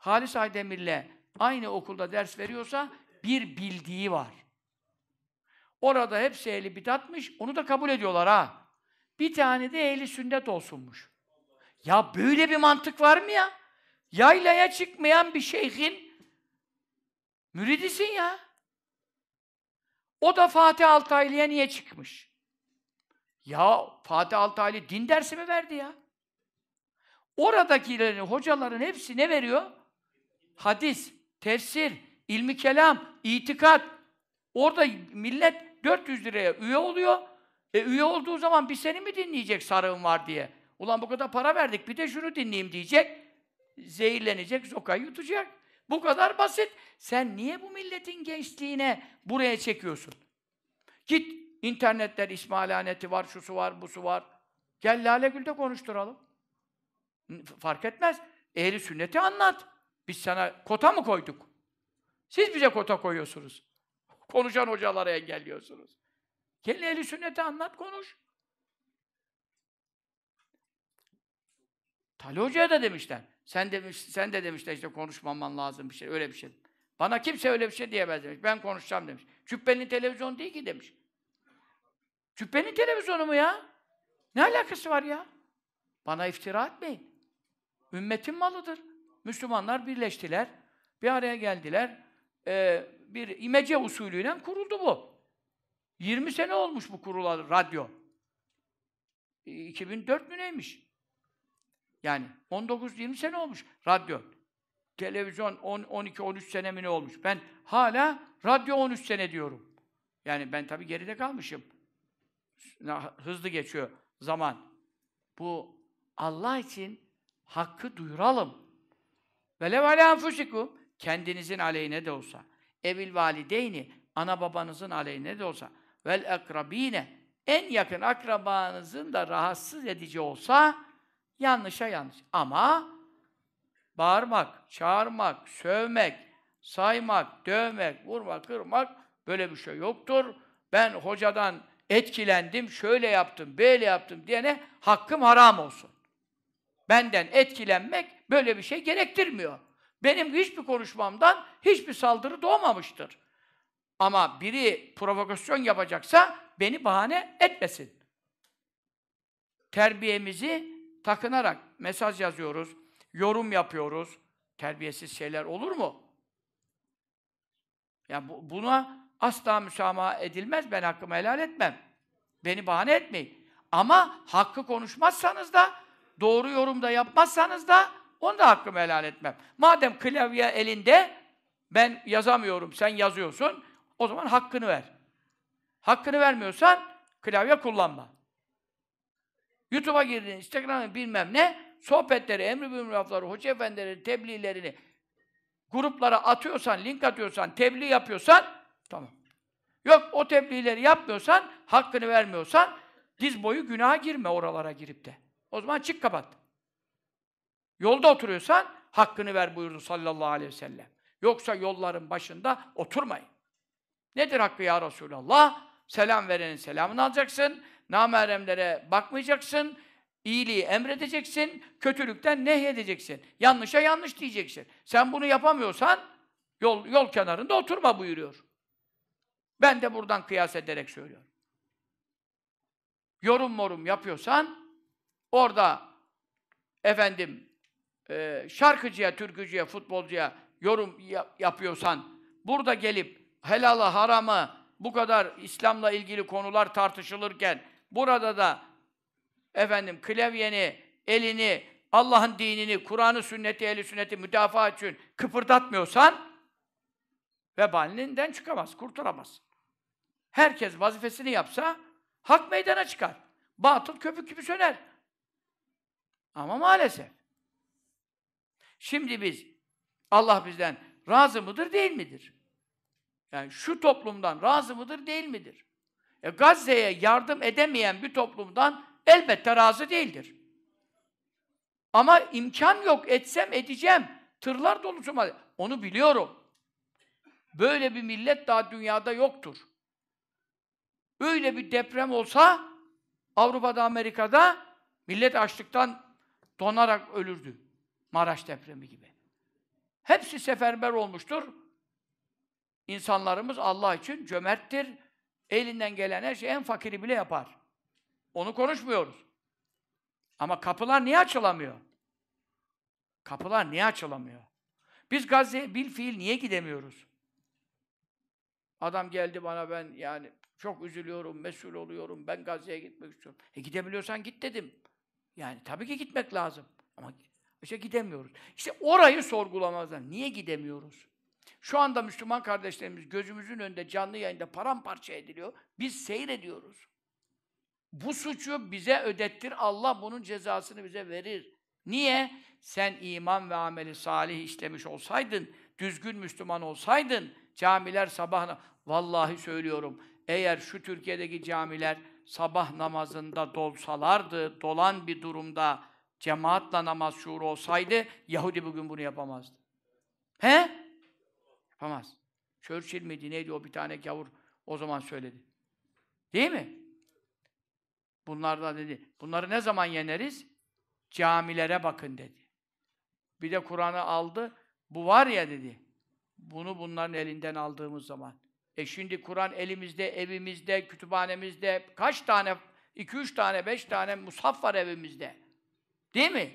Halis Aydemir'le aynı okulda ders veriyorsa bir bildiği var. Orada hepsi ehli bidatmış, onu da kabul ediyorlar ha. Bir tane de ehli sünnet olsunmuş. Ya böyle bir mantık var mı ya? Yaylaya çıkmayan bir şeyhin müridisin ya. O da Fatih Altaylı'ya niye çıkmış? Ya Fatih Altaylı din dersi mi verdi ya? Oradakilerin, hocaların hepsi ne veriyor? Hadis, tefsir, ilmi kelam, itikat. Orada millet 400 liraya üye oluyor. E üye olduğu zaman bir seni mi dinleyecek sarığın var diye? Ulan bu kadar para verdik bir de şunu dinleyeyim diyecek. Zehirlenecek, zokayı yutacak. Bu kadar basit. Sen niye bu milletin gençliğine buraya çekiyorsun? Git internetler İsmailaneti var, şusu var, busu var. Gel Lale Gül'de konuşturalım. Fark etmez. Ehli sünneti anlat. Biz sana kota mı koyduk? Siz bize kota koyuyorsunuz. Konuşan hocalara engelliyorsunuz. Gelin ehli sünneti anlat, konuş. Tali Hoca'ya da demişler. Sen demiş, sen de demişler işte konuşmaman lazım bir şey, öyle bir şey. Bana kimse öyle bir şey diyemez demiş. Ben konuşacağım demiş. Cübbenin televizyon değil ki demiş. Cübbenin televizyonu mu ya? Ne alakası var ya? Bana iftira etmeyin. Ümmetin malıdır. Müslümanlar birleştiler. Bir araya geldiler. Ee, bir imece usulüyle kuruldu bu. 20 sene olmuş bu kurulalı radyo. 2004 mü neymiş? Yani 19-20 sene olmuş radyo. Televizyon 12-13 sene mi ne olmuş? Ben hala radyo 13 sene diyorum. Yani ben tabii geride kalmışım. Hızlı geçiyor zaman. Bu Allah için hakkı duyuralım. Ve lev alâ enfusikum kendinizin aleyhine de olsa. Evil valideyni ana babanızın aleyhine de olsa. Vel akrabine en yakın akrabanızın da rahatsız edici olsa yanlışa yanlış. Ama bağırmak, çağırmak, sövmek, saymak, dövmek, vurmak, kırmak böyle bir şey yoktur. Ben hocadan etkilendim, şöyle yaptım, böyle yaptım diyene hakkım haram olsun. Benden etkilenmek böyle bir şey gerektirmiyor. Benim hiçbir konuşmamdan hiçbir saldırı doğmamıştır. Ama biri provokasyon yapacaksa beni bahane etmesin. Terbiyemizi takınarak mesaj yazıyoruz, yorum yapıyoruz. Terbiyesiz şeyler olur mu? Ya bu, buna asla müsamaha edilmez. Ben hakkımı helal etmem. Beni bahane etmeyin. Ama hakkı konuşmazsanız da, doğru yorumda yapmazsanız da onu da hakkımı helal etmem. Madem klavye elinde, ben yazamıyorum, sen yazıyorsun, o zaman hakkını ver. Hakkını vermiyorsan klavye kullanma. YouTube'a girdin, Instagram'a bilmem ne, sohbetleri, emri lafları, hoca efendileri, tebliğlerini gruplara atıyorsan, link atıyorsan, tebliğ yapıyorsan, tamam. Yok, o tebliğleri yapmıyorsan, hakkını vermiyorsan, diz boyu günaha girme oralara girip de. O zaman çık kapat. Yolda oturuyorsan, hakkını ver buyurdu sallallahu aleyhi ve sellem. Yoksa yolların başında oturmayın. Nedir hakkı ya Resulallah? Selam verenin selamını alacaksın, nameremlere bakmayacaksın, iyiliği emredeceksin, kötülükten nehyedeceksin. Yanlışa yanlış diyeceksin. Sen bunu yapamıyorsan, yol, yol kenarında oturma buyuruyor. Ben de buradan kıyas ederek söylüyorum. Yorum morum yapıyorsan, orada efendim e, şarkıcıya, türkücüye, futbolcuya yorum yap yapıyorsan, burada gelip helalı, haramı, bu kadar İslam'la ilgili konular tartışılırken, burada da efendim klavyeni, elini, Allah'ın dinini, Kur'an'ı, sünneti, eli sünneti müdafaa için kıpırdatmıyorsan, vebalinden çıkamaz, kurtulamaz. Herkes vazifesini yapsa, hak meydana çıkar. Batıl köpük gibi söner. Ama maalesef. Şimdi biz, Allah bizden razı mıdır, değil midir? Yani şu toplumdan razı mıdır, değil midir? E, Gazze'ye yardım edemeyen bir toplumdan elbette razı değildir. Ama imkan yok, etsem edeceğim. Tırlar dolusu mal. Onu biliyorum. Böyle bir millet daha dünyada yoktur. Öyle bir deprem olsa Avrupa'da, Amerika'da millet açlıktan Donarak ölürdü. Maraş depremi gibi. Hepsi seferber olmuştur. İnsanlarımız Allah için cömerttir. Elinden gelen her şey en fakiri bile yapar. Onu konuşmuyoruz. Ama kapılar niye açılamıyor? Kapılar niye açılamıyor? Biz Gazze'ye bil fiil niye gidemiyoruz? Adam geldi bana ben yani çok üzülüyorum, mesul oluyorum, ben Gazze'ye gitmek istiyorum. E gidebiliyorsan git dedim. Yani tabii ki gitmek lazım. Ama işte gidemiyoruz. İşte orayı sorgulamazlar. Niye gidemiyoruz? Şu anda Müslüman kardeşlerimiz gözümüzün önünde canlı yayında paramparça ediliyor. Biz seyrediyoruz. Bu suçu bize ödettir. Allah bunun cezasını bize verir. Niye? Sen iman ve ameli salih işlemiş olsaydın, düzgün Müslüman olsaydın, camiler sabah... Vallahi söylüyorum, eğer şu Türkiye'deki camiler sabah namazında dolsalardı, dolan bir durumda cemaatla namaz şuuru olsaydı, Yahudi bugün bunu yapamazdı. He? Yapamaz. Churchill miydi, neydi o bir tane gavur o zaman söyledi. Değil mi? Bunlar da dedi, bunları ne zaman yeneriz? Camilere bakın dedi. Bir de Kur'an'ı aldı, bu var ya dedi, bunu bunların elinden aldığımız zaman. E şimdi Kur'an elimizde, evimizde, kütüphanemizde, kaç tane, iki üç tane, beş tane mushaf var evimizde. Değil mi?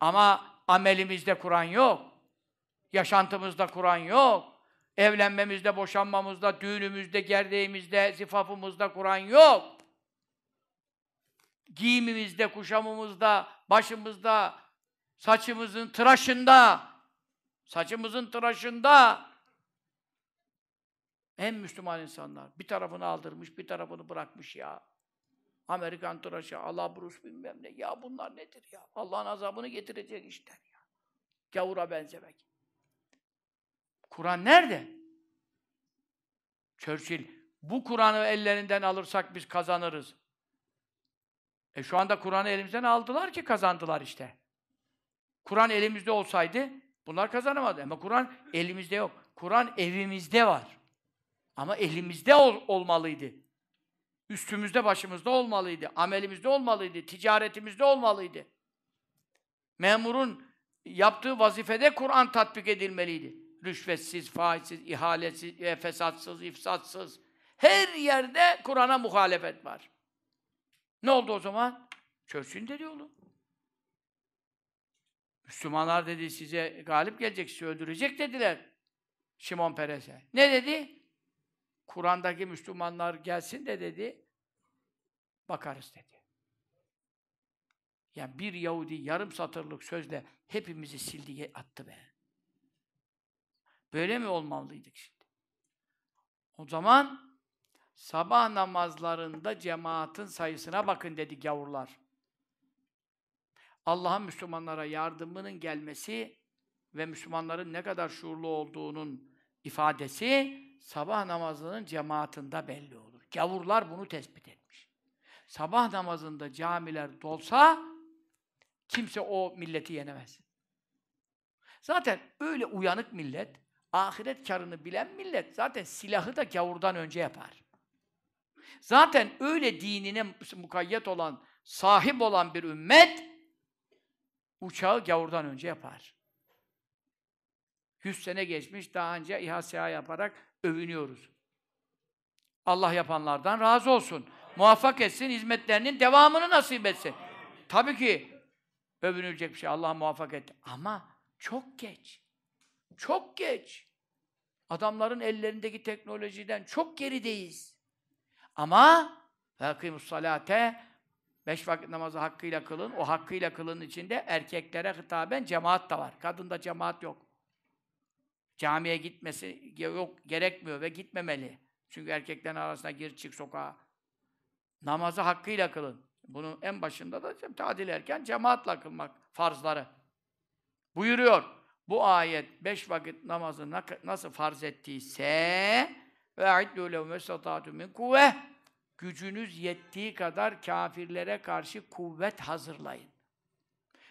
Ama amelimizde Kur'an yok. Yaşantımızda Kur'an yok. Evlenmemizde, boşanmamızda, düğünümüzde, gerdeğimizde, zifafımızda Kur'an yok. Giyimimizde, kuşamımızda, başımızda, saçımızın tıraşında, saçımızın tıraşında en Müslüman insanlar. Bir tarafını aldırmış, bir tarafını bırakmış ya. Amerikan tıraşı, Allah Bruce bilmem ne. Ya bunlar nedir ya? Allah'ın azabını getirecek işler ya. Gavura benzemek. Kur'an nerede? Churchill, bu Kur'an'ı ellerinden alırsak biz kazanırız. E şu anda Kur'an'ı elimizden aldılar ki kazandılar işte. Kur'an elimizde olsaydı bunlar kazanamadı. Ama Kur'an elimizde yok. Kur'an evimizde var. Ama elimizde ol olmalıydı. Üstümüzde, başımızda olmalıydı. Amelimizde olmalıydı. Ticaretimizde olmalıydı. Memurun yaptığı vazifede Kur'an tatbik edilmeliydi. Rüşvetsiz, faizsiz, ihalesiz, e, fesatsız, ifsatsız. Her yerde Kur'an'a muhalefet var. Ne oldu o zaman? Çörsün dedi yolu. Müslümanlar dedi size galip gelecek, sizi öldürecek dediler. Şimon Peres'e. Ne dedi? Kur'an'daki Müslümanlar gelsin de dedi, bakarız dedi. Ya bir Yahudi yarım satırlık sözle hepimizi sildi, attı be. Böyle mi olmalıydık şimdi? O zaman sabah namazlarında cemaatin sayısına bakın dedi gavurlar. Allah'ın Müslümanlara yardımının gelmesi ve Müslümanların ne kadar şuurlu olduğunun ifadesi sabah namazının cemaatinde belli olur. Gavurlar bunu tespit etmiş. Sabah namazında camiler dolsa kimse o milleti yenemez. Zaten öyle uyanık millet, ahiret karını bilen millet zaten silahı da gavurdan önce yapar. Zaten öyle dinine mukayyet olan, sahip olan bir ümmet uçağı gavurdan önce yapar. Yüz sene geçmiş, daha önce İHA yaparak övünüyoruz. Allah yapanlardan razı olsun. Muvaffak etsin, hizmetlerinin devamını nasip etsin. Tabii ki övünülecek bir şey. Allah muvaffak etti. Ama çok geç. Çok geç. Adamların ellerindeki teknolojiden çok gerideyiz. Ama Hakimus salate beş vakit namazı hakkıyla kılın. O hakkıyla kılın içinde erkeklere hitaben cemaat da var. Kadında cemaat yok. Camiye gitmesi yok, gerekmiyor ve gitmemeli. Çünkü erkeklerin arasına gir çık sokağa. Namazı hakkıyla kılın. Bunun en başında da tadil erken cemaatle kılmak farzları. Buyuruyor. Bu ayet beş vakit namazı nasıl farz ettiyse ve aiddu lehum estatatu min kuvve gücünüz yettiği kadar kafirlere karşı kuvvet hazırlayın.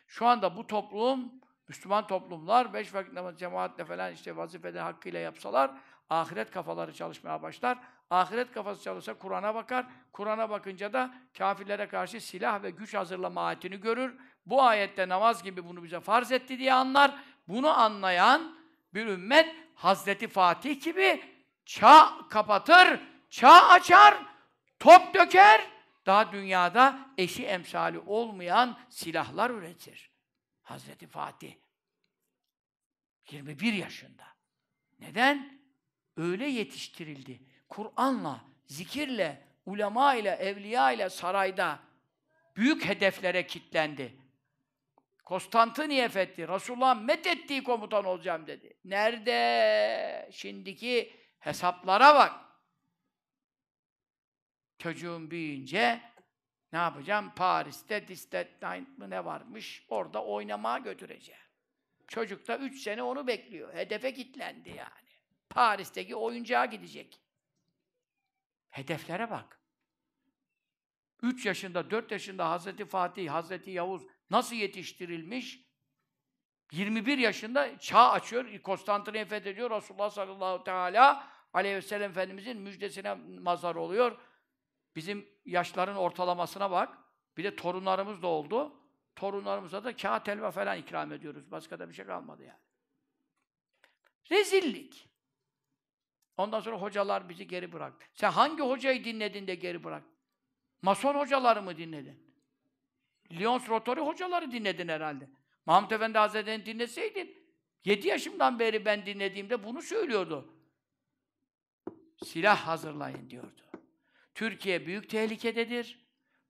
Şu anda bu toplum Müslüman toplumlar beş vakit namaz cemaatle falan işte vazifede hakkıyla yapsalar ahiret kafaları çalışmaya başlar. Ahiret kafası çalışsa Kur'an'a bakar. Kur'an'a bakınca da kafirlere karşı silah ve güç hazırlama ayetini görür. bu ayette namaz gibi bunu bize farz etti diye anlar. Bunu anlayan bir ümmet Hazreti Fatih gibi çağ kapatır, çağ açar, top döker, daha dünyada eşi emsali olmayan silahlar üretir. Hazreti Fatih 21 yaşında. Neden? Öyle yetiştirildi. Kur'an'la, zikirle, ulema ile, evliya ile sarayda büyük hedeflere kitlendi. Konstantiniye fethi, Resulullah methettiği komutan olacağım dedi. Nerede? Şimdiki hesaplara bak. Çocuğum büyüyünce ne yapacağım? Paris'te Disneyland mı ne varmış? Orada oynamaya götüreceğim. Çocuk da üç sene onu bekliyor. Hedefe kilitlendi yani. Paris'teki oyuncağa gidecek. Hedeflere bak. Üç yaşında, dört yaşında Hazreti Fatih, Hazreti Yavuz nasıl yetiştirilmiş? 21 yaşında çağ açıyor, Konstantin'i fethediyor. Resulullah sallallahu teala aleyhi ve sellem Efendimizin müjdesine mazhar oluyor. Bizim yaşların ortalamasına bak. Bir de torunlarımız da oldu. Torunlarımıza da kağıt helva falan ikram ediyoruz. Başka da bir şey kalmadı yani. Rezillik. Ondan sonra hocalar bizi geri bıraktı. Sen hangi hocayı dinledin de geri bırak? Mason hocaları mı dinledin? Lyons Rotori hocaları dinledin herhalde. Mahmud Efendi Hazretleri'ni dinleseydin, 7 yaşımdan beri ben dinlediğimde bunu söylüyordu. Silah hazırlayın diyordu. Türkiye büyük tehlikededir.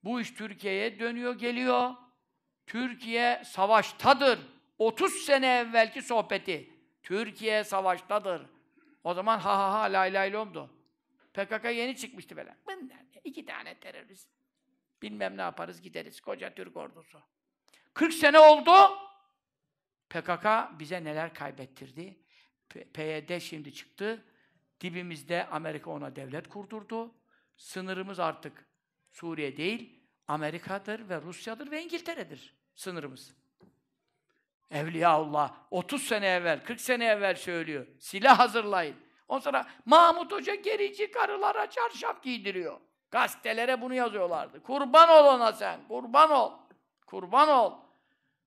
Bu iş Türkiye'ye dönüyor, geliyor. Türkiye savaştadır. 30 sene evvelki sohbeti. Türkiye savaştadır. O zaman ha ha ha lay lay lomdu. PKK yeni çıkmıştı böyle. Bunlar iki tane terörist. Bilmem ne yaparız gideriz. Koca Türk ordusu. 40 sene oldu. PKK bize neler kaybettirdi. PYD şimdi çıktı. Dibimizde Amerika ona devlet kurdurdu. Sınırımız artık Suriye değil, Amerika'dır ve Rusya'dır ve İngiltere'dir sınırımız. Evliyaullah 30 sene evvel, 40 sene evvel söylüyor. Silah hazırlayın. Ondan sonra Mahmut Hoca gerici karılara çarşaf giydiriyor. Gazetelere bunu yazıyorlardı. Kurban ol ona sen, kurban ol. Kurban ol.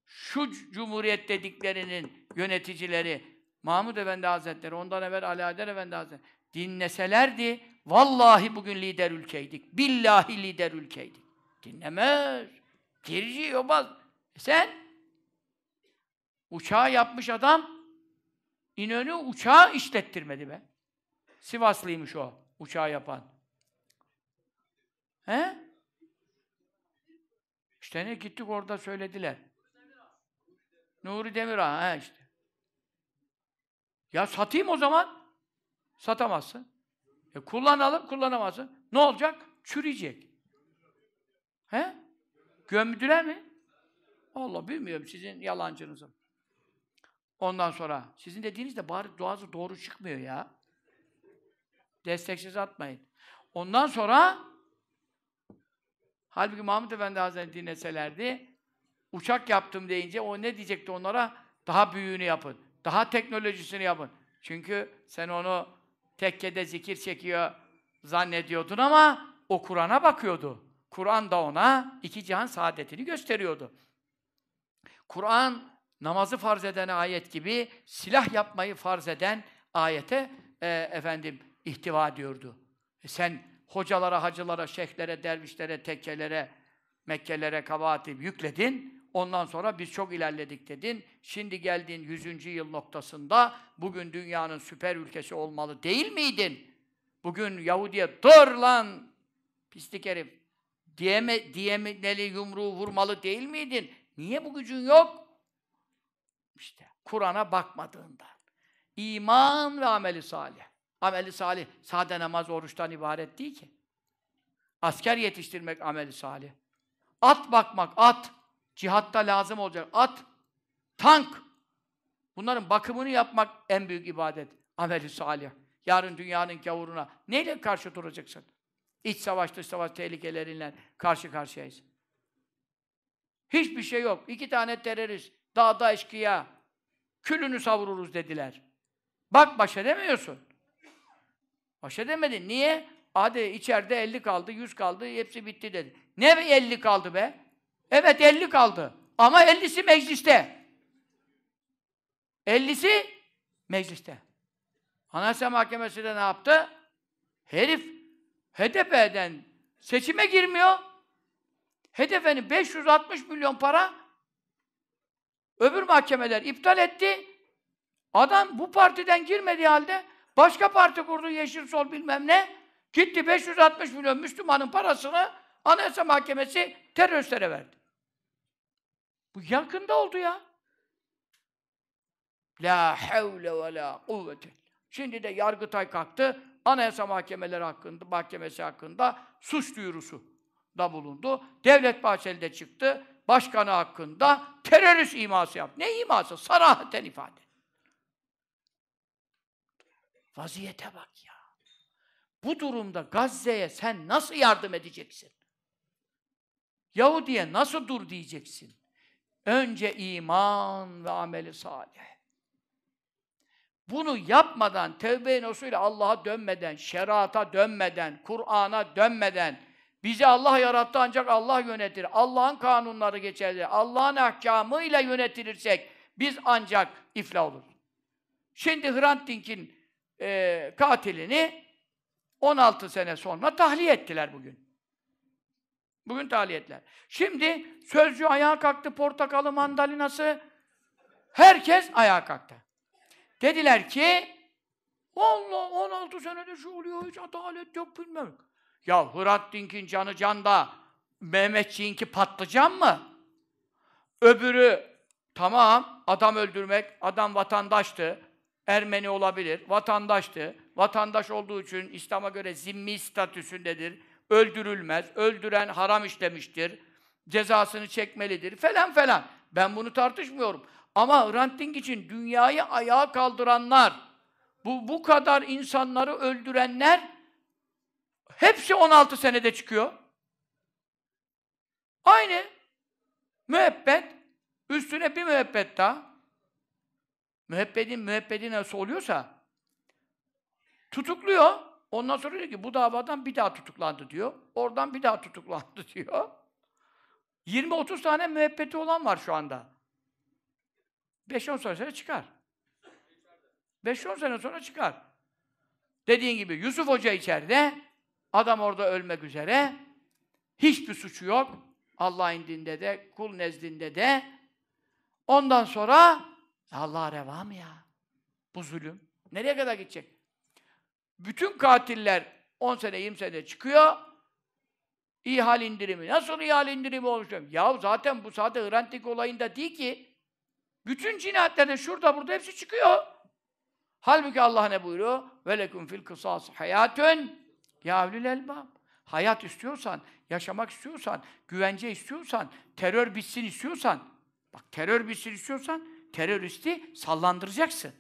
Şu cumhuriyet dediklerinin yöneticileri, Mahmud Efendi Hazretleri, ondan evvel Ali Adel Efendi Hazretleri dinleselerdi, vallahi bugün lider ülkeydik. Billahi lider ülkeydik. Dinlemez. Gerici yobaz. E sen uçağı yapmış adam İnönü uçağı işlettirmedi be. Sivaslıymış o uçağı yapan. He? İşte ne gittik orada söylediler. Nuri Demirağ, he işte. Ya satayım o zaman. Satamazsın. E kullanalım, kullanamazsın. Ne olacak? Çürüyecek. He? Gömdüler mi? Allah bilmiyorum sizin yalancınızı. Ondan sonra sizin dediğiniz de bari duası doğru çıkmıyor ya. Desteksiz atmayın. Ondan sonra halbuki Mahmud Efendi Hazretleri dinleselerdi uçak yaptım deyince o ne diyecekti onlara? Daha büyüğünü yapın. Daha teknolojisini yapın. Çünkü sen onu tekkede zikir çekiyor zannediyordun ama o Kur'an'a bakıyordu. Kur'an da ona iki cihan saadetini gösteriyordu. Kur'an namazı farz eden ayet gibi silah yapmayı farz eden ayete e, efendim ihtiva diyordu. E sen hocalara, hacılara, şeyhlere, dervişlere, tekkelere, Mekkelere kabahati yükledin. Ondan sonra biz çok ilerledik dedin. Şimdi geldiğin 100. yıl noktasında bugün dünyanın süper ülkesi olmalı değil miydin? Bugün Yahudi'ye dur lan pislik herif diyeme, diyemeli yumruğu vurmalı değil miydin? Niye bu gücün yok? İşte Kur'an'a bakmadığından. İman ve ameli salih. Ameli salih sade namaz, oruçtan ibaret değil ki. Asker yetiştirmek ameli salih. At bakmak, at. Cihatta lazım olacak. At, tank. Bunların bakımını yapmak en büyük ibadet. Ameli salih. Yarın dünyanın gavuruna neyle karşı duracaksın? İç savaş, dış savaş tehlikeleriyle karşı karşıyayız. Hiçbir şey yok. İki tane terörist, dağda eşkıya, külünü savururuz dediler. Bak baş edemiyorsun. Baş edemedin. Niye? Hadi içeride 50 kaldı, 100 kaldı, hepsi bitti dedi. Ne 50 kaldı be? Evet 50 kaldı. Ama 50'si mecliste. 50'si mecliste. Anayasa Mahkemesi de ne yaptı? Herif HDP'den seçime girmiyor. HDP'nin 560 milyon para öbür mahkemeler iptal etti. Adam bu partiden girmediği halde başka parti kurdu Yeşil Sol bilmem ne. Gitti 560 milyon Müslümanın parasını Anayasa Mahkemesi teröristlere verdi. Bu yakında oldu ya. La havle ve la kuvvete. Şimdi de Yargıtay kalktı. Anayasa mahkemeleri hakkında, mahkemesi hakkında suç duyurusu da bulundu. Devlet Bahçeli de çıktı. Başkanı hakkında terörist iması yaptı. Ne iması? Sarahaten ifade. Vaziyete bak ya. Bu durumda Gazze'ye sen nasıl yardım edeceksin? Yahudi'ye nasıl dur diyeceksin? Önce iman ve ameli salih. Bunu yapmadan, tevbe-i nasuhuyla Allah'a dönmeden, şerata dönmeden, Kur'an'a dönmeden, bizi Allah yarattı ancak Allah yönetir. Allah'ın kanunları geçerli. Allah'ın ahkamıyla yönetilirsek biz ancak iflah oluruz. Şimdi Hrant Dink'in e, katilini 16 sene sonra tahliye ettiler bugün. Bugün tahliye ettiler. Şimdi sözcü ayağa kalktı, portakalı, mandalinası, herkes ayağa kalktı. Dediler ki, Allah 16 senede şu oluyor, hiç adalet yok bilmem. Ya Hrant Dink'in canı canda, Mehmetçiğinki patlıcan mı? Öbürü, tamam, adam öldürmek, adam vatandaştı, Ermeni olabilir, vatandaştı. Vatandaş olduğu için İslam'a göre zimmi statüsündedir. Öldürülmez, öldüren haram işlemiştir. Cezasını çekmelidir falan falan. Ben bunu tartışmıyorum. Ama Hrant Dink için dünyayı ayağa kaldıranlar, bu, bu kadar insanları öldürenler hepsi 16 senede çıkıyor. Aynı. Müebbet. Üstüne bir müebbet daha. Müebbedin müebbedi nasıl oluyorsa tutukluyor. Ondan sonra diyor ki bu davadan bir daha tutuklandı diyor. Oradan bir daha tutuklandı (laughs) diyor. 20-30 tane müebbeti olan var şu anda. 5-10 sene sonra çıkar. 5-10 sene sonra çıkar. Dediğin gibi Yusuf Hoca içeride, adam orada ölmek üzere, hiçbir suçu yok. Allah indinde de, kul nezdinde de. Ondan sonra Allah reva mı ya? Bu zulüm. Nereye kadar gidecek? Bütün katiller 10 sene, 20 sene çıkıyor. İhal indirimi. Nasıl ihal indirimi olmuş? Ya zaten bu sadece Hrant olayında değil ki. Bütün cinayetlerde şurada burada hepsi çıkıyor. Halbuki Allah ne buyuruyor? Ve lekum fil kısas hayatun ya evlil elbab. Hayat istiyorsan, yaşamak istiyorsan, güvence istiyorsan, terör bitsin istiyorsan, bak terör bitsin istiyorsan, teröristi sallandıracaksın.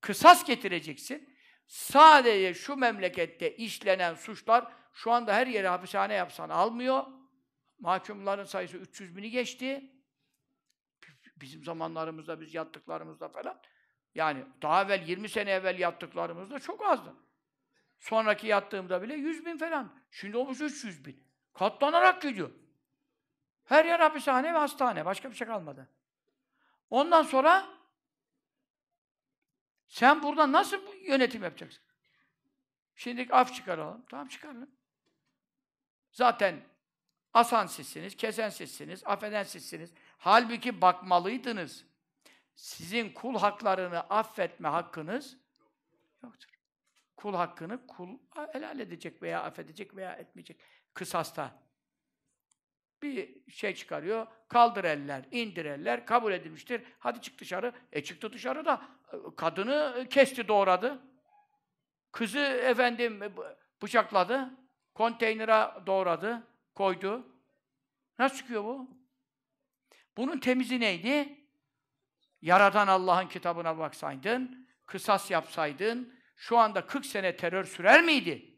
Kısas getireceksin. Sadece şu memlekette işlenen suçlar şu anda her yere hapishane yapsan almıyor. Mahkumların sayısı 300 bini geçti. Bizim zamanlarımızda, biz yattıklarımızda falan. Yani daha evvel, 20 sene evvel yattıklarımızda çok azdı. Sonraki yattığımda bile 100 bin falan. Şimdi olmuş 300 bin. Katlanarak gidiyor. Her yer hapishane ve hastane. Başka bir şey kalmadı. Ondan sonra sen burada nasıl yönetim yapacaksın? Şimdi af çıkaralım. Tamam çıkaralım. Zaten asan sizsiniz, kesen sizsiniz, affeden sizsiniz. Halbuki bakmalıydınız. Sizin kul haklarını affetme hakkınız yoktur. Kul hakkını kul helal edecek veya affedecek veya etmeyecek. Kısasta. Bir şey çıkarıyor, kaldır eller, indir eller, kabul edilmiştir. Hadi çık dışarı. E çıktı dışarı da kadını kesti, doğradı. Kızı efendim bıçakladı. Konteynere doğradı, koydu. Nasıl çıkıyor bu? Bunun temizi neydi? Yaradan Allah'ın kitabına baksaydın, kısas yapsaydın, şu anda 40 sene terör sürer miydi?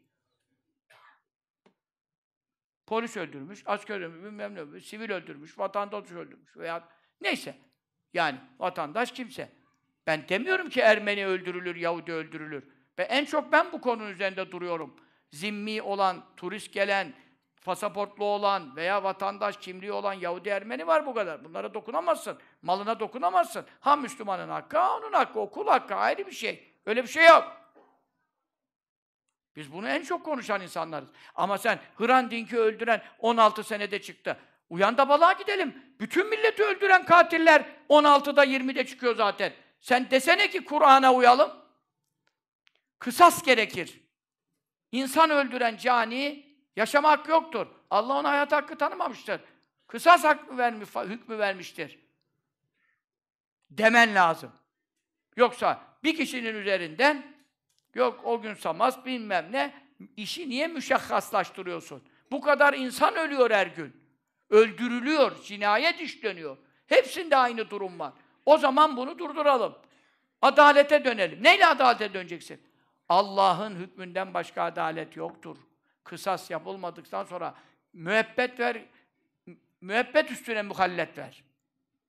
Polis öldürmüş, asker öldürmüş, bilmem ne sivil öldürmüş, vatandaş öldürmüş veya neyse. Yani vatandaş kimse. Ben demiyorum ki Ermeni öldürülür, Yahudi öldürülür. Ve en çok ben bu konunun üzerinde duruyorum. Zimmi olan, turist gelen, pasaportlu olan veya vatandaş kimliği olan Yahudi Ermeni var bu kadar. Bunlara dokunamazsın. Malına dokunamazsın. Ha Müslümanın hakkı, ha onun hakkı, okul hakkı ayrı bir şey. Öyle bir şey yok. Biz bunu en çok konuşan insanlarız. Ama sen Hıran Dink'i öldüren 16 senede çıktı. Uyan da balığa gidelim. Bütün milleti öldüren katiller 16'da 20'de çıkıyor zaten. Sen desene ki Kur'an'a uyalım. Kısas gerekir. İnsan öldüren cani yaşama hakkı yoktur. Allah ona hayat hakkı tanımamıştır. Kısas hakkı vermiş, hükmü vermiştir. Demen lazım. Yoksa bir kişinin üzerinden yok o gün samaz bilmem ne işi niye müşakhaslaştırıyorsun? Bu kadar insan ölüyor her gün. Öldürülüyor, cinayet işleniyor. Hepsinde aynı durum var. O zaman bunu durduralım. Adalete dönelim. Neyle adalete döneceksin? Allah'ın hükmünden başka adalet yoktur. Kısas yapılmadıktan sonra müebbet ver, müebbet üstüne muhallet ver.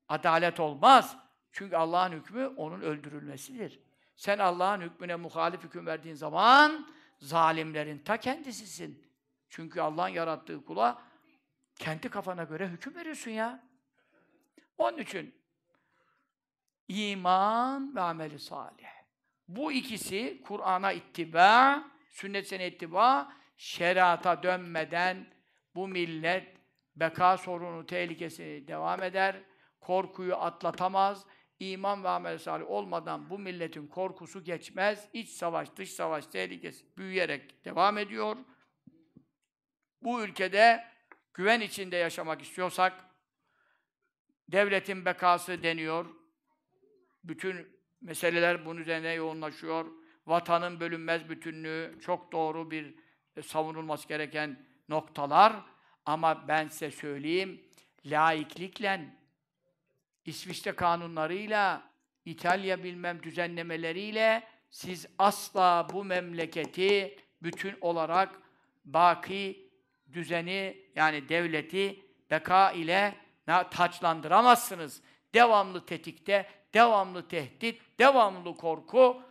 Adalet olmaz. Çünkü Allah'ın hükmü onun öldürülmesidir. Sen Allah'ın hükmüne muhalif hüküm verdiğin zaman zalimlerin ta kendisisin. Çünkü Allah'ın yarattığı kula kendi kafana göre hüküm veriyorsun ya. Onun için iman ve ameli salih. Bu ikisi Kur'an'a ittiba, sünnet ittiba, şeriata dönmeden bu millet beka sorunu tehlikesi devam eder, korkuyu atlatamaz, iman ve amel salih olmadan bu milletin korkusu geçmez, iç savaş, dış savaş tehlikesi büyüyerek devam ediyor. Bu ülkede güven içinde yaşamak istiyorsak, devletin bekası deniyor, bütün meseleler bunun üzerine yoğunlaşıyor. Vatanın bölünmez bütünlüğü çok doğru bir e, savunulması gereken noktalar. Ama ben size söyleyeyim, laiklikle, İsviçre kanunlarıyla, İtalya bilmem düzenlemeleriyle siz asla bu memleketi bütün olarak baki düzeni yani devleti beka ile taçlandıramazsınız. Devamlı tetikte, devamlı tehdit, devamlı korku.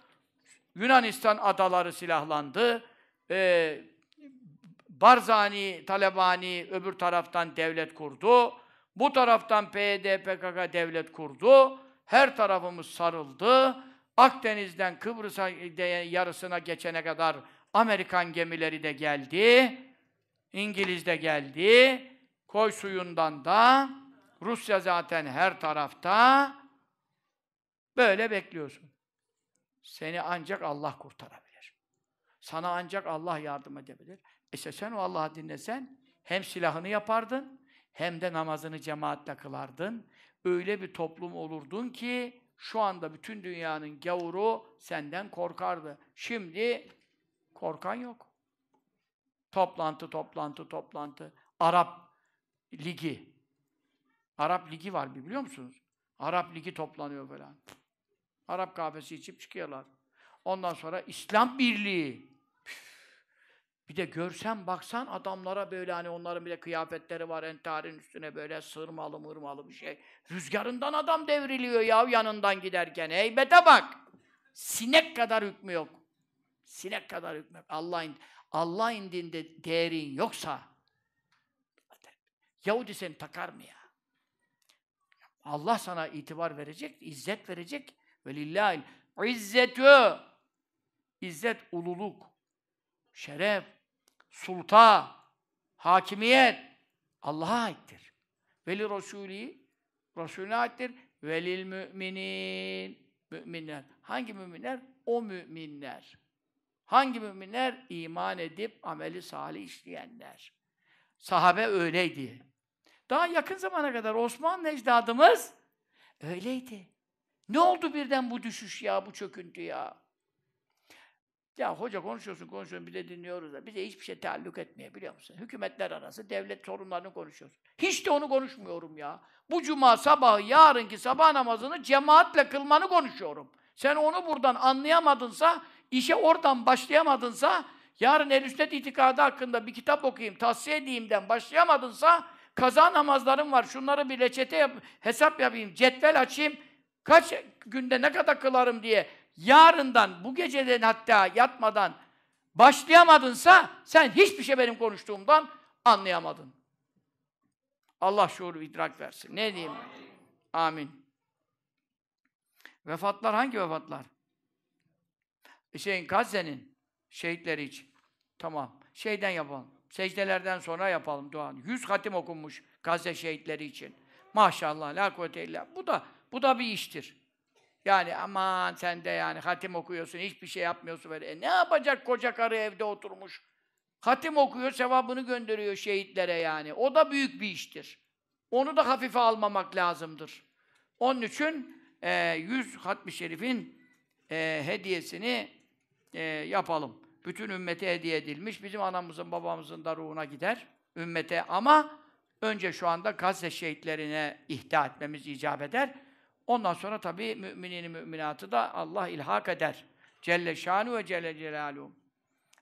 Yunanistan adaları silahlandı. Ee, Barzani, Talebani öbür taraftan devlet kurdu. Bu taraftan PYD, PKK devlet kurdu. Her tarafımız sarıldı. Akdeniz'den Kıbrıs'a yarısına geçene kadar Amerikan gemileri de geldi. İngiliz de geldi. Koy suyundan da Rusya zaten her tarafta. Böyle bekliyorsun. Seni ancak Allah kurtarabilir. Sana ancak Allah yardım edebilir. İşte sen o Allah'ı dinlesen hem silahını yapardın hem de namazını cemaatle kılardın. Öyle bir toplum olurdun ki şu anda bütün dünyanın gavuru senden korkardı. Şimdi korkan yok. Toplantı, toplantı, toplantı. Arap Ligi. Arap Ligi var biliyor musunuz? Arap Ligi toplanıyor falan. Arap kahvesi içip çıkıyorlar. Ondan sonra İslam Birliği. Bir de görsen baksan adamlara böyle hani onların bile kıyafetleri var entarin üstüne böyle sırmalı mırmalı bir şey. Rüzgarından adam devriliyor ya yanından giderken. Heybete bak. Sinek kadar hükmü yok. Sinek kadar hükmü yok. Allah, ind Allah indinde değerin yoksa Yahudi seni takar mı ya? Allah sana itibar verecek, izzet verecek. Velillahil izzetü. İzzet, ululuk, şeref, sulta, hakimiyet Allah'a aittir. Veli Resulü, Resulüne aittir. Velil müminin, müminler. Hangi müminler? O müminler. Hangi müminler? İman edip ameli salih işleyenler. Sahabe öyleydi. Daha yakın zamana kadar Osmanlı ecdadımız öyleydi. Ne oldu birden bu düşüş ya, bu çöküntü ya? Ya hoca konuşuyorsun, konuşuyorsun, bir de dinliyoruz da bize hiçbir şey taalluk etmiyor biliyor musun? Hükümetler arası devlet sorunlarını konuşuyorsun. Hiç de onu konuşmuyorum ya. Bu cuma sabahı, yarınki sabah namazını cemaatle kılmanı konuşuyorum. Sen onu buradan anlayamadınsa, işe oradan başlayamadınsa, yarın el itikadı hakkında bir kitap okuyayım, tavsiye edeyimden başlayamadınsa, kaza namazlarım var, şunları bir reçete yap, hesap yapayım, cetvel açayım, kaç günde ne kadar kılarım diye yarından, bu geceden hatta yatmadan başlayamadınsa sen hiçbir şey benim konuştuğumdan Anlayamadın. Allah şuuru idrak versin. Ne diyeyim? Amin. Vefatlar hangi vefatlar? Şeyin Gazze'nin şehitleri için. Tamam. Şeyden yapalım. Secdelerden sonra yapalım duanı. Yüz hatim okunmuş Gazze şehitleri için. Maşallah, la kuvvete illa. Bu da, bu da bir iştir. Yani aman sen de yani hatim okuyorsun, hiçbir şey yapmıyorsun böyle. E ne yapacak koca karı evde oturmuş? Hatim okuyor, sevabını gönderiyor şehitlere yani. O da büyük bir iştir. Onu da hafife almamak lazımdır. Onun için e, 100 hatmi şerifin e, hediyesini e, yapalım. Bütün ümmete hediye edilmiş. Bizim anamızın, babamızın da ruhuna gider. Ümmete ama önce şu anda Gazze şehitlerine ihda etmemiz icap eder. Ondan sonra tabii müminin müminatı da Allah ilhak eder. Celle şanu ve Celle celaluhu.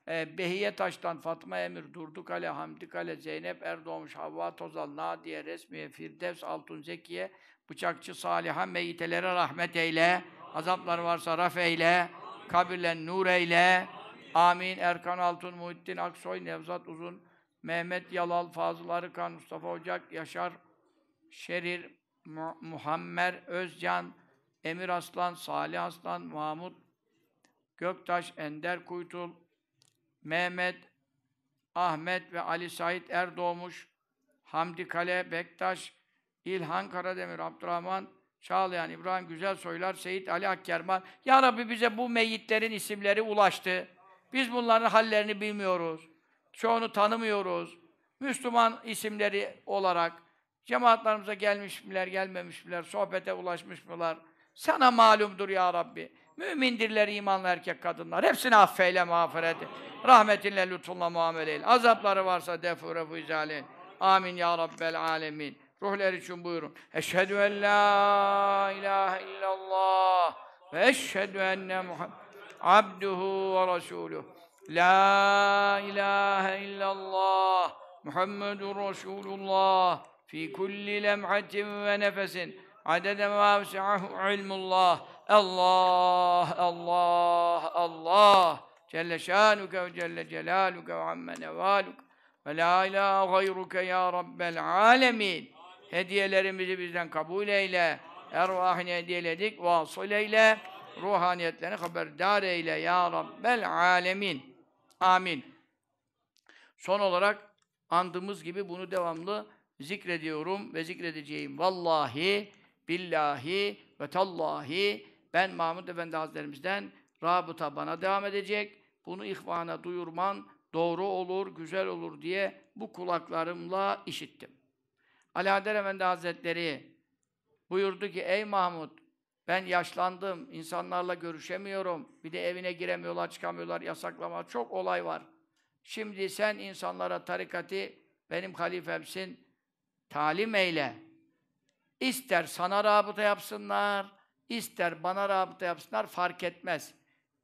Ee, Behiye Taş'tan Fatma Emir, Durduk Ale, Hamdi Kale, Zeynep Erdoğmuş, Havva Tozal, Nadiye, Resmiye, Firdevs, Altun Zekiye, Bıçakçı Saliha, meyitelere rahmet eyle, azapları varsa raf eyle, kabirlen nur eyle, amin. Erkan Altun, Muhittin Aksoy, Nevzat Uzun, Mehmet Yalal, Fazıl Arıkan, Mustafa Ocak, Yaşar Şerir, Mu- Muhammer Özcan, Emir Aslan, Salih Aslan, Mahmut Göktaş, Ender Kuytul, Mehmet, Ahmet ve Ali Said Erdoğmuş, Hamdi Kale, Bektaş, İlhan Karademir, Abdurrahman, Çağlayan, İbrahim Güzel Soylar, Seyit Ali Akkerman. Ya Rabbi bize bu meyyitlerin isimleri ulaştı. Biz bunların hallerini bilmiyoruz. Çoğunu tanımıyoruz. Müslüman isimleri olarak cemaatlarımıza gelmiş miler, gelmemiş miler, sohbete ulaşmış mılar? Sana malumdur ya Rabbi. Mümindirler imanlı erkek kadınlar. Hepsini affeyle, mağfiret et. Rahmetinle, lütfunla muamele eyle. Azapları varsa defu refu. Amin ya Rabbel alemin. Ruhlar için buyurun. Eşhedü en la ilahe illallah ve eşhedü enne Muhammed abduhu ve resuluh. La ilahe illallah Muhammedun Resulullah fi kulli lemhatin ve nefesin. Adede ma vesi'ahu ilmullah. Allah Allah Allah. Celle şanuke ve celle celaluke ve amme nevaluke ve la ilahe gayruke ya Rabbel alemin. Hediyelerimizi bizden kabul eyle. Ervahine hediyeledik vasıl eyle ruhaniyetlerini haberdar eyle ya Rabbel alemin Amin. Son olarak andığımız gibi bunu devamlı zikrediyorum ve zikredeceğim. Vallahi, billahi ve tallahi ben Mahmud Efendi Hazretlerimizden rabıta bana devam edecek. Bunu ihvana duyurman doğru olur, güzel olur diye bu kulaklarımla işittim. Alaeddin Efendi Hazretleri buyurdu ki ey Mahmud ben yaşlandım, insanlarla görüşemiyorum. Bir de evine giremiyorlar, çıkamıyorlar, yasaklama. Çok olay var. Şimdi sen insanlara tarikatı benim halifemsin, talim eyle. İster sana rabıta yapsınlar, ister bana rabıta yapsınlar, fark etmez.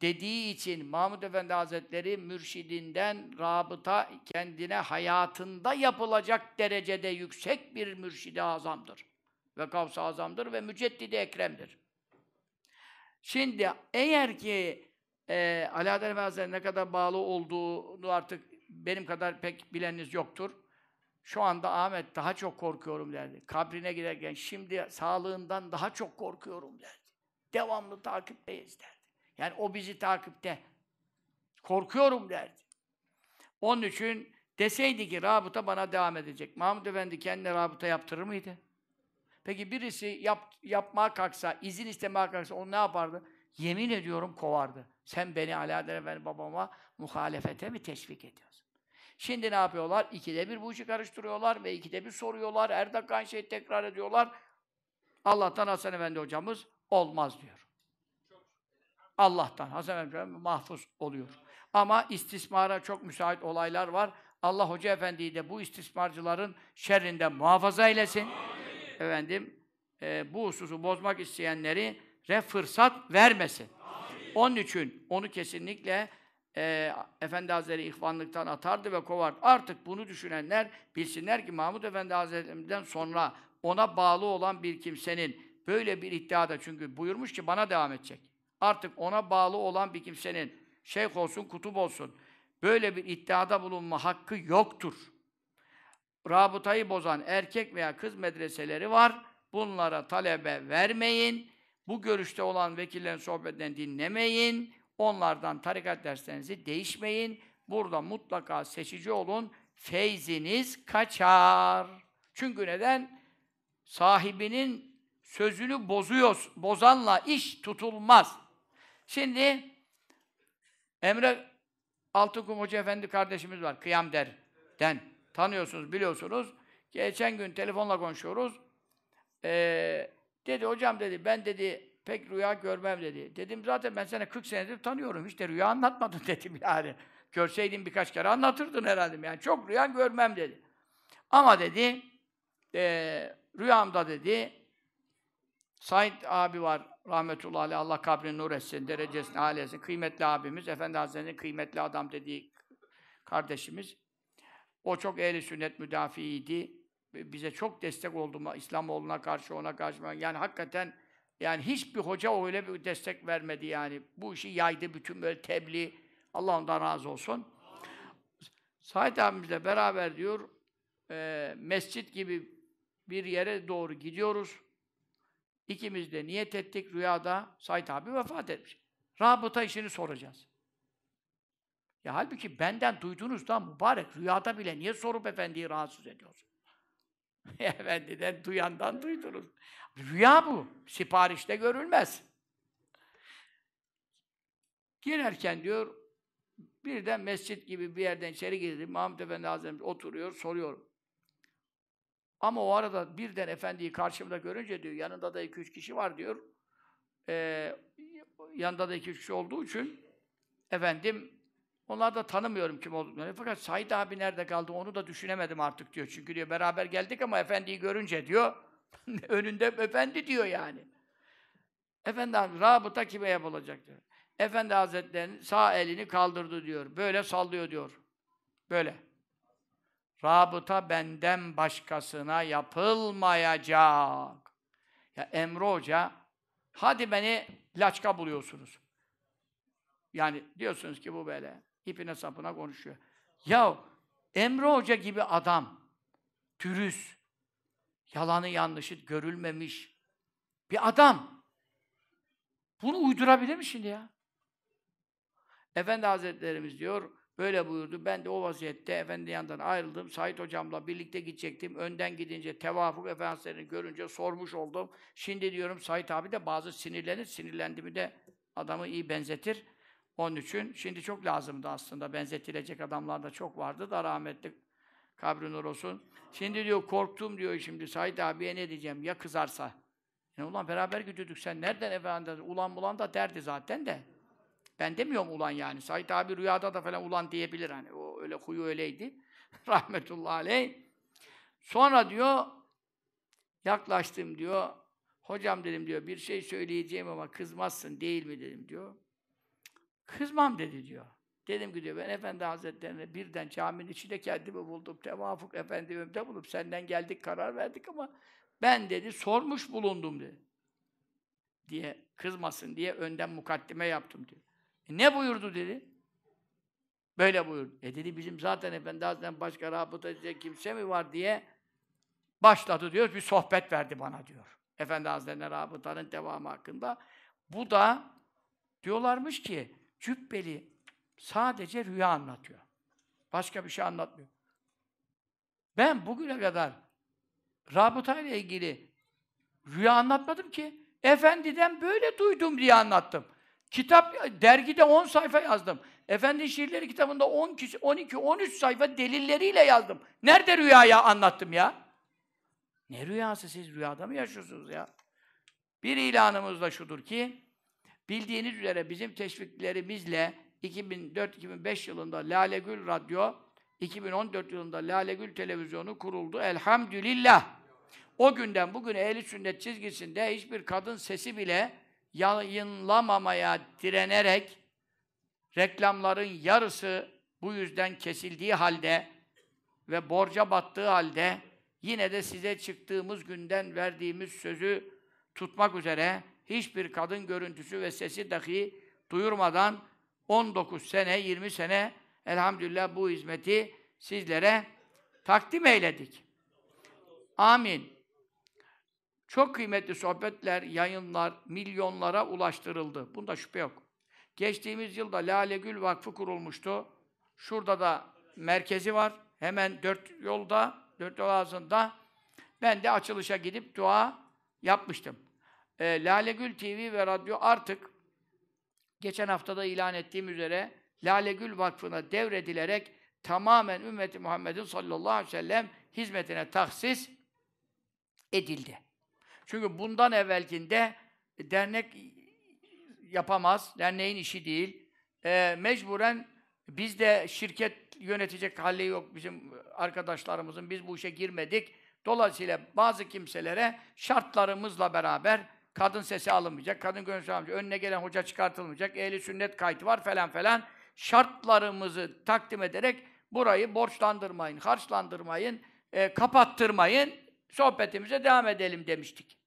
Dediği için Mahmud Efendi Hazretleri mürşidinden rabıta kendine hayatında yapılacak derecede yüksek bir mürşidi azamdır. Ve kavs-ı azamdır ve müceddidi ekremdir. Şimdi eğer ki e, Alaeddin Efendi Hazretleri ne kadar bağlı olduğunu artık benim kadar pek bileniniz yoktur. Şu anda Ahmet daha çok korkuyorum derdi. Kabrine giderken şimdi sağlığından daha çok korkuyorum derdi. Devamlı takipteyiz derdi. Yani o bizi takipte. Korkuyorum derdi. Onun için deseydi ki rabıta bana devam edecek. Mahmud Efendi kendine rabıta yaptırır mıydı? Peki birisi yap, yapmaya kalksa, izin istemeye kalksa onu ne yapardı? Yemin ediyorum kovardı. Sen beni Alaeddin Efendi babama muhalefete mi teşvik ediyorsun? Şimdi ne yapıyorlar? İkide bir bu işi karıştırıyorlar ve ikide bir soruyorlar. Her dakika aynı şeyi tekrar ediyorlar. Allah'tan Hasan Efendi hocamız olmaz diyor. Allah'tan Hasan Efendi mahfuz oluyor. Ama istismara çok müsait olaylar var. Allah Hoca Efendi'yi de bu istismarcıların şerrinden muhafaza eylesin. Efendim, e, bu hususu bozmak isteyenleri re fırsat vermesin. Onun için onu kesinlikle e, Efendi Hazretleri ihvanlıktan atardı ve kovardı. Artık bunu düşünenler bilsinler ki Mahmud Efendi Hazretlerinden sonra ona bağlı olan bir kimsenin böyle bir iddiada çünkü buyurmuş ki bana devam edecek. Artık ona bağlı olan bir kimsenin şeyh olsun, kutup olsun böyle bir iddiada bulunma hakkı yoktur. Rabıtayı bozan erkek veya kız medreseleri var. Bunlara talebe vermeyin. Bu görüşte olan vekillerin sohbetinden dinlemeyin. Onlardan tarikat derslerinizi değişmeyin. Burada mutlaka seçici olun. Feyziniz kaçar. Çünkü neden? Sahibinin sözünü bozuyor. Bozanla iş tutulmaz. Şimdi Emre Altınkum Hoca Efendi kardeşimiz var. Kıyam derden. Tanıyorsunuz, biliyorsunuz. Geçen gün telefonla konuşuyoruz. Ee, dedi hocam dedi ben dedi pek rüya görmem dedi. Dedim zaten ben seni 40 senedir tanıyorum. Hiç de rüya anlatmadın (laughs) dedim yani. Görseydin birkaç kere anlatırdın herhalde. Yani çok rüya görmem dedi. Ama dedi e, rüyamda dedi Said abi var rahmetullahi aleyh, Allah kabrini nur etsin, derecesini âli etsin. Kıymetli abimiz, Efendi Hazretleri'nin kıymetli adam dediği kardeşimiz. O çok ehli sünnet müdafiiydi. Bize çok destek oldu. İslamoğlu'na karşı, ona karşı. Yani hakikaten yani hiçbir hoca öyle bir destek vermedi yani. Bu işi yaydı bütün böyle tebliğ. Allah ondan razı olsun. Said abimizle beraber diyor, e, mescit gibi bir yere doğru gidiyoruz. İkimiz de niyet ettik rüyada Said abi vefat etmiş. Rabıta işini soracağız. Ya halbuki benden duyduğunuzdan mübarek rüyada bile niye sorup efendiyi rahatsız ediyorsun? (laughs) Efendiden duyandan duydunuz. Rüya bu. Siparişte görülmez. Girerken diyor, birden mescit gibi bir yerden içeri girdim. Mahmud Efendi Hazretleri oturuyor, soruyorum. Ama o arada birden efendiyi karşımda görünce diyor, yanında da iki üç kişi var diyor. Ee, yanında da iki üç kişi olduğu için efendim onlar da tanımıyorum kim olduklarını. Fakat Said abi nerede kaldı onu da düşünemedim artık diyor. Çünkü diyor beraber geldik ama efendiyi görünce diyor (laughs) önünde efendi diyor yani. Efendi rabıta kime yapılacak diyor. Efendi Hazretleri'nin sağ elini kaldırdı diyor. Böyle sallıyor diyor. Böyle. Rabıta benden başkasına yapılmayacak. Ya Emre Hoca, hadi beni laçka buluyorsunuz. Yani diyorsunuz ki bu böyle ipine sapına konuşuyor. Ya Emre Hoca gibi adam, dürüst, yalanı yanlışı görülmemiş bir adam. Bunu uydurabilir mi şimdi ya? Efendi Hazretlerimiz diyor, Böyle buyurdu. Ben de o vaziyette efendi yanından ayrıldım. Said hocamla birlikte gidecektim. Önden gidince tevafuk efendislerini görünce sormuş oldum. Şimdi diyorum Said abi de bazı sinirlenir. Sinirlendi mi de adamı iyi benzetir. Onun için şimdi çok lazımdı aslında. Benzetilecek adamlar da çok vardı da rahmetli kabri nur olsun. Şimdi diyor korktum diyor şimdi Said abiye ne diyeceğim ya kızarsa. Yani ulan beraber gidiyorduk sen nereden efendim ulan bulan da derdi zaten de. Ben demiyorum ulan yani. Said abi rüyada da falan ulan diyebilir hani. O öyle huyu öyleydi. (laughs) Rahmetullahi aleyh. Sonra diyor yaklaştım diyor. Hocam dedim diyor bir şey söyleyeceğim ama kızmazsın değil mi dedim diyor. Kızmam dedi diyor. Dedim ki diyor ben Efendi Hazretlerine birden caminin içinde kendimi buldum. Tevafuk Efendi önümde bulup senden geldik karar verdik ama ben dedi sormuş bulundum dedi. Diye kızmasın diye önden mukaddime yaptım diyor. E ne buyurdu dedi. Böyle buyurdu. E dedi bizim zaten Efendi Hazretleri'nden başka rabıta edecek kimse mi var diye başladı diyor. Bir sohbet verdi bana diyor. Efendi Hazretleri'ne rabıtanın devamı hakkında. Bu da diyorlarmış ki Cübbeli sadece rüya anlatıyor. Başka bir şey anlatmıyor. Ben bugüne kadar rabıta ile ilgili rüya anlatmadım ki. Efendiden böyle duydum diye anlattım. Kitap, dergide 10 sayfa yazdım. Efendi şiirleri kitabında 10 kişi, 12, 13 sayfa delilleriyle yazdım. Nerede rüyaya anlattım ya? Ne rüyası siz rüyada mı yaşıyorsunuz ya? Bir ilanımız da şudur ki, bildiğiniz üzere bizim teşviklerimizle 2004-2005 yılında Lale Gül Radyo, 2014 yılında Lale Gül Televizyonu kuruldu. Elhamdülillah. O günden bugüne ehli sünnet çizgisinde hiçbir kadın sesi bile yayınlamamaya direnerek reklamların yarısı bu yüzden kesildiği halde ve borca battığı halde yine de size çıktığımız günden verdiğimiz sözü tutmak üzere hiçbir kadın görüntüsü ve sesi dahi duyurmadan 19 sene, 20 sene elhamdülillah bu hizmeti sizlere takdim eyledik. Amin. Çok kıymetli sohbetler, yayınlar milyonlara ulaştırıldı. Bunda şüphe yok. Geçtiğimiz yılda Lale Gül Vakfı kurulmuştu. Şurada da merkezi var. Hemen dört yolda, dört yol ağzında. Ben de açılışa gidip dua yapmıştım. E, Lale Gül TV ve radyo artık geçen haftada ilan ettiğim üzere Lale Gül Vakfı'na devredilerek tamamen ümmeti Muhammed'in sallallahu aleyhi ve sellem hizmetine tahsis edildi. Çünkü bundan evvelkinde dernek yapamaz, derneğin işi değil. E, mecburen biz de şirket yönetecek hali yok bizim arkadaşlarımızın, biz bu işe girmedik. Dolayısıyla bazı kimselere şartlarımızla beraber kadın sesi alınmayacak, kadın gönüllü alınmayacak, önüne gelen hoca çıkartılmayacak, ehli sünnet kaydı var falan falan. Şartlarımızı takdim ederek burayı borçlandırmayın, harçlandırmayın, e, kapattırmayın, sohbetimize devam edelim demiştik.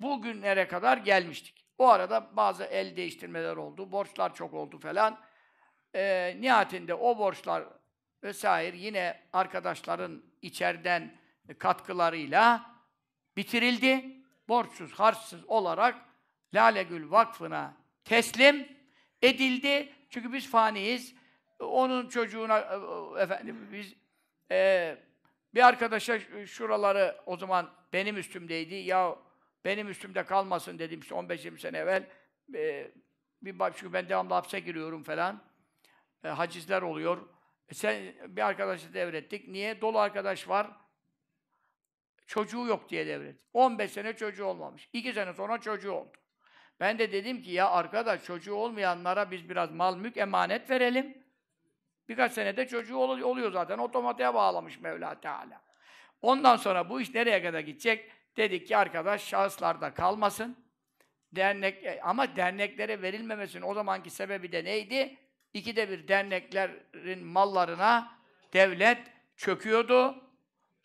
Bugünlere kadar gelmiştik. O arada bazı el değiştirmeler oldu, borçlar çok oldu falan. E, nihayetinde o borçlar vesaire yine arkadaşların içeriden katkılarıyla bitirildi. Borçsuz, harçsız olarak Lale Gül Vakfı'na teslim edildi. Çünkü biz faniyiz. Onun çocuğuna e, efendim biz e, bir arkadaşa şuraları o zaman benim üstümdeydi. Ya benim üstümde kalmasın dedim işte 15-20 sene evvel. E, bir bak çünkü ben devamlı hapse giriyorum falan. E, hacizler oluyor. E, sen bir arkadaşı devrettik. Niye? Dolu arkadaş var. Çocuğu yok diye devret. 15 sene çocuğu olmamış. 2 sene sonra çocuğu oldu. Ben de dedim ki ya arkadaş çocuğu olmayanlara biz biraz mal mülk emanet verelim. Birkaç senede çocuğu ol oluyor zaten. Otomatiğe bağlamış Mevla Teala. Ondan sonra bu iş nereye kadar gidecek? Dedik ki arkadaş şahıslarda kalmasın. Dernek e, ama derneklere verilmemesinin o zamanki sebebi de neydi? İkide bir derneklerin mallarına devlet çöküyordu.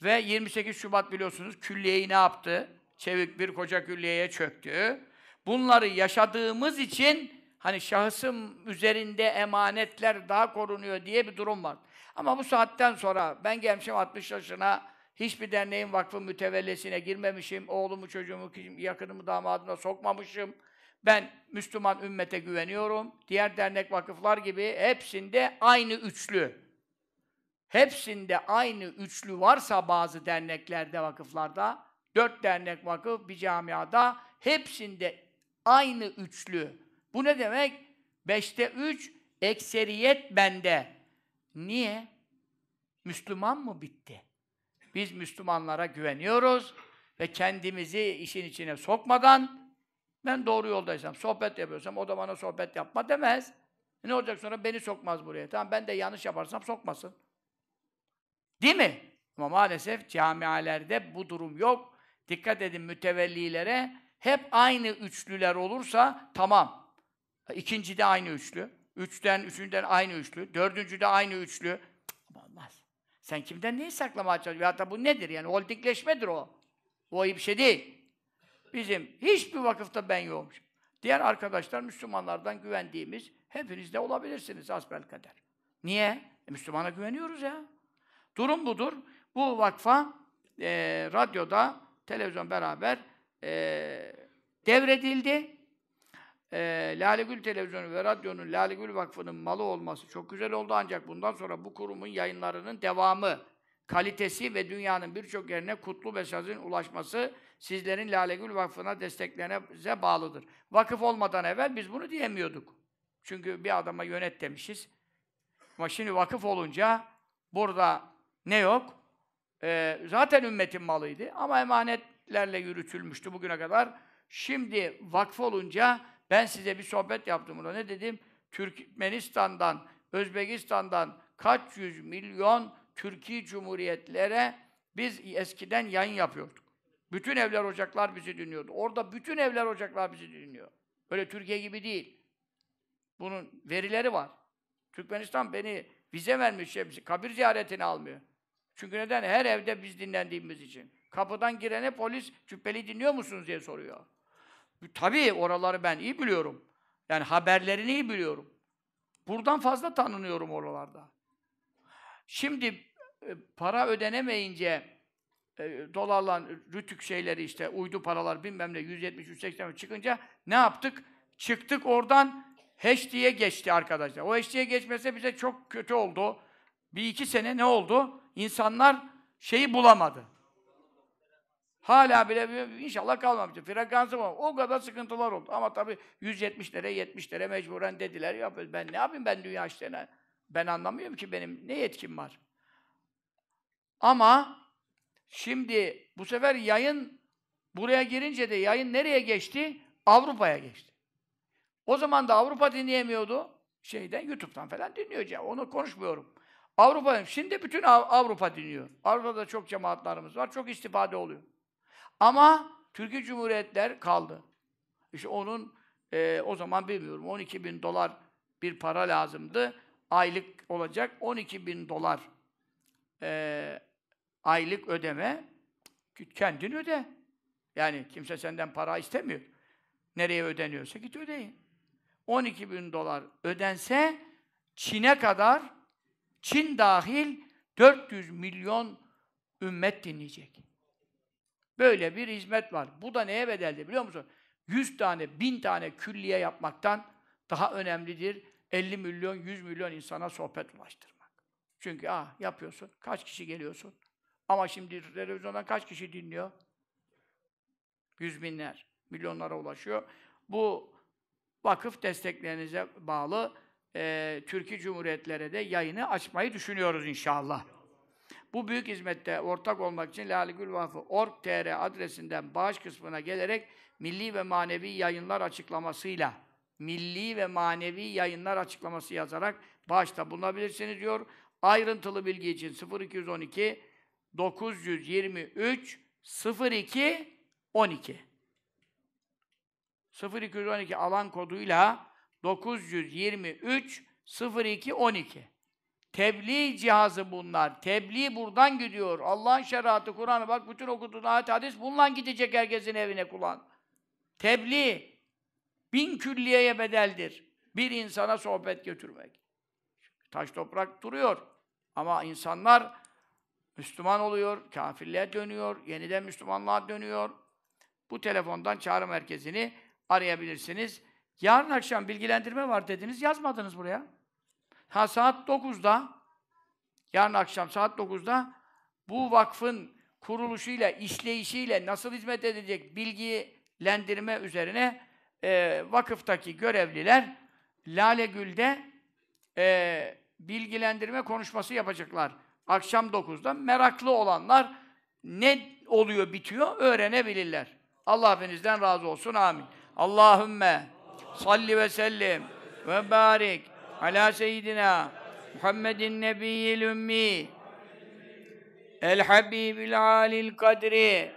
Ve 28 Şubat biliyorsunuz külliyeyi ne yaptı? Çevik bir koca külliyeye çöktü. Bunları yaşadığımız için hani şahısım üzerinde emanetler daha korunuyor diye bir durum var. Ama bu saatten sonra ben gelmişim 60 yaşına hiçbir derneğin vakfı mütevellesine girmemişim. Oğlumu, çocuğumu, yakınımı, damadımı sokmamışım. Ben Müslüman ümmete güveniyorum. Diğer dernek vakıflar gibi hepsinde aynı üçlü. Hepsinde aynı üçlü varsa bazı derneklerde, vakıflarda, dört dernek vakıf bir camiada, hepsinde aynı üçlü. Bu ne demek? Beşte üç, ekseriyet bende. Niye? Müslüman mı bitti? Biz Müslümanlara güveniyoruz ve kendimizi işin içine sokmadan ben doğru yoldaysam, sohbet yapıyorsam o da bana sohbet yapma demez. Ne olacak sonra beni sokmaz buraya. Tamam ben de yanlış yaparsam sokmasın. Değil mi? Ama maalesef camialerde bu durum yok. Dikkat edin mütevellilere. Hep aynı üçlüler olursa tamam. İkinci de aynı üçlü. Üçten, üçünden aynı üçlü. Dördüncü de aynı üçlü. Ama olmaz. Sen kimden neyi saklamaya çalışıyorsun? Hatta bu nedir yani? Holdingleşmedir o. O iyi bir şey değil. Bizim hiçbir vakıfta ben yokmuş. Diğer arkadaşlar Müslümanlardan güvendiğimiz hepiniz de olabilirsiniz asbel kader. Niye? E, Müslümana güveniyoruz ya. Durum budur. Bu vakfa e, radyoda, televizyon beraber e, devredildi. E, Lale Gül Televizyonu ve Radyo'nun Lale Gül Vakfı'nın malı olması çok güzel oldu ancak bundan sonra bu kurumun yayınlarının devamı, kalitesi ve dünyanın birçok yerine kutlu mesajın ulaşması sizlerin Lale Gül Vakfı'na desteklerinize bağlıdır. Vakıf olmadan evvel biz bunu diyemiyorduk. Çünkü bir adama yönet demişiz. Ama şimdi vakıf olunca burada ne yok? Ee, zaten ümmetin malıydı ama emanetlerle yürütülmüştü bugüne kadar. Şimdi vakf olunca ben size bir sohbet yaptım burada. Ne dedim? Türkmenistan'dan, Özbekistan'dan kaç yüz milyon Türkiye Cumhuriyetlere biz eskiden yayın yapıyorduk. Bütün evler ocaklar bizi dinliyordu. Orada bütün evler ocaklar bizi dinliyor. Öyle Türkiye gibi değil. Bunun verileri var. Türkmenistan beni vize vermiş, şey, kabir ziyaretini almıyor. Çünkü neden? Her evde biz dinlendiğimiz için. Kapıdan girene polis cübbeli dinliyor musunuz diye soruyor. Tabii oraları ben iyi biliyorum. Yani haberlerini iyi biliyorum. Buradan fazla tanınıyorum oralarda. Şimdi e, para ödenemeyince e, dolarla rütük şeyleri işte uydu paralar bilmem ne 170 180 çıkınca ne yaptık? Çıktık oradan HD'ye geçti arkadaşlar. O HD'ye geçmese bize çok kötü oldu. Bir iki sene ne oldu? İnsanlar şeyi bulamadı. Hala bile inşallah kalmamıştır. Frekansı var. O kadar sıkıntılar oldu. Ama tabii 170'lere 70'lere mecburen dediler. Ya ben ne yapayım ben dünya işlerine? Ben anlamıyorum ki benim ne yetkim var. Ama şimdi bu sefer yayın buraya girince de yayın nereye geçti? Avrupa'ya geçti. O zaman da Avrupa dinleyemiyordu. Şeyden, YouTube'dan falan dinliyor. Onu konuşmuyorum. Avrupa, şimdi bütün Avrupa dinliyor. Avrupa'da çok cemaatlarımız var. Çok istifade oluyor. Ama Türkiye Cumhuriyetler kaldı. İşte onun e, o zaman bilmiyorum 12 bin dolar bir para lazımdı. Aylık olacak 12 bin dolar e, aylık ödeme kendin öde. Yani kimse senden para istemiyor. Nereye ödeniyorsa git ödeyin. 12 bin dolar ödense Çin'e kadar Çin dahil 400 milyon ümmet dinleyecek. Böyle bir hizmet var. Bu da neye bedeldi biliyor musun? 100 tane, 1000 tane külliye yapmaktan daha önemlidir 50 milyon, 100 milyon insana sohbet ulaştırmak. Çünkü ah yapıyorsun, kaç kişi geliyorsun? Ama şimdi televizyondan kaç kişi dinliyor? Yüz binler, milyonlara ulaşıyor. Bu vakıf desteklerinize bağlı e, Türkiye Cumhuriyetlere de yayını açmayı düşünüyoruz inşallah. Bu büyük hizmette ortak olmak için Laligül Vakfı org.tr adresinden bağış kısmına gelerek milli ve manevi yayınlar açıklamasıyla milli ve manevi yayınlar açıklaması yazarak bağışta bulunabilirsiniz diyor. Ayrıntılı bilgi için 0212 923 02 12 0212 alan koduyla 923 02 12 Tebliğ cihazı bunlar. Tebliğ buradan gidiyor. Allah'ın şeriatı, Kur'an'ı bak bütün okuduğun ayet hadis bununla gidecek herkesin evine kullan. Tebliğ bin külliyeye bedeldir. Bir insana sohbet götürmek. Taş toprak duruyor. Ama insanlar Müslüman oluyor, kafirliğe dönüyor, yeniden Müslümanlığa dönüyor. Bu telefondan çağrı merkezini arayabilirsiniz. Yarın akşam bilgilendirme var dediniz, yazmadınız buraya. Ha saat 9'da, yarın akşam saat 9'da bu vakfın kuruluşuyla, işleyişiyle nasıl hizmet edecek bilgilendirme üzerine e, vakıftaki görevliler Lale Gül'de e, bilgilendirme konuşması yapacaklar. Akşam 9'da meraklı olanlar ne oluyor, bitiyor öğrenebilirler. Allah hepinizden razı olsun. Amin. Allahümme salli ve sellim ve barik ala seyyidina Muhammedin nebiyyil ümmi. El habibil alil kadri.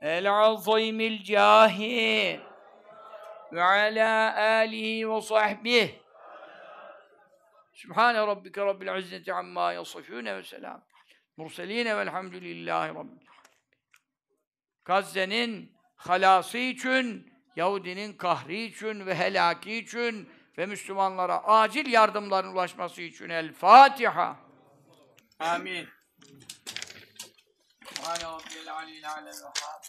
El azimil cahi. Ve ala alihi ve sahbihi Sübhane rabbike rabbil izzeti amma yasifûne ve selam. Murseline velhamdülillahi rabbil Gazze'nin halası için, Yahudinin kahri için ve helaki için ve Müslümanlara acil yardımların ulaşması için El Fatiha. Amin. Subhane rabbiyel aliyyil alel vehhab.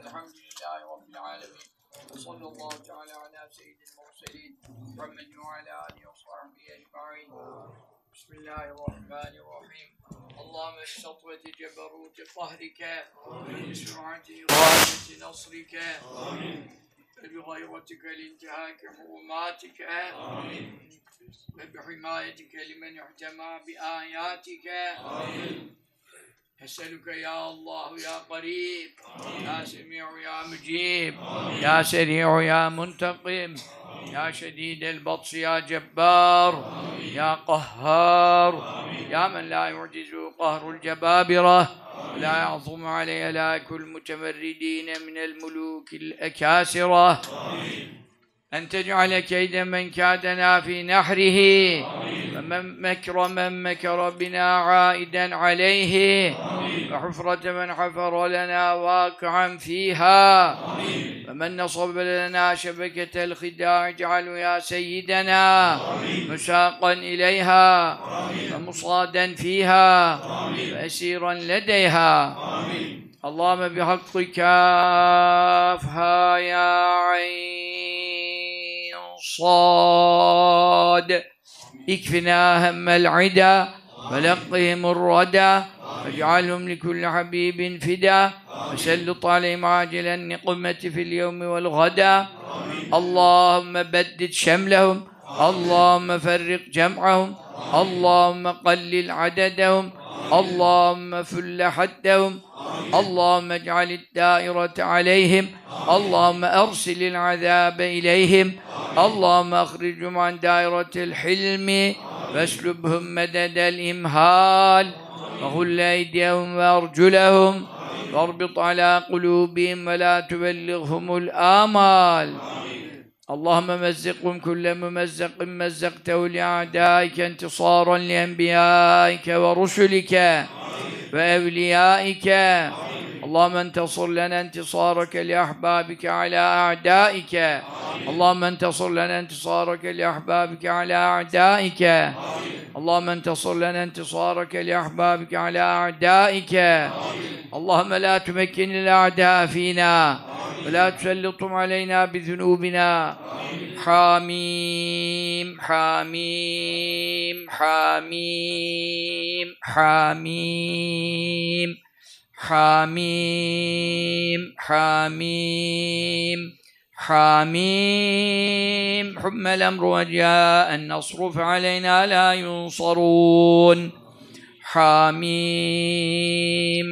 Elhamdülillahi rabbil alemin. وصلى الله تعالى على سيد المرسلين محمد وعلى اله وصحبه اجمعين بسم الله الرحمن الرحيم اللهم بسطوة جبروت قهرك وبسرعة غاية نصرك وبغيرتك لانتهاك حرماتك وبحمايتك لمن احتمى بآياتك أسألك يا الله يا قريب يا سميع يا مجيب يا سريع يا منتقم يا شديد البطش يا جبار يا قهار يا من لا يعجز قهر الجبابرة لا يعظم علي لا كل المتمردين من الملوك الأكاسرة. أن تجعل كيد من كادنا في نحره. ومن مكر من مكر بنا عائدا عليه. وحفرة من حفر لنا واقعا فيها. ومن نصب لنا شبكة الخداع اجعله يا سيدنا مساقا إليها ومصادا فيها وأسيرا لديها. اللهم بحق كافها يا عين. صاد اكفنا هم العدا ولقهم الردى واجعلهم لكل حبيب فدا وسلط عليهم عاجل النقمة في اليوم والغدا. اللهم بدد شملهم اللهم فرق جمعهم اللهم قلل عددهم اللهم فل حدهم. اللهم اجعل الدائرة عليهم. اللهم أرسل العذاب إليهم. اللهم أخرجهم عن دائرة الحلم. واسلبهم مدد الإمهال. وغل أيديهم وأرجلهم. واربط على قلوبهم ولا تبلغهم الآمال. اللهم مزقهم كل ممزق مزقته لأعدائك انتصارا لأنبيائك ورسلك. ve evliyaike. Allahümme entasur lene entisareke li ahbabike ala a'daike. Allahümme entasur lene entisareke li ahbabike ala a'daike. Allahümme entasur lene entisareke li ahbabike ala a'daike. Allahümme la tümekkinil a'da fina ve la tüsellitum aleyna bi zunubina. Hamim Hamim Hamim Hamim. حاميم حاميم حاميم حاميم حم الأمر وجاء النصر فعلينا لا ينصرون. حاميم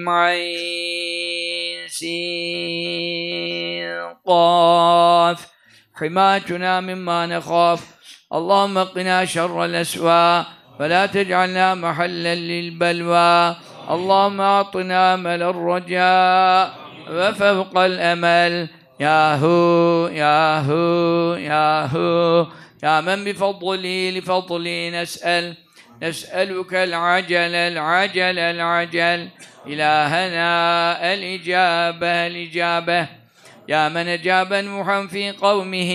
عين سين قاف. حماتنا مما نخاف. اللهم قنا شر الأسواء ولا تجعلنا محلا للبلوى. اللهم أعطنا أمل الرجاء وفوق الأمل. يا هو يا هو يا هو. يا من بفضله لفضله نسأل نسألك العجل العجل العجل. إلهنا الإجابة الإجابة. يا من أجاب نوحا في قومه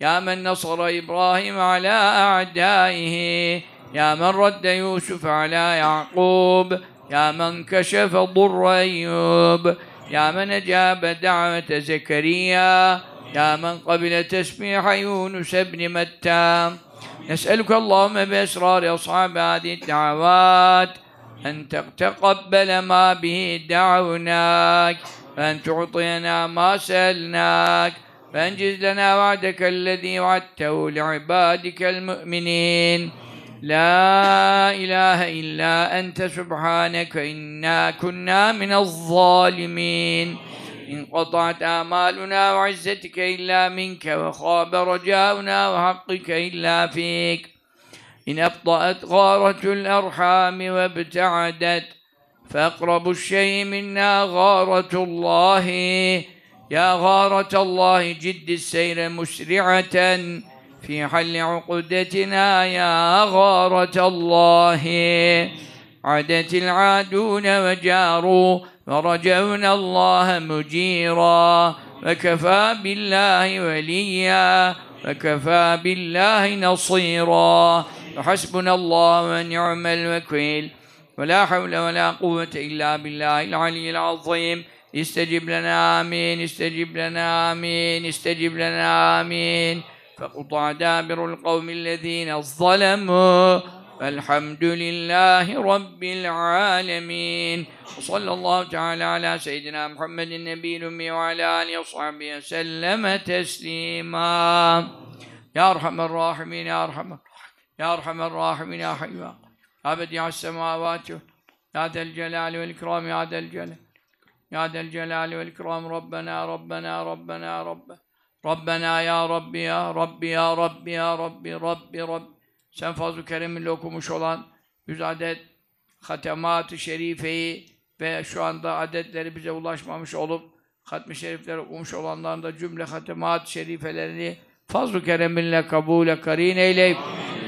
يا من نصر إبراهيم على أعدائه يا من رد يوسف على يعقوب. يا من كشف ضر أيوب يا من أجاب دعوة زكريا يا من قبل تسبيح يونس بن متى. نسألك اللهم بأسرار أصحاب هذه الدعوات أن تقبل ما به دعوناك وأن تعطينا ما سألناك فانجز لنا وعدك الذي وعدته لعبادك المؤمنين. لا إله إلا أنت سبحانك إنا كنا من الظالمين. انقطعت آمالنا وعزتك إلا منك وخاب رجاؤنا وحقك إلا فيك. إن أبطأت غارة الأرحام وابتعدت فأقرب الشيء منا غارة الله. يا غارة الله جد السير مسرعة. في حل عقدتنا يا غارة الله. عدت العادون وجاروا ورجونا الله مجيرا. وكفى بالله وليا وكفى بالله نصيرا. وحسبنا الله ونعم الوكيل. ولا حول ولا قوة إلا بالله العلي العظيم. استجب لنا آمين. استجب لنا آمين. استجب لنا آمين. فقطع دابر القوم الذين ظلموا. والحمد لله رب العالمين. وصلى الله تعالى على سيدنا محمد النبي الأمي وعلى آله وصحبه وسلم تسليما. يا أرحم الراحمين يا أرحم يا أرحم الراحمين يا حي يا بديع السماوات يا ذا الجلال والإكرام يا ذا الجلال يا ذا الجلال والإكرام. ربنا ربنا ربنا رب ربنا Rabbena ya Rabbi ya Rabbi ya Rabbi ya Rabbi Rabbi Rabbi. Sen Fazl-ı Kerim'le okumuş olan yüz adet hatemat-ı şerifeyi ve şu anda adetleri bize ulaşmamış olup hatmi şerifleri okumuş olanların da cümle hatemat-ı şerifelerini fazl-ı kereminle kabule karin eyleyip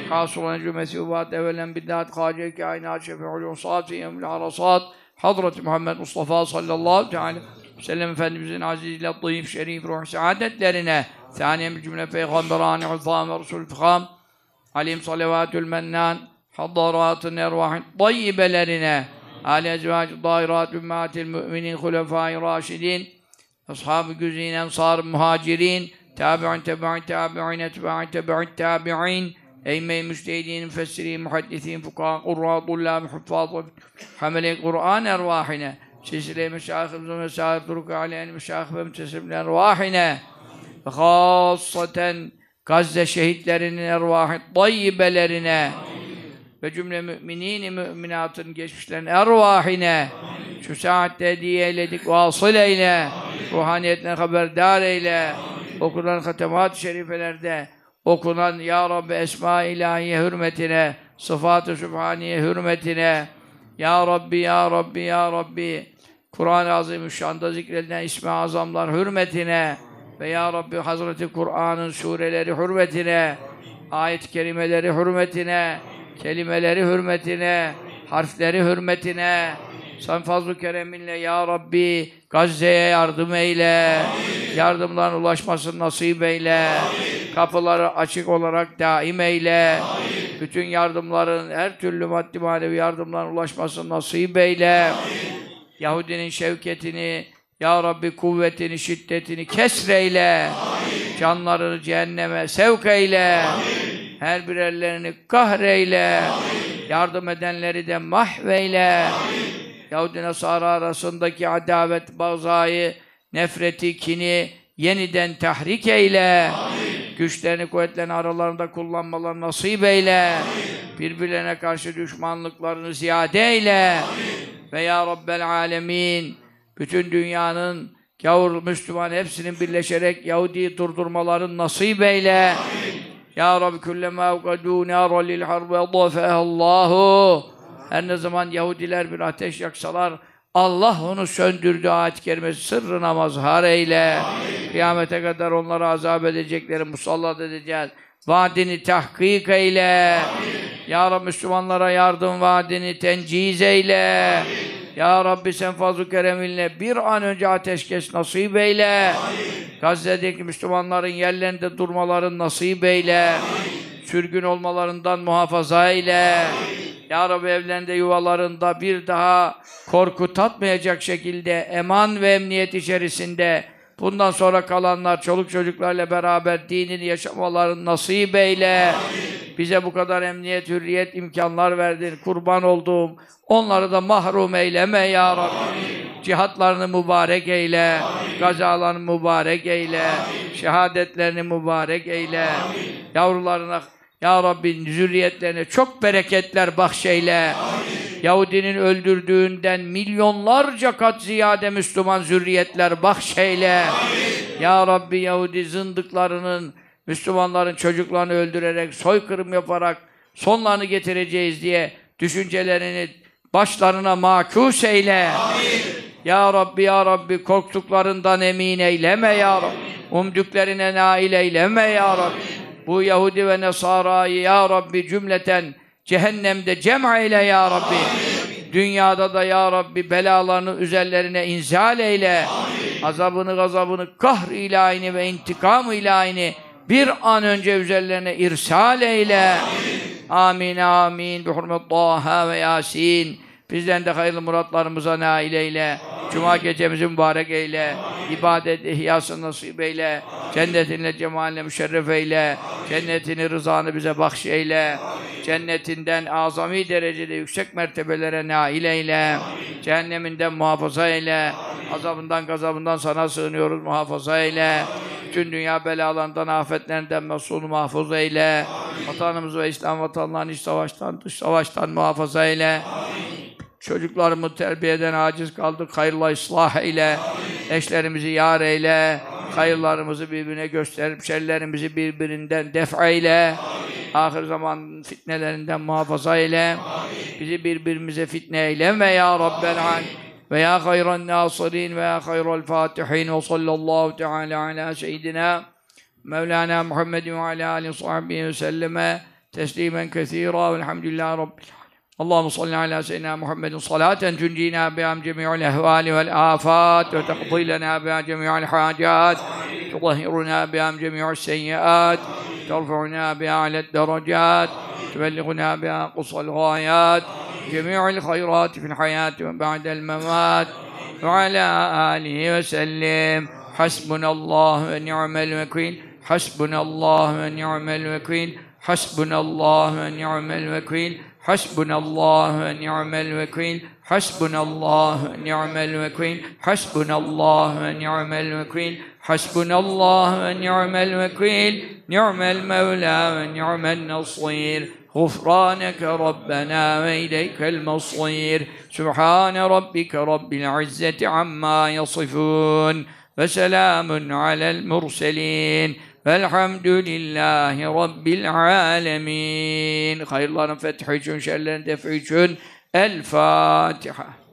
hasıl olan cümlesi uvat evvelen biddat kâce kainat şefi'ül usat yemül arasat Hazreti Muhammed Mustafa sallallahu aleyhi ve sellem. Efendimizin aziz tayyip şerif ruh saadetlerine Saniye cümle peygamberani uzam ve resul fıkham Alim salavatül mennan Haddaratın ervahın tayyibelerine Ali ezvacı dairat ümmatil müminin hulefai raşidin Ashab-ı güzin ensar muhacirin tabi'in tabi'in tabi'in etba'in tabi'in tabi'in eyyme-i müstehidin müfessirin muhaddisin fukaha kurra tullâb huffaz hamele Kur'an ervahine silsile-i meşâhımızı mesâhib turuku aleyhine meşâhib ve mütesimle ervahine ve khâssaten Gazze şehitlerinin ervahı tayyibelerine ve cümle müminin müminatın geçmişlerin ervahine şu saatte hediye eyledik vasıl eyle ruhaniyetine haberdar eyle okunan hatemat-ı şerifelerde okunan Ya Rabbi Esma ilahiye hürmetine sıfat-ı sübhaniye hürmetine Ya Rabbi Ya Rabbi Ya Rabbi Kur'an-ı Azimüşşan'da zikredilen ismi azamlar hürmetine ve Ya Rabbi Hazreti Kur'an'ın sureleri hürmetine ayet-i kerimeleri hürmetine kelimeleri hürmetine, harfleri hürmetine, sen fazl-ı kereminle ya Rabbi Gazze'ye yardım eyle, yardımların ulaşmasını nasip eyle, kapıları açık olarak daim eyle, bütün yardımların, her türlü maddi manevi yardımların ulaşmasını nasip eyle, Yahudinin şevketini, ya Rabbi kuvvetini, şiddetini kesreyle, canlarını cehenneme sevk eyle, her birerlerini kahreyle, yardım edenleri de mahveyle, Yahudi Nasara arasındaki adavet, bazayı, nefreti, kini yeniden tahrik eyle. Güçlerini, kuvvetlerini aralarında kullanmalarını nasip eyle. Birbirlerine karşı düşmanlıklarını ziyade eyle. Ve ya Rabbel alemin, bütün dünyanın gavur Müslüman hepsinin birleşerek Yahudi'yi durdurmalarını nasip eyle. Ya Rabbi kullema evkadû nâra lil harbi Allahu. Her ne zaman Yahudiler bir ateş yaksalar Allah onu söndürdü ayet-i kerimesi sırrına mazhar eyle. Amin. Kıyamete kadar onları azap edecekleri musallat edeceğiz. Vaadini tahkik eyle. Amin. Ya Rabbi Müslümanlara yardım vaadini tenciz eyle. Amin. Ya Rabbi sen fazl-ı kereminle bir an önce ateşkes nasip eyle. Amin. Gazze'deki Müslümanların yerlerinde durmaların nasip eyle. Amin. Sürgün olmalarından muhafaza eyle. Amin. Ya Rabbi evlerinde, yuvalarında bir daha korku tatmayacak şekilde eman ve emniyet içerisinde bundan sonra kalanlar çoluk çocuklarla beraber dinini yaşamalarını nasip eyle. Amin. Bize bu kadar emniyet, hürriyet imkanlar verdin. Kurban olduğum onları da mahrum eyleme ya Rabbi. Amin. Cihatlarını mübarek eyle. Amin. Gazalarını mübarek eyle. Amin. Şehadetlerini mübarek eyle. Amin. Yavrularına ya Rabbi zürriyetlerine çok bereketler bahşeyle. Amin. Yahudinin öldürdüğünden milyonlarca kat ziyade Müslüman zürriyetler bahşeyle. Amin. Ya Rabbi Yahudi zındıklarının, Müslümanların çocuklarını öldürerek, soykırım yaparak sonlarını getireceğiz diye düşüncelerini başlarına makus eyle. Amin. Ya Rabbi, Ya Rabbi korktuklarından emin eyleme Ya Rabbi. Umdüklerine nail eyleme Ya Rabbi bu Yahudi ve Nesara'yı ya Rabbi cümleten cehennemde cem eyle ya Rabbi. Amin. Dünyada da ya Rabbi belalarını üzerlerine inzal eyle. Amin. Azabını, gazabını, kahr ilahini ve intikam ilahini bir an önce üzerlerine irsal eyle. Amin, amin. amin. Bi hurmet Taha ve Yasin. Bizden de hayırlı muratlarımıza nail eyle. Cuma gecemizi mübarek eyle. İbadet ihyasını nasip eyle. Cennetinle cemaline müşerref eyle. Cennetini, rızanı bize bahş eyle. Cennetinden azami derecede yüksek mertebelere nail eyle. Cehenneminden muhafaza eyle. Azabından, gazabından sana sığınıyoruz, muhafaza eyle. Bütün dünya belalarından, afetlerinden mesul mahfuz eyle. Vatanımızı ve İslam vatanlarını iç savaştan, dış savaştan muhafaza eyle. Çocuklarımı terbiyeden aciz kaldık. Hayırla ıslah eyle. Amin. Eşlerimizi yar eyle. Amin. Hayırlarımızı birbirine gösterip şerlerimizi birbirinden def eyle. Amin. Ahir zaman fitnelerinden muhafaza eyle. Amin. Bizi birbirimize fitne eyleme ya Rabbel Alemin. Ve ya hayran nasirin ve ya hayral fatihin ve sallallahu teala ala seyyidina مولانا محمد وعلى آله وصحبه وسلم تسليما كثيرا والحمد لله رب العالمين اللهم صل على سيدنا محمد صلاة تنجينا بها من جميع الأهوال والآفات وتقضي لنا بها جميع الحاجات تطهرنا بها من جميع السيئات ترفعنا بها على الدرجات تبلغنا بها قصى الغايات جميع الخيرات في الحياة وبعد الممات وعلى آله وسلم. حسبنا الله ونعم الوكيل. حسبنا الله ونعم الوكيل. حسبنا الله ونعم الوكيل. حسبنا الله ونعم الوكيل. حسبنا الله ونعم الوكيل. حسبنا الله ونعم الوكيل. حسبنا الله ونعم الوكيل. نعم المولى ونعم النصير. غفرانك ربنا وإليك المصير. سبحان ربك رب العزة عما يصفون. وسلام على المرسلين. الحمد لله رب العالمين. خير الله فتح شن شلن دفع شن الفاتحة.